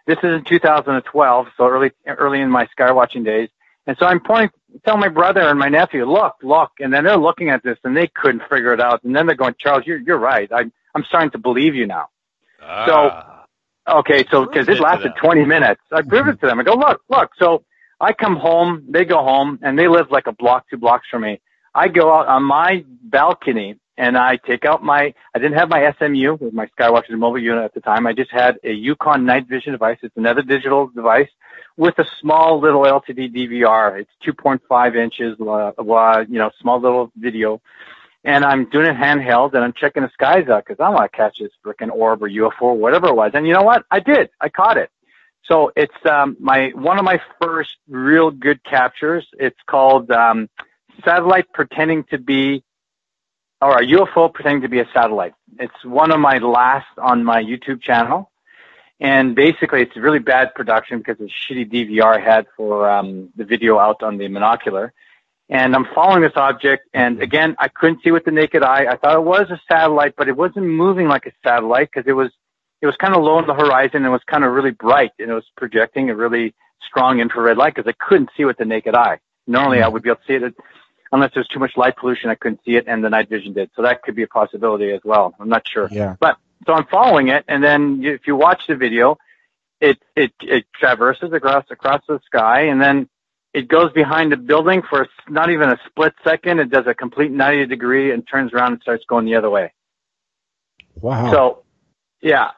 this is in 2012, so early early in my sky watching days. And so I'm pointing, telling my brother and my nephew, look, look, and then they're looking at this and they couldn't figure it out. And then they're going, Charles, you're you're right. I'm I'm starting to believe you now. Ah. So, okay, so it it lasted 20 minutes, I proved it to them. I go, look, look. So I come home, they go home, and they live like a block, two blocks from me. I go out on my balcony and I take out my, I didn't have my SMU with my Skywatcher mobile unit at the time. I just had a Yukon night vision device. It's another digital device with a small little LCD DVR. It's 2.5 inches, uh, you know, small little video and I'm doing it handheld and I'm checking the skies out because I want to catch this freaking orb or UFO or whatever it was. And you know what? I did. I caught it. So it's um, my one of my first real good captures. It's called um, satellite pretending to be, or a UFO pretending to be a satellite. It's one of my last on my YouTube channel, and basically it's really bad production because of shitty DVR I had for um, the video out on the monocular. And I'm following this object, and again, I couldn't see with the naked eye. I thought it was a satellite, but it wasn't moving like a satellite because it was it was kind of low on the horizon and it was kind of really bright and it was projecting a really strong infrared light because I couldn't see with the naked eye. Normally I would be able to see it unless there's too much light pollution. I couldn't see it and the night vision did. So that could be a possibility as well. I'm not sure. Yeah. But so I'm following it and then if you watch the video, it, it, it traverses across, across the sky and then it goes behind the building for not even a split second. It does a complete 90 degree and turns around and starts going the other way. Wow. So, yeah.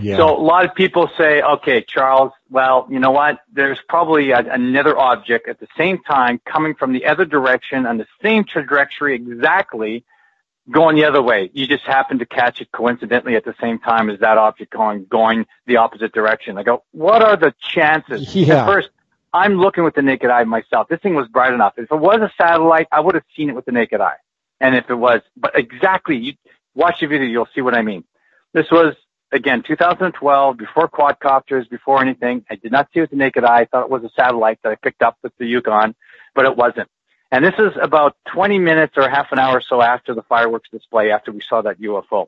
Yeah. So a lot of people say, okay, Charles, well, you know what? There's probably a, another object at the same time coming from the other direction on the same trajectory exactly going the other way. You just happen to catch it coincidentally at the same time as that object going, going the opposite direction. I go, what are the chances? [laughs] Yeah. At first, I'm looking with the naked eye myself. This thing was bright enough. If it was a satellite, I would have seen it with the naked eye. And if it was, but exactly, you watch the video, you'll see what I mean. This was again, 2012, before quadcopters, before anything. I did not see it with the naked eye. I thought it was a satellite that I picked up with the Yukon, but it wasn't. And this is about 20 minutes or half an hour or so after the fireworks display, after we saw that UFO.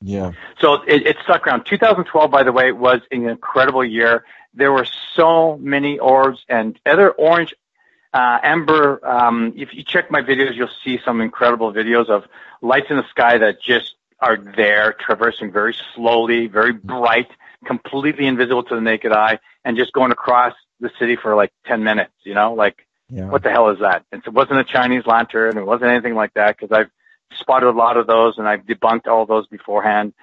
Yeah. So it, it stuck around. 2012, by the way, was an incredible year. There were so many orbs and other orange, uh, amber. Um, if you check my videos, you'll see some incredible videos of lights in the sky that just are there, traversing very slowly, very bright, completely invisible to the naked eye, and just going across the city for like 10 minutes, you know, like, Yeah. what the hell is that? And so it wasn't a Chinese lantern. It wasn't anything like that because I've spotted a lot of those and I've debunked all those beforehand.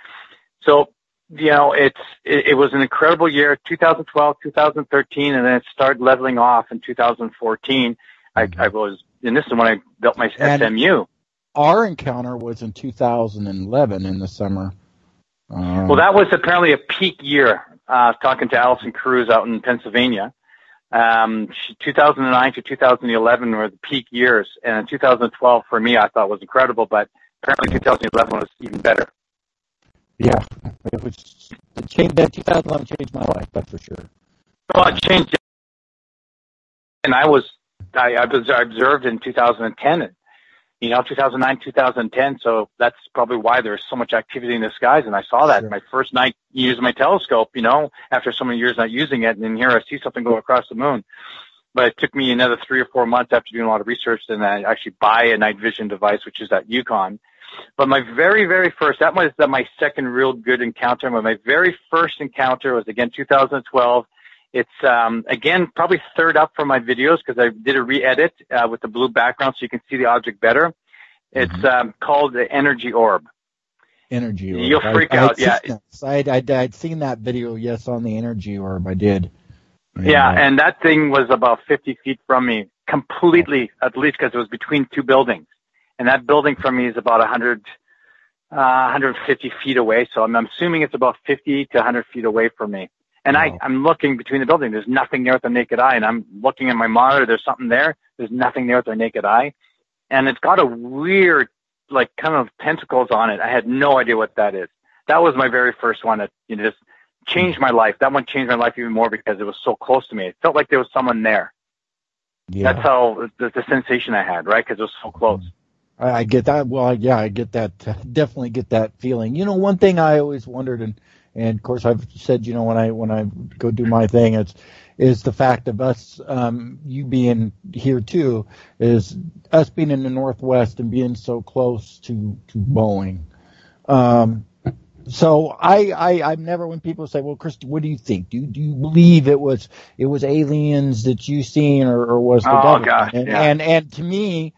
So, you know, it's, it, it was an incredible year, 2012, 2013, and then it started leveling off in 2014. I, mm-hmm. I was, and this is when I built my And- SMU. Our encounter was in 2011 in the summer. Um, Well, that was apparently a peak year. Uh, talking to Allison Cruz out in Pennsylvania. Um, she- 2009 to 2011 were the peak years, and 2012 for me I thought was incredible, but apparently 2011 was even better. yeah, it was it changed. That 2011 changed my life, that's for sure. Well, it changed, and I was I, I was observed in 2010, and, you know, 2009, 2010. So that's probably why there's so much activity in the skies. And I saw that my first night using my telescope. You know, after so many years not using it, and then here I see something go across the moon. But it took me another three or four months after doing a lot of research then I actually buy a night vision device, which is that Yukon. But my very, very first, that was that my second real good encounter. But my very first encounter was again 2012. It's um, again probably third up from my videos because I did a re-edit uh, with the blue background so you can see the object better. It's um, called the Energy Orb. Energy orb. You'll freak I, out, I'd yeah. I'd, I'd, I'd seen that video, yes, on the energy orb. I did. Yeah, uh, and that thing was about 50 feet from me, completely, at least because it was between two buildings. And that building from me is about 100, uh, 150 feet away. So I'm assuming it's about 50 to 100 feet away from me. And I, I'm looking between the building. There's nothing there with the naked eye. And I'm looking at my monitor. There's something there. There's nothing there with the naked eye. And it's got a weird, like, kind of tentacles on it. I had no idea what that is. That was my very first one that, you know, just changed my life. That one changed my life even more because it was so close to me. It felt like there was someone there. Yeah. That's how the, the sensation I had, right? Because it was so close. Mm-hmm. I, I get that. Well, yeah, I get that. [laughs] Definitely get that feeling. You know, one thing I always wondered, and and of course I've said, you know, when I when I go do my thing, it's is the fact of us, um, you being here too, is us being in the Northwest and being so close to to Boeing. Um, so I, I, I've never when people say, well, Chris, what do you think? Do you, do you believe it was, it was aliens that you seen or, or was the Oh, and, yeah. and, and to me,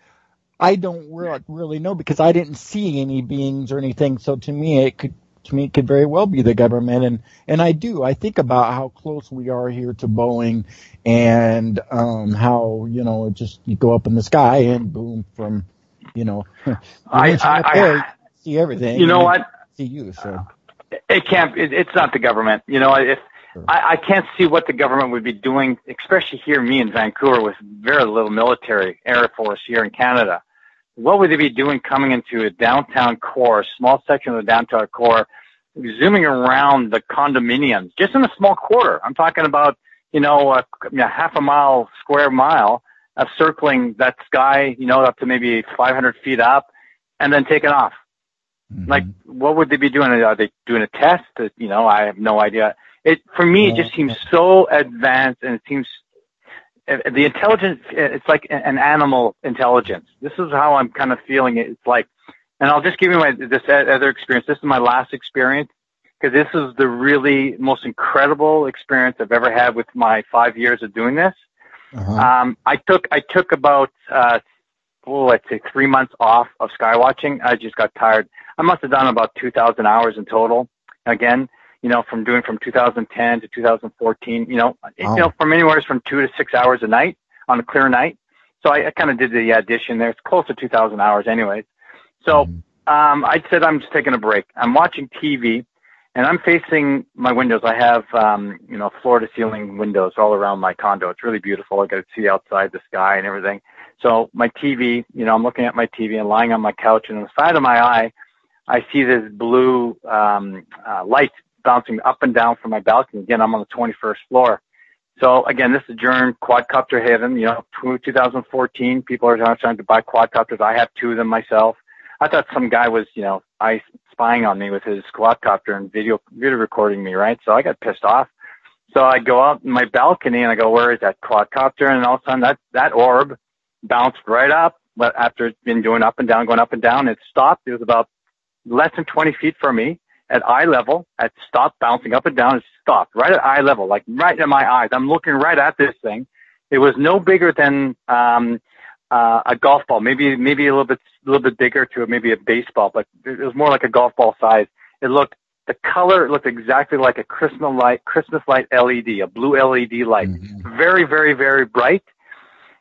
I don't re- really know because I didn't see any beings or anything. So to me, it could, to me, could very well be the government. And, and I do, I think about how close we are here to Boeing and, um, how, you know, it just, you go up in the sky and boom from, you know, [laughs] I- I- up I- see everything. You know what? See you. So It can't. It, it's not the government. You know, if I, I can't see what the government would be doing, especially here, me in Vancouver, with very little military air force here in Canada. What would they be doing coming into a downtown core, a small section of the downtown core, zooming around the condominiums, just in a small quarter? I'm talking about, you know, a, half a mile, square mile of circling that sky, you know, up to maybe 500 feet up, and then taking off. Mm-hmm. Like, what would they be doing? Are they doing a test? You know, I have no idea. It for me, it just seems so advanced, and it seems the intelligence. It's like an animal intelligence. This is how I'm kind of feeling it. It's like, and I'll just give you my this other experience. This is my last experience because this is the really most incredible experience I've ever had with my five years of doing this. Um, I took I took about uh, oh, let's say three months off of skywatching. I just got tired. I must have done about 2,000 hours in total. Again, you know, from doing from 2010 to 2014, you know, you know, from anywhere from two to six hours a night on a clear night. So I, I kind of did the addition there. It's close to 2,000 hours anyways. So, um, I said I'm just taking a break. I'm watching TV and I'm facing my windows. I have, um, you know, floor to ceiling windows all around my condo. It's really beautiful. I got to see outside the sky and everything. So my TV, you know, I'm looking at my TV and lying on my couch and on the side of my eye, I see this blue, um, uh, light bouncing up and down from my balcony. Again, I'm on the 21st floor. So again, this is during quadcopter heaven, you know, 2014. People are trying to buy quadcopters. I have two of them myself. I thought some guy was, you know, I spying on me with his quadcopter and video video recording me, right? So I got pissed off. So I go out in my balcony and I go, where is that quadcopter? And all of a sudden that that orb bounced right up. But after it's been going up and down, going up and down, it stopped. It was about less than 20 feet from me at eye level. It stopped bouncing up and down. It stopped right at eye level, like right in my eyes. I'm looking right at this thing. It was no bigger than um, uh, a golf ball, maybe maybe a little bit a little bit bigger to it, maybe a baseball, but it was more like a golf ball size. It looked the color looked exactly like a Christmas light Christmas light LED, a blue LED light, very very very bright.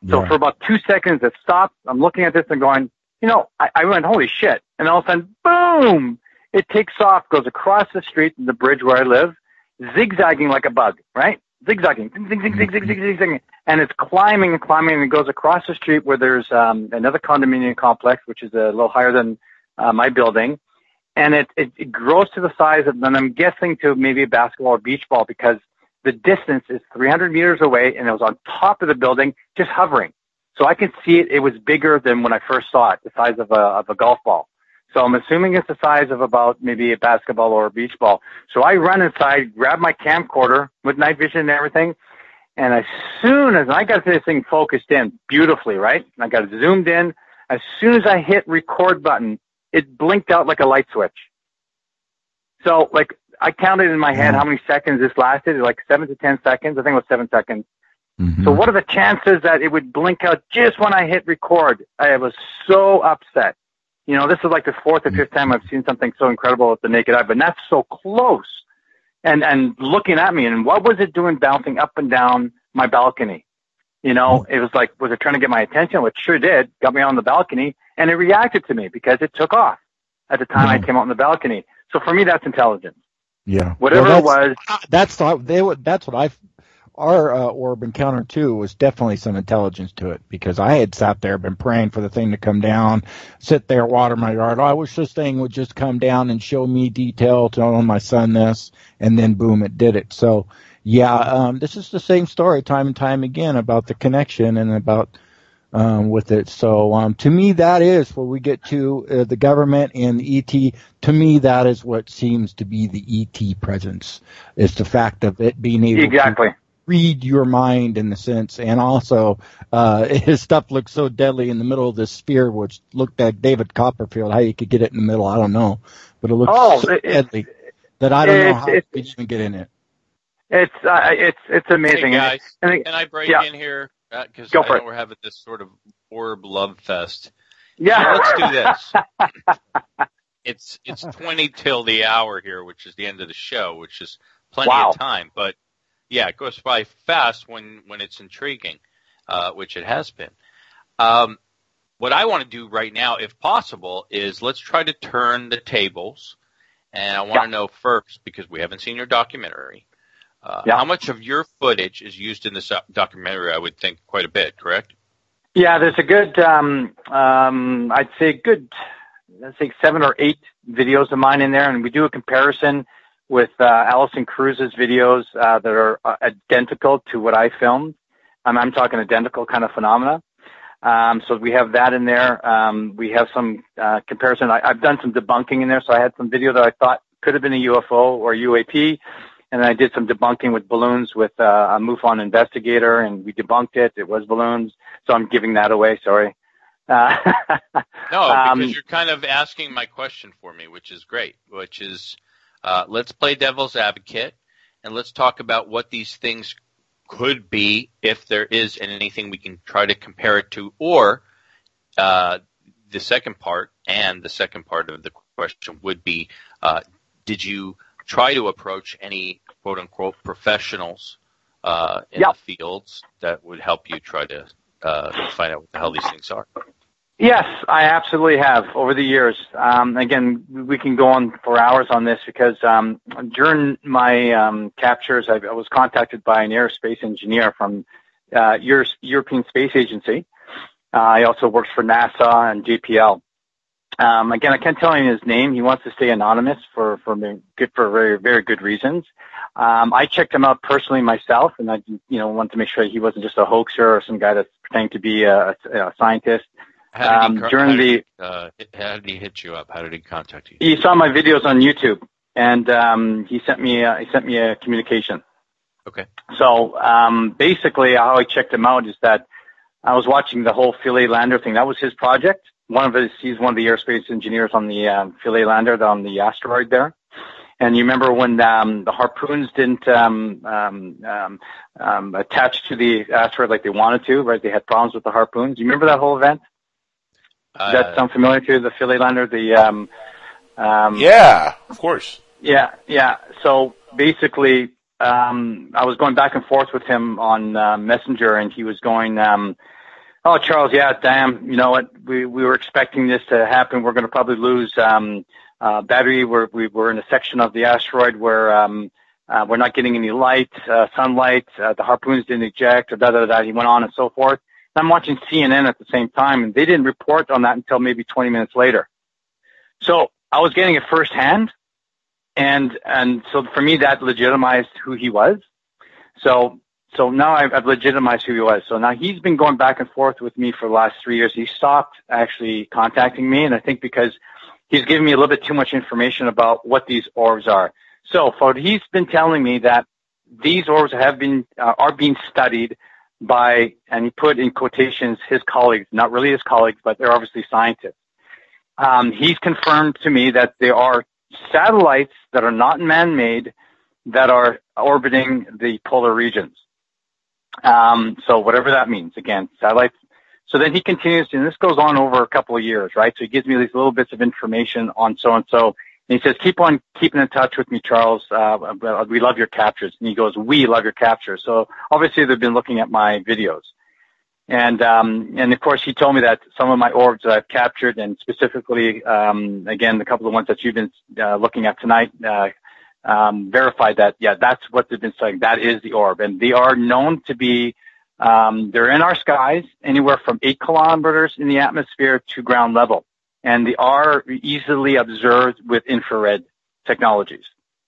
So for about two seconds, it stopped. I'm looking at this and going, you know, I, I went, holy shit! And all of a sudden, boom! It takes off, goes across the street, the bridge where I live, zigzagging like a bug, right? Zigzagging, zig, zig, zig, zig, zig, zig, zig, zig, and it's climbing and climbing, and it goes across the street where there's um, another condominium complex, which is a little higher than uh, my building, and it, it it grows to the size of, and I'm guessing to maybe a basketball or beach ball because the distance is 300 meters away, and it was on top of the building, just hovering. So I can see it. It was bigger than when I first saw it, the size of a of a golf ball. So I'm assuming it's the size of about maybe a basketball or a beach ball. So I run inside, grab my camcorder with night vision and everything, and as soon as I got this thing focused in beautifully, right? I got it zoomed in. As soon as I hit record button, it blinked out like a light switch. So like I counted in my head mm-hmm. how many seconds this lasted, like seven to ten seconds. I think it was seven seconds. Mm-hmm. So what are the chances that it would blink out just when I hit record? I was so upset. You know, this is like the fourth or mm. fifth time I've seen something so incredible with the naked eye, but that's so close. And and looking at me, and what was it doing, bouncing up and down my balcony? You know, mm. it was like, was it trying to get my attention? Which sure did. Got me on the balcony, and it reacted to me because it took off at the time I mm. came out on the balcony. So for me, that's intelligence. Yeah. Whatever Well, it was, That's not, they that's what I, our uh, orb encounter too was definitely some intelligence to it because I had sat there, been praying for the thing to come down, sit there, water my yard. I wish this thing would just come down and show me detail, tell my son this, and then boom, it did it. So yeah, um, this is the same story time and time again about the connection and about um, with it. So um, to me, that is where we get to uh, the government and the ET. To me, that is what seems to be the ET presence. Is the fact of it being able Exactly. to read your mind in the sense, and also uh, [laughs] his stuff looks so deadly in the middle of this sphere, which looked like David Copperfield. How you could get it in the middle, I don't know, but it looks Oh, so it- it- deadly that I don't know it's- how you it's- could even get in it. it's uh, it's it's amazing. Hey guys, And it- can I break yeah. in here? Because Go I know we're having this sort of orb love fest. Yeah. So let's do this. [laughs] it's it's twenty till the hour here, which is the end of the show, which is plenty Wow. of time. But yeah, it goes by fast when when it's intriguing, uh, which it has been. Um, what I want to do right now, if possible, is let's try to turn the tables. And I want to know first, because we haven't seen your documentary, Uh, How much of your footage is used in this documentary? I would think quite a bit, correct? Yeah, there's a good, um, um, I'd say good, let's say seven or eight videos of mine in there, and we do a comparison with uh, Alison Krause's videos uh, that are uh, identical to what I filmed. Um, I'm talking identical kind of phenomena. Um, so we have that in there. Um, we have some uh, comparison. I, I've done some debunking in there, so I had some video that I thought could have been a UFO or UAP, and I did some debunking with balloons with uh, a MUFON investigator, and we debunked it. It was balloons, so I'm giving that away. Sorry. Uh, [laughs] no, because um, you're kind of asking my question for me, which is great. Which is, uh, let's play devil's advocate, and let's talk about what these things could be if there is anything we can try to compare it to, or uh, the second part, and the second part of the question would be, uh, did you try to approach any quote unquote professionals uh, in yep. the fields that would help you try to uh, find out what the hell these things are? Yes, I absolutely have over the years. Um, again, we can go on for hours on this because um, during my um, captures, I, I, was contacted by an aerospace engineer from uh, Euro- European Space Agency. Uh, I also worked for NASA and JPL. Um, again, I can't tell you his name. He wants to stay anonymous for for good for very very good reasons. Um, I checked him out personally myself, and I you know wanted to make sure he wasn't just a hoaxer or some guy that's pretending to be a, a scientist. How did, he, um, during did, the, uh, how did he hit you up? How did he contact you? He saw my videos on YouTube, and um, he sent me uh, he sent me a communication. Okay. So um, basically, how I checked him out is that I was watching the whole Philae lander thing. That was his project. One of his, he's one of the aerospace engineers on the um, Philae lander on the asteroid there. And you remember when um, the harpoons didn't um, um, um, um, attach to the asteroid like they wanted to, right? They had problems with the harpoons. You remember that whole event? Does that uh, sound familiar to you, the Philae lander? The um, um, yeah, of course. Yeah, yeah. So basically, um, I was going back and forth with him on uh, Messenger, and he was going, um, "Oh, Charles, yeah, damn, you know what? We we were expecting this to happen. We're going to probably lose um, uh, battery. We're we, we're in a section of the asteroid where um, uh, we're not getting any light, uh, sunlight. Uh, the harpoons didn't eject, or da da da." He went on and so forth. I'm watching CNN at the same time, and they didn't report on that until maybe 20 minutes later. So I was getting it firsthand, and and so for me that legitimized who he was. So so now I've, I've legitimized who he was. So now he's been going back and forth with me for the last three years. He stopped actually contacting me, and I think because he's giving me a little bit too much information about what these orbs are. So for he's been telling me that these orbs have been uh, are being studied by, and he put in quotations his colleagues, not really his colleagues, but they're obviously scientists. Um, he's confirmed to me that there are satellites that are not man-made that are orbiting the polar regions. Um, so whatever that means, again, satellites. So then he continues, and this goes on over a couple of years, right? So he gives me these little bits of information on so and so, and he says, keep on keeping in touch with me, Charles. Uh, we love your captures. And he goes, we love your captures. So obviously they've been looking at my videos. And, um, and of course he told me that some of my orbs that I've captured and specifically, um, again, the couple of ones that you've been uh, looking at tonight, uh, um, verified that, yeah, that's what they've been saying. That is the orb. And they are known to be, um, they're in our skies anywhere from eight kilometers in the atmosphere to ground level and they are easily observed with infrared technologies.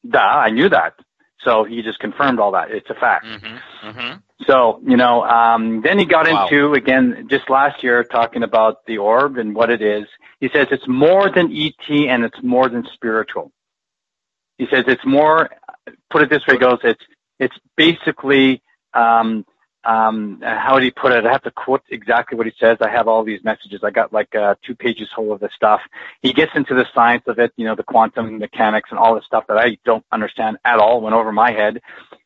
Duh, I knew that. So he just confirmed all that. It's a fact. Mm-hmm, mm-hmm. So, you know, um, then he got wow. into, again, just last year talking about the orb and what it is. He says it's more than ET and it's more than spiritual. He says it's more, put it this way, goes, it's, it's basically, um, um, how did he put it? I have to quote exactly what he says. I have all these messages. I got like uh, two pages full of this stuff. He gets into the science of it, you know, the quantum mechanics and all this stuff that I don't understand at all. Went over my head,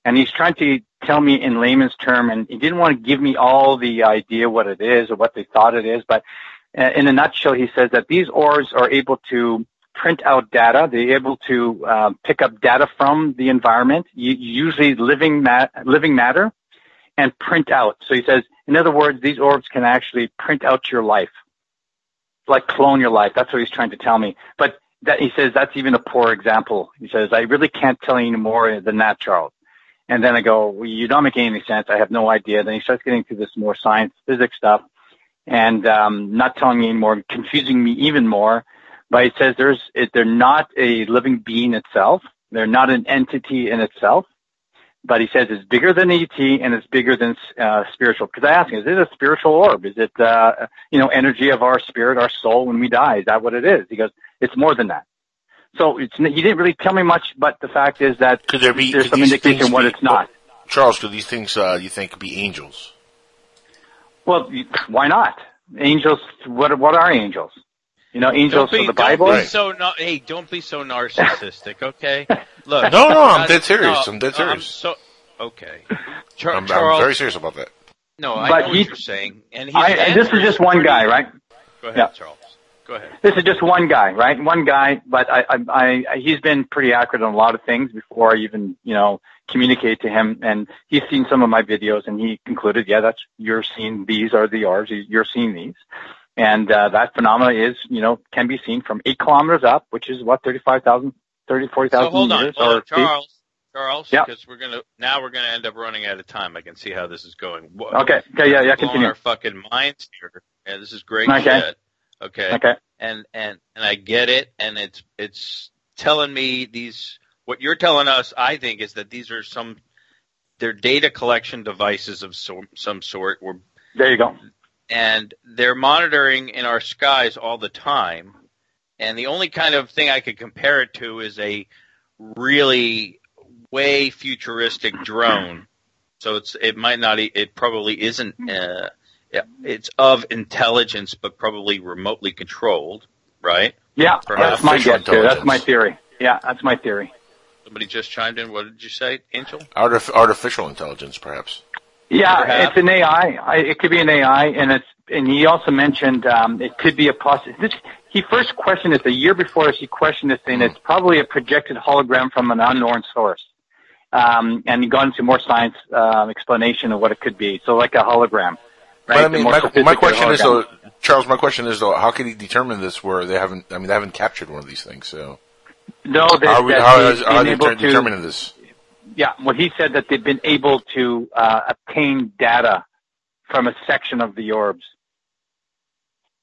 and he's trying to tell me in layman's term, and he didn't want to give me all the idea what it is or what they thought it is. But uh, in a nutshell, he says that these orbs are able to print out data. They're able to uh, pick up data from the environment, usually living mat- living matter and print out. So he says, in other words, these orbs can actually print out your life, like clone your life. That's what he's trying to tell me. But that, he says that's even a poor example. He says, I really can't tell you any more than that, Charles. And then I go, well, you don't make any sense. I have no idea. Then he starts getting into this more science, physics stuff and um, not telling me anymore, confusing me even more. But he says there's they're not a living being itself. They're not an entity in itself. But he says it's bigger than ET and it's bigger than uh, spiritual. Because I asked him, is it a spiritual orb? Is it uh, you know energy of our spirit, our soul when we die? Is that what it is? He goes, it's more than that. So it's, he didn't really tell me much, but the fact is that Could there be there's some indication things what be- it's not. Charles, could these things uh, you think be angels? Well, why not? Angels. What what are angels? You know, angels don't be, for the Bible. Don't be so na- hey, don't be so narcissistic, okay? [laughs] Look, No, no, I'm dead serious. no, I'm dead I'm serious. so okay. Char- I'm, I'm very serious about that. No, I But know what you're saying, and he's I, and this is just one guy, right? Go ahead, Yeah. Charles. Go ahead. This is just one guy, right? One guy, but I, I, I, he's been pretty accurate on a lot of things before I even, you know, communicate to him. And he's seen some of my videos, and he concluded, yeah, that's you're seeing these are the R's. You're seeing these, and uh, that phenomena is, you know, can be seen from eight kilometers up, which is what 35,000, 30, 40,000 So hold on, meters. hold or on, feet. Charles. Charles, Yeah. because we're gonna now we're gonna end up running out of time. I can see how this is going. Okay. Okay. Yeah. Yeah. Continue. our fucking minds here. Yeah, this is great Okay. shit. Okay. Okay. And and and I get it, and it's it's telling me these what you're telling us. I think is that these are some they're data collection devices of so, some sort. We're There you go. And they're monitoring in our skies all the time. And the only kind of thing I could compare it to is a really way futuristic drone. So it's it might not e- it probably isn't uh, it's of intelligence but probably remotely controlled, right? Yeah. Perhaps That's my guess too. That's my theory. Yeah. That's my theory. Somebody just chimed in. What did you say, Angel? Artif- artificial intelligence, perhaps. Yeah, it's an AI. I, it could be an AI, and it's and he also mentioned um, it could be a process. This, he first questioned it the year before. He questioned this thing. It's probably a projected hologram from an unknown source, um, and he got into more science um, explanation of what it could be. So like a hologram, right? But I mean, my, my question is though. Charles. My question is though, how can he determine this where they haven't? I mean, they haven't captured one of these things. So no, that, how are, we, how he's are they able ter- to- determining this? Yeah, well, he said that they've been able to uh, obtain data from a section of the orbs.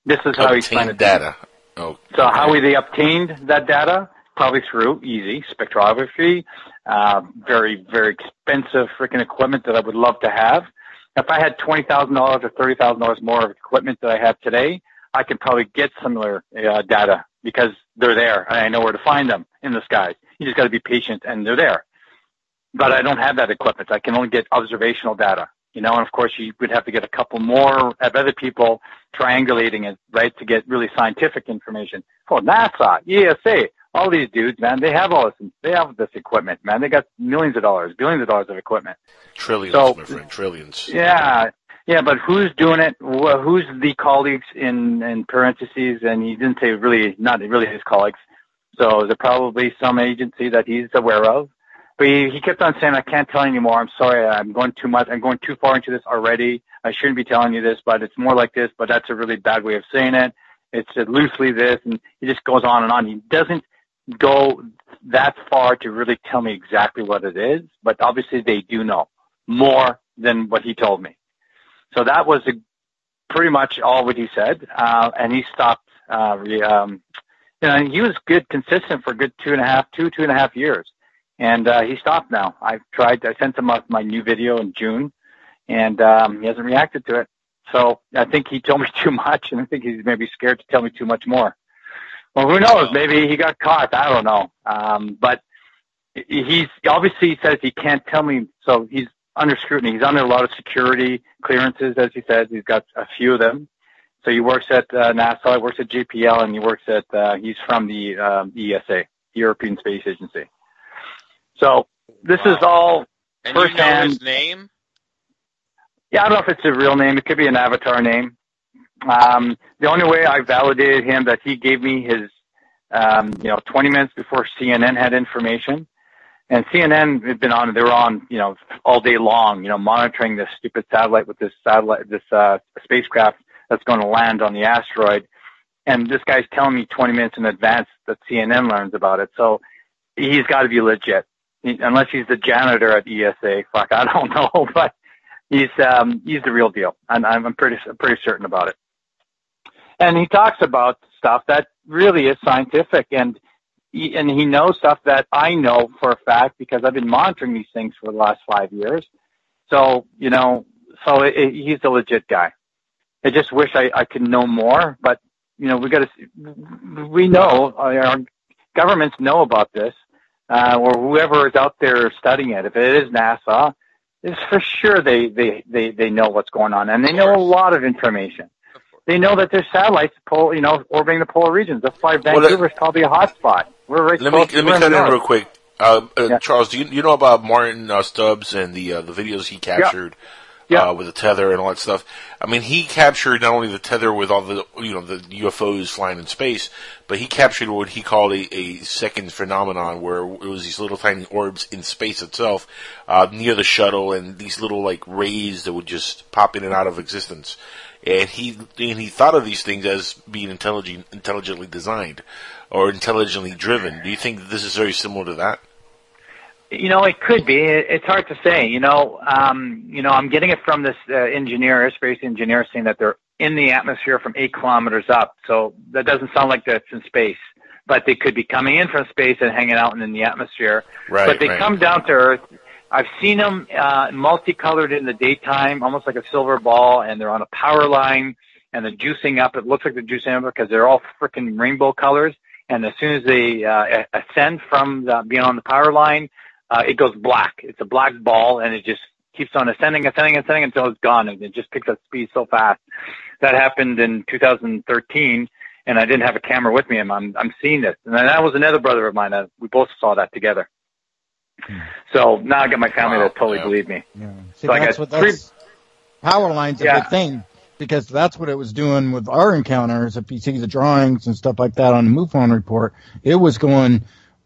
This is how he explained Obtain it. data. Oh, So how they obtained that data? Probably through easy spectrography, uh, very very expensive freaking equipment that I would love to have. If I had twenty thousand dollars or thirty thousand dollars more of equipment that I have today, I could probably get similar uh, data because they're there and I know where to find them in the skies. You just got to be patient and they're there. But I don't have that equipment. I can only get observational data. You know, and of course you would have to get a couple more of other people triangulating it, right, to get really scientific information. Oh, NASA, ESA, all these dudes, man, they have all this, they have this equipment, man. They got millions of dollars, billions of dollars of equipment. Trillions, So- my friend, trillions. Yeah, yeah, but who's doing it? Who's the colleagues in in parentheses? And he didn't say really, not really his colleagues. So there's probably some agency that he's aware of. But he, he kept on saying, "I can't tell you anymore. I'm sorry. I'm going too much. I'm going too far into this already. I shouldn't be telling you this, but it's more like this. But that's a really bad way of saying it. It's loosely this, and he just goes on and on. He doesn't go that far to really tell me exactly what it is, but obviously they do know more than what he told me. So that was a, pretty much all what he said, uh, and he stopped. Uh, um, you know, he was good, consistent for good two and a half, two, two and a half years, and uh, he stopped now. I've tried. I sent him up my new video in June, and um, he hasn't reacted to it. So I think he told me [laughs] too much, and I think he's maybe scared to tell me too much more. Well, who knows? Maybe he got caught. I don't know. Um, but he's obviously he says he can't tell me, so he's under scrutiny. He's under a lot of security clearances, as he says. He's got a few of them. So he works at uh, NASA, he works at JPL, and he works at. Uh, he's from the um, ESA, European Space Agency. So this is all And you know firsthand. his name? Yeah, I don't know if it's a real name. It could be an avatar name. Um, the only way I validated him that he gave me his, um, you know, 20 minutes before CNN had information. And CNN had been on, they were on, you know, all day long, you know, monitoring this stupid satellite with this satellite, this, uh, spacecraft that's going to land on the asteroid. And this guy's telling me 20 minutes in advance that CNN learns about it. So he's got to be legit. Unless he's the janitor at ESA. Fuck, I don't [laughs] know, but he's um, he's the real deal, and I'm, I'm pretty I'm pretty certain about it. And he talks about stuff that really is scientific, and he, and he knows stuff that I know for a fact because I've been monitoring these things for the last five years. So you know, so it, it, he's a legit guy. I just wish I, I could know more, but you know, we got to. We know our governments know about this, uh, or whoever is out there studying it. If it is NASA, it's for sure they they they they know what's going on, and they know a lot of information. They know that there's satellites, pol- you know, orbiting the polar regions. That's why Vancouver Well, is probably a hotspot. We're right Let me let me cut in real quick. Uh, uh, Charles, do you you know about Martyn uh, Stubbs and the uh, the videos he captured Uh, with the tether and all that stuff? I mean, he captured not only the tether with all the you know the UFOs flying in space, but he captured what he called a, a second phenomenon where it was these little tiny orbs in space itself uh, near the shuttle and these little like rays that would just pop in and out of existence. And he and he thought of these things as being intelligent, intelligently designed or intelligently driven. Do you think this is very similar to that? You know, it could be. It's hard to say. You know, um, you know, I'm getting it from this uh, engineer, airspace engineer, saying that they're in the atmosphere from eight kilometers up. So that doesn't sound like that's in space, but they could be coming in from space and hanging out in the atmosphere. Right, but they right. come down to Earth. I've seen them uh, multicolored in the daytime, almost like a silver ball, and they're on a power line, and they're juicing up. It looks like they're juicing up because they're all freaking rainbow colors. And as soon as they uh, ascend from the, being on the power line, uh, it goes black. It's a black ball, and it just keeps on ascending, ascending, ascending until it's gone, and it just picks up speed so fast. That happened in 2013, and I didn't have a camera with me, and I'm I'm seeing this. And that was another brother of mine. Uh, we both saw that together. So now I got my family that totally believe me. Yeah. See, So I got what three- power lines a Yeah. big thing because that's what it was doing with our encounters. If you see the drawings and stuff like that on the MUFON report, it was going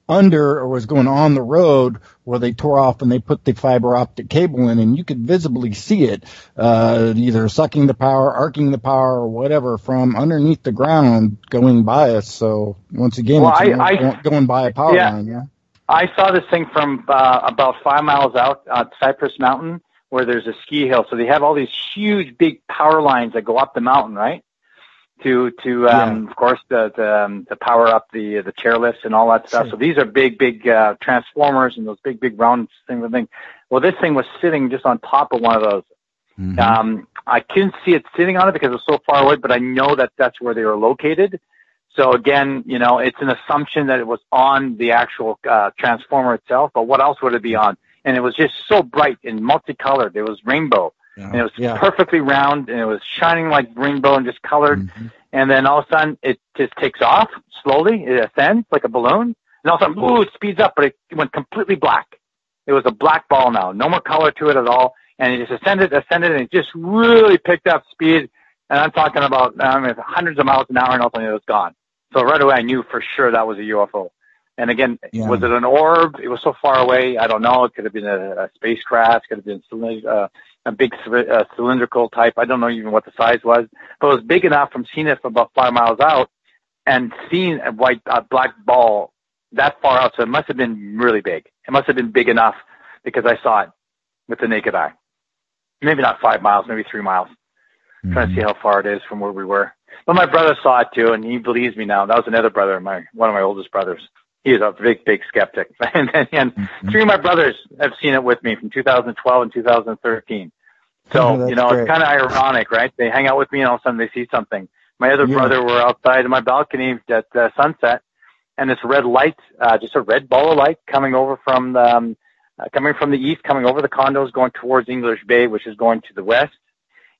under or was going on the road where they tore off and they put the fiber optic cable in and you could visibly see it, uh, either sucking the power, arcing the power or whatever from underneath the ground going by us. So once again, Well, it's I- I- going- by a power Yeah. line, yeah. I saw this thing from uh, about five miles out at Cypress Mountain, where there's a ski hill. So they have all these huge, big power lines that go up the mountain, right? To to um, of course the the, um, to power up the the chairlifts and all that stuff. So these are big, big uh, transformers and those big, big round things. and thing. Well, this thing was sitting just on top of one of those. Um, I couldn't see it sitting on it because it was so far away, but I know that that's where they were located. So again, you know, it's an assumption that it was on the actual uh, transformer itself, but what else would it be on? And it was just so bright and multicolored. It was rainbow, and it was Yeah. perfectly round, and it was shining like rainbow and just colored. Mm-hmm. And then all of a sudden, it just takes off slowly. It ascends like a balloon, and all of a sudden, ooh, it speeds up, but it went completely black. It was a black ball now, no more color to it at all, and it just ascended, ascended, and it just really picked up speed. And I'm talking about I mean, hundreds of miles an hour, and all of a sudden it was gone. So right away, I knew for sure that was a UFO. And again, Yeah. was it an orb? It was so far away. I don't know. It could have been a, a spacecraft. Could have been uh, a big uh, cylindrical type. I don't know even what the size was, but it was big enough from seeing it from about five miles out and seeing a white, a black ball that far out. So it must have been really big. It must have been big enough because I saw it with the naked eye. Maybe not five miles, maybe three miles. Trying to see how far it is from where we were. But my brother saw it too, and he believes me now. That was another brother, my one of my oldest brothers. He is a big, big skeptic. [laughs] and and three of my brothers have seen it with me from 2012 and 2013. So [laughs] Oh, you know, great. it's kind of ironic, right? They hang out with me, and all of a sudden they see something. My other Yeah. brother were outside of my balcony at uh, sunset, and this red light, uh, just a red ball of light coming over from the, um, uh, coming from the east, coming over the condos, going towards English Bay, which is going to the west,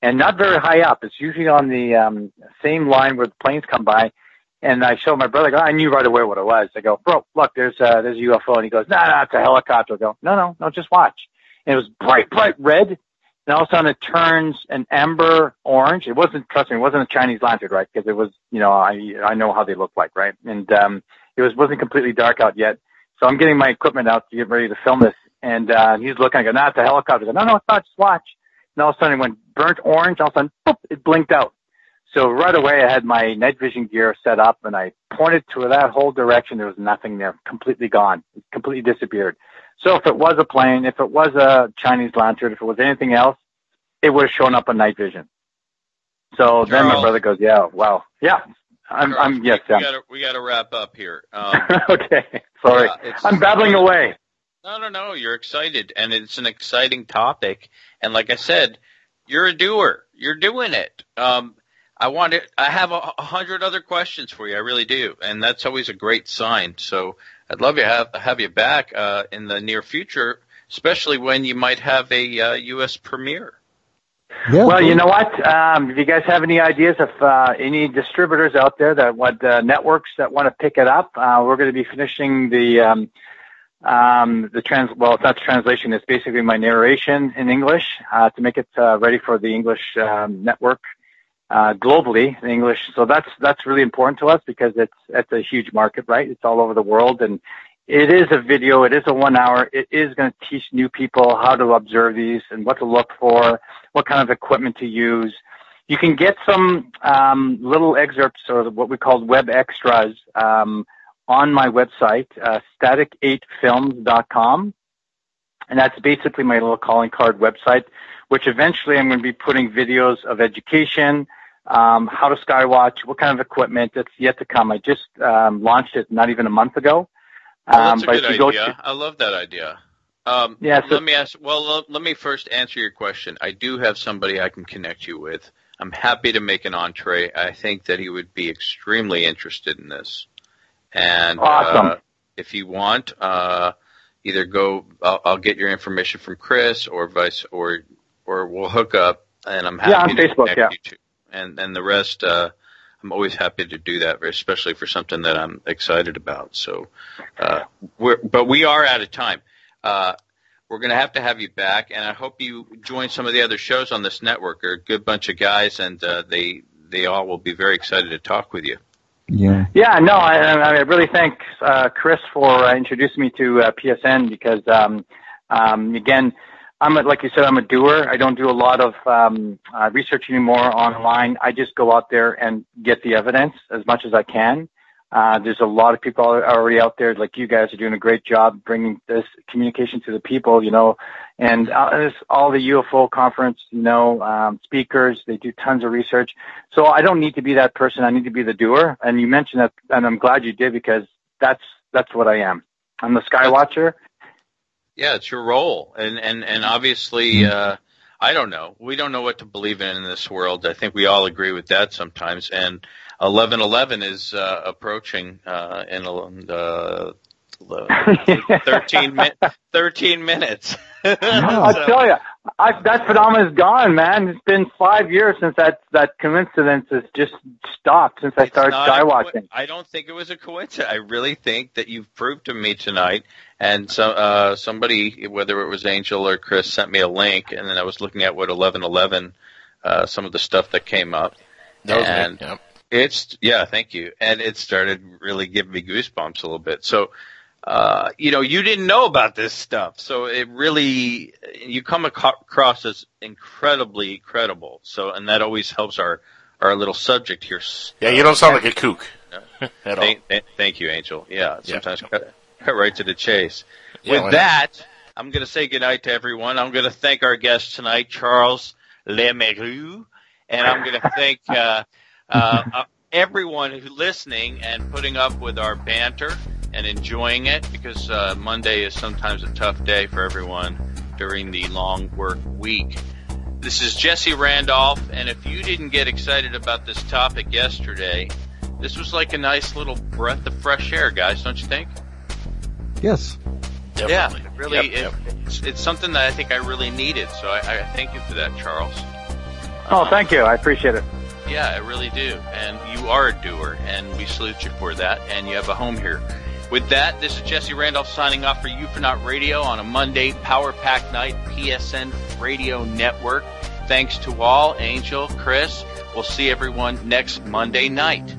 and not very high up. It's usually on the um, same line where the planes come by. And I showed my brother. I, go, I knew right away what it was. I go, bro, look, there's uh, there's a UFO, and he goes, nah, nah, it's a helicopter. I go, no, no, no, just watch. And it was bright, bright red, and all of a sudden it turns an amber orange. It wasn't, trust me, it wasn't a Chinese lantern, right? Because it was, you know, I I know how they look like, right? And um, it was wasn't completely dark out yet. So I'm getting my equipment out to get ready to film this, and uh, he's looking. I go, nah, it's a helicopter. I go, no, no, it's not. Just watch. And all of a sudden it went burnt orange. All of a sudden, boop, it blinked out. So right away, I had my night vision gear set up, and I pointed to that whole direction. There was nothing there, completely gone, it completely disappeared. So if it was a plane, if it was a Chinese lantern, if it was anything else, it would have shown up on night vision. So then my brother goes, "Yeah, wow, yeah, I'm, I'm yes, we gotta we gotta wrap up here. Um, [laughs] okay, sorry, Yeah, I'm babbling away." No, no, no. You're excited, and it's an exciting topic. And like I said, you're a doer. You're doing it. Um, I want to. I have a, a hundred other questions for you. I really do, and that's always a great sign. So I'd love to have have you back uh, in the near future, especially when you might have a uh, U.S. premiere. well, you know what? Um, if you guys have any ideas of uh, any distributors out there that want uh, networks that want to pick it up, uh, we're going to be finishing the um, um, the trans. Well, it's not translation. It's basically my narration in English uh, to make it uh, ready for the English um, network uh, globally in English. So that's that's really important to us because it's it's a huge market, right? It's all over the world, and it is a video. It is a one hour. It is going to teach new people how to observe these and what to look for, what kind of equipment to use. You can get some um, little excerpts or what we call web extras um, on my website, uh, static8films.com. And that's basically my little calling card website, which eventually I'm going to be putting videos of education, how to skywatch, what kind of equipment. It's yet to come. I just um, launched it not even a month ago. Um, that's a but good idea. to- I love that idea. Um, Yeah, so- let me ask. Well, let, me first answer your question. I do have somebody I can connect you with. I'm happy to make an entree. I think that he would be extremely interested in this. And Awesome. uh, if you want, uh, either go. I'll, I'll get your information from Chris, or vice, or or we'll hook up. And I'm happy Yeah, on to Facebook, connect yeah. You to. And and the rest. Uh, I'm always happy to do that, especially for something that I'm excited about. So, uh, we're, but we are out of time. Uh, we're going to have to have you back, and I hope you join some of the other shows on this network. They're a good bunch of guys, and uh, they they all will be very excited to talk with you. Yeah. Yeah, no, I, I really thank uh, Chris for uh, introducing me to uh, PSN because, um, um, again, I'm a, like you said, I'm a doer. I don't do a lot of um, uh, research anymore online. I just go out there and get the evidence as much as I can. Uh, there's a lot of people already out there, like you guys are doing a great job bringing this communication to the people, you know, and uh, all the UFO conference, you know, um, speakers, they do tons of research. So I don't need to be that person. I need to be the doer. And you mentioned that, and I'm glad you did because that's, that's what I am. I'm the sky watcher. Yeah, it's your role, and and and obviously, uh, I don't know. We don't know what to believe in in this world. I think we all agree with that sometimes. And eleven eleven is uh, approaching uh, in uh, [laughs] thirteen mi- thirteen minutes. [laughs] I So- tell you, I, that phenomenon is gone, man. It's been five years since that that coincidence has just stopped since I started not a sky watching. I don't think it was a coincidence. I really think that you've proved to me tonight. And so, uh, somebody, whether it was Angel or Chris, sent me a link, and then I was looking at what eleven eleven, uh, some of the stuff that came up. That was me, and yep. it's yeah, thank you. And it started really giving me goosebumps a little bit. So. Uh, you know, you didn't know about this stuff, so it really you come across as incredibly credible. So, and that always helps our our little subject here. Yeah, you don't sound like a kook [laughs] at all. Thank, thank- thank you, Angel. Yeah, sometimes cut, cut right to the chase. Yeah, With not? that, I'm going to say goodnight to everyone. I'm going to thank our guest tonight, Charles Lamoureux, and I'm going to thank uh, uh, uh, everyone who's listening and putting up with our banter and enjoying it because uh, Monday is sometimes a tough day for everyone during the long work week. This is Jesse Randolph, and if you didn't get excited about this topic yesterday, this was like a nice little breath of fresh air, guys, don't you think? Yes. Yeah, it really, it, It's, it's something that I think I really needed. So I, I thank you for that, Charles. Oh, thank you. I appreciate it. Yeah, I really do. And you are a doer, and we salute you for that. And you have a home here. With that, this is Jesse Randolph signing off for UFONAUT Radio on a Monday Power Pack Night PSN Radio Network. Thanks to all, Angel, Chris. We'll see everyone next Monday night.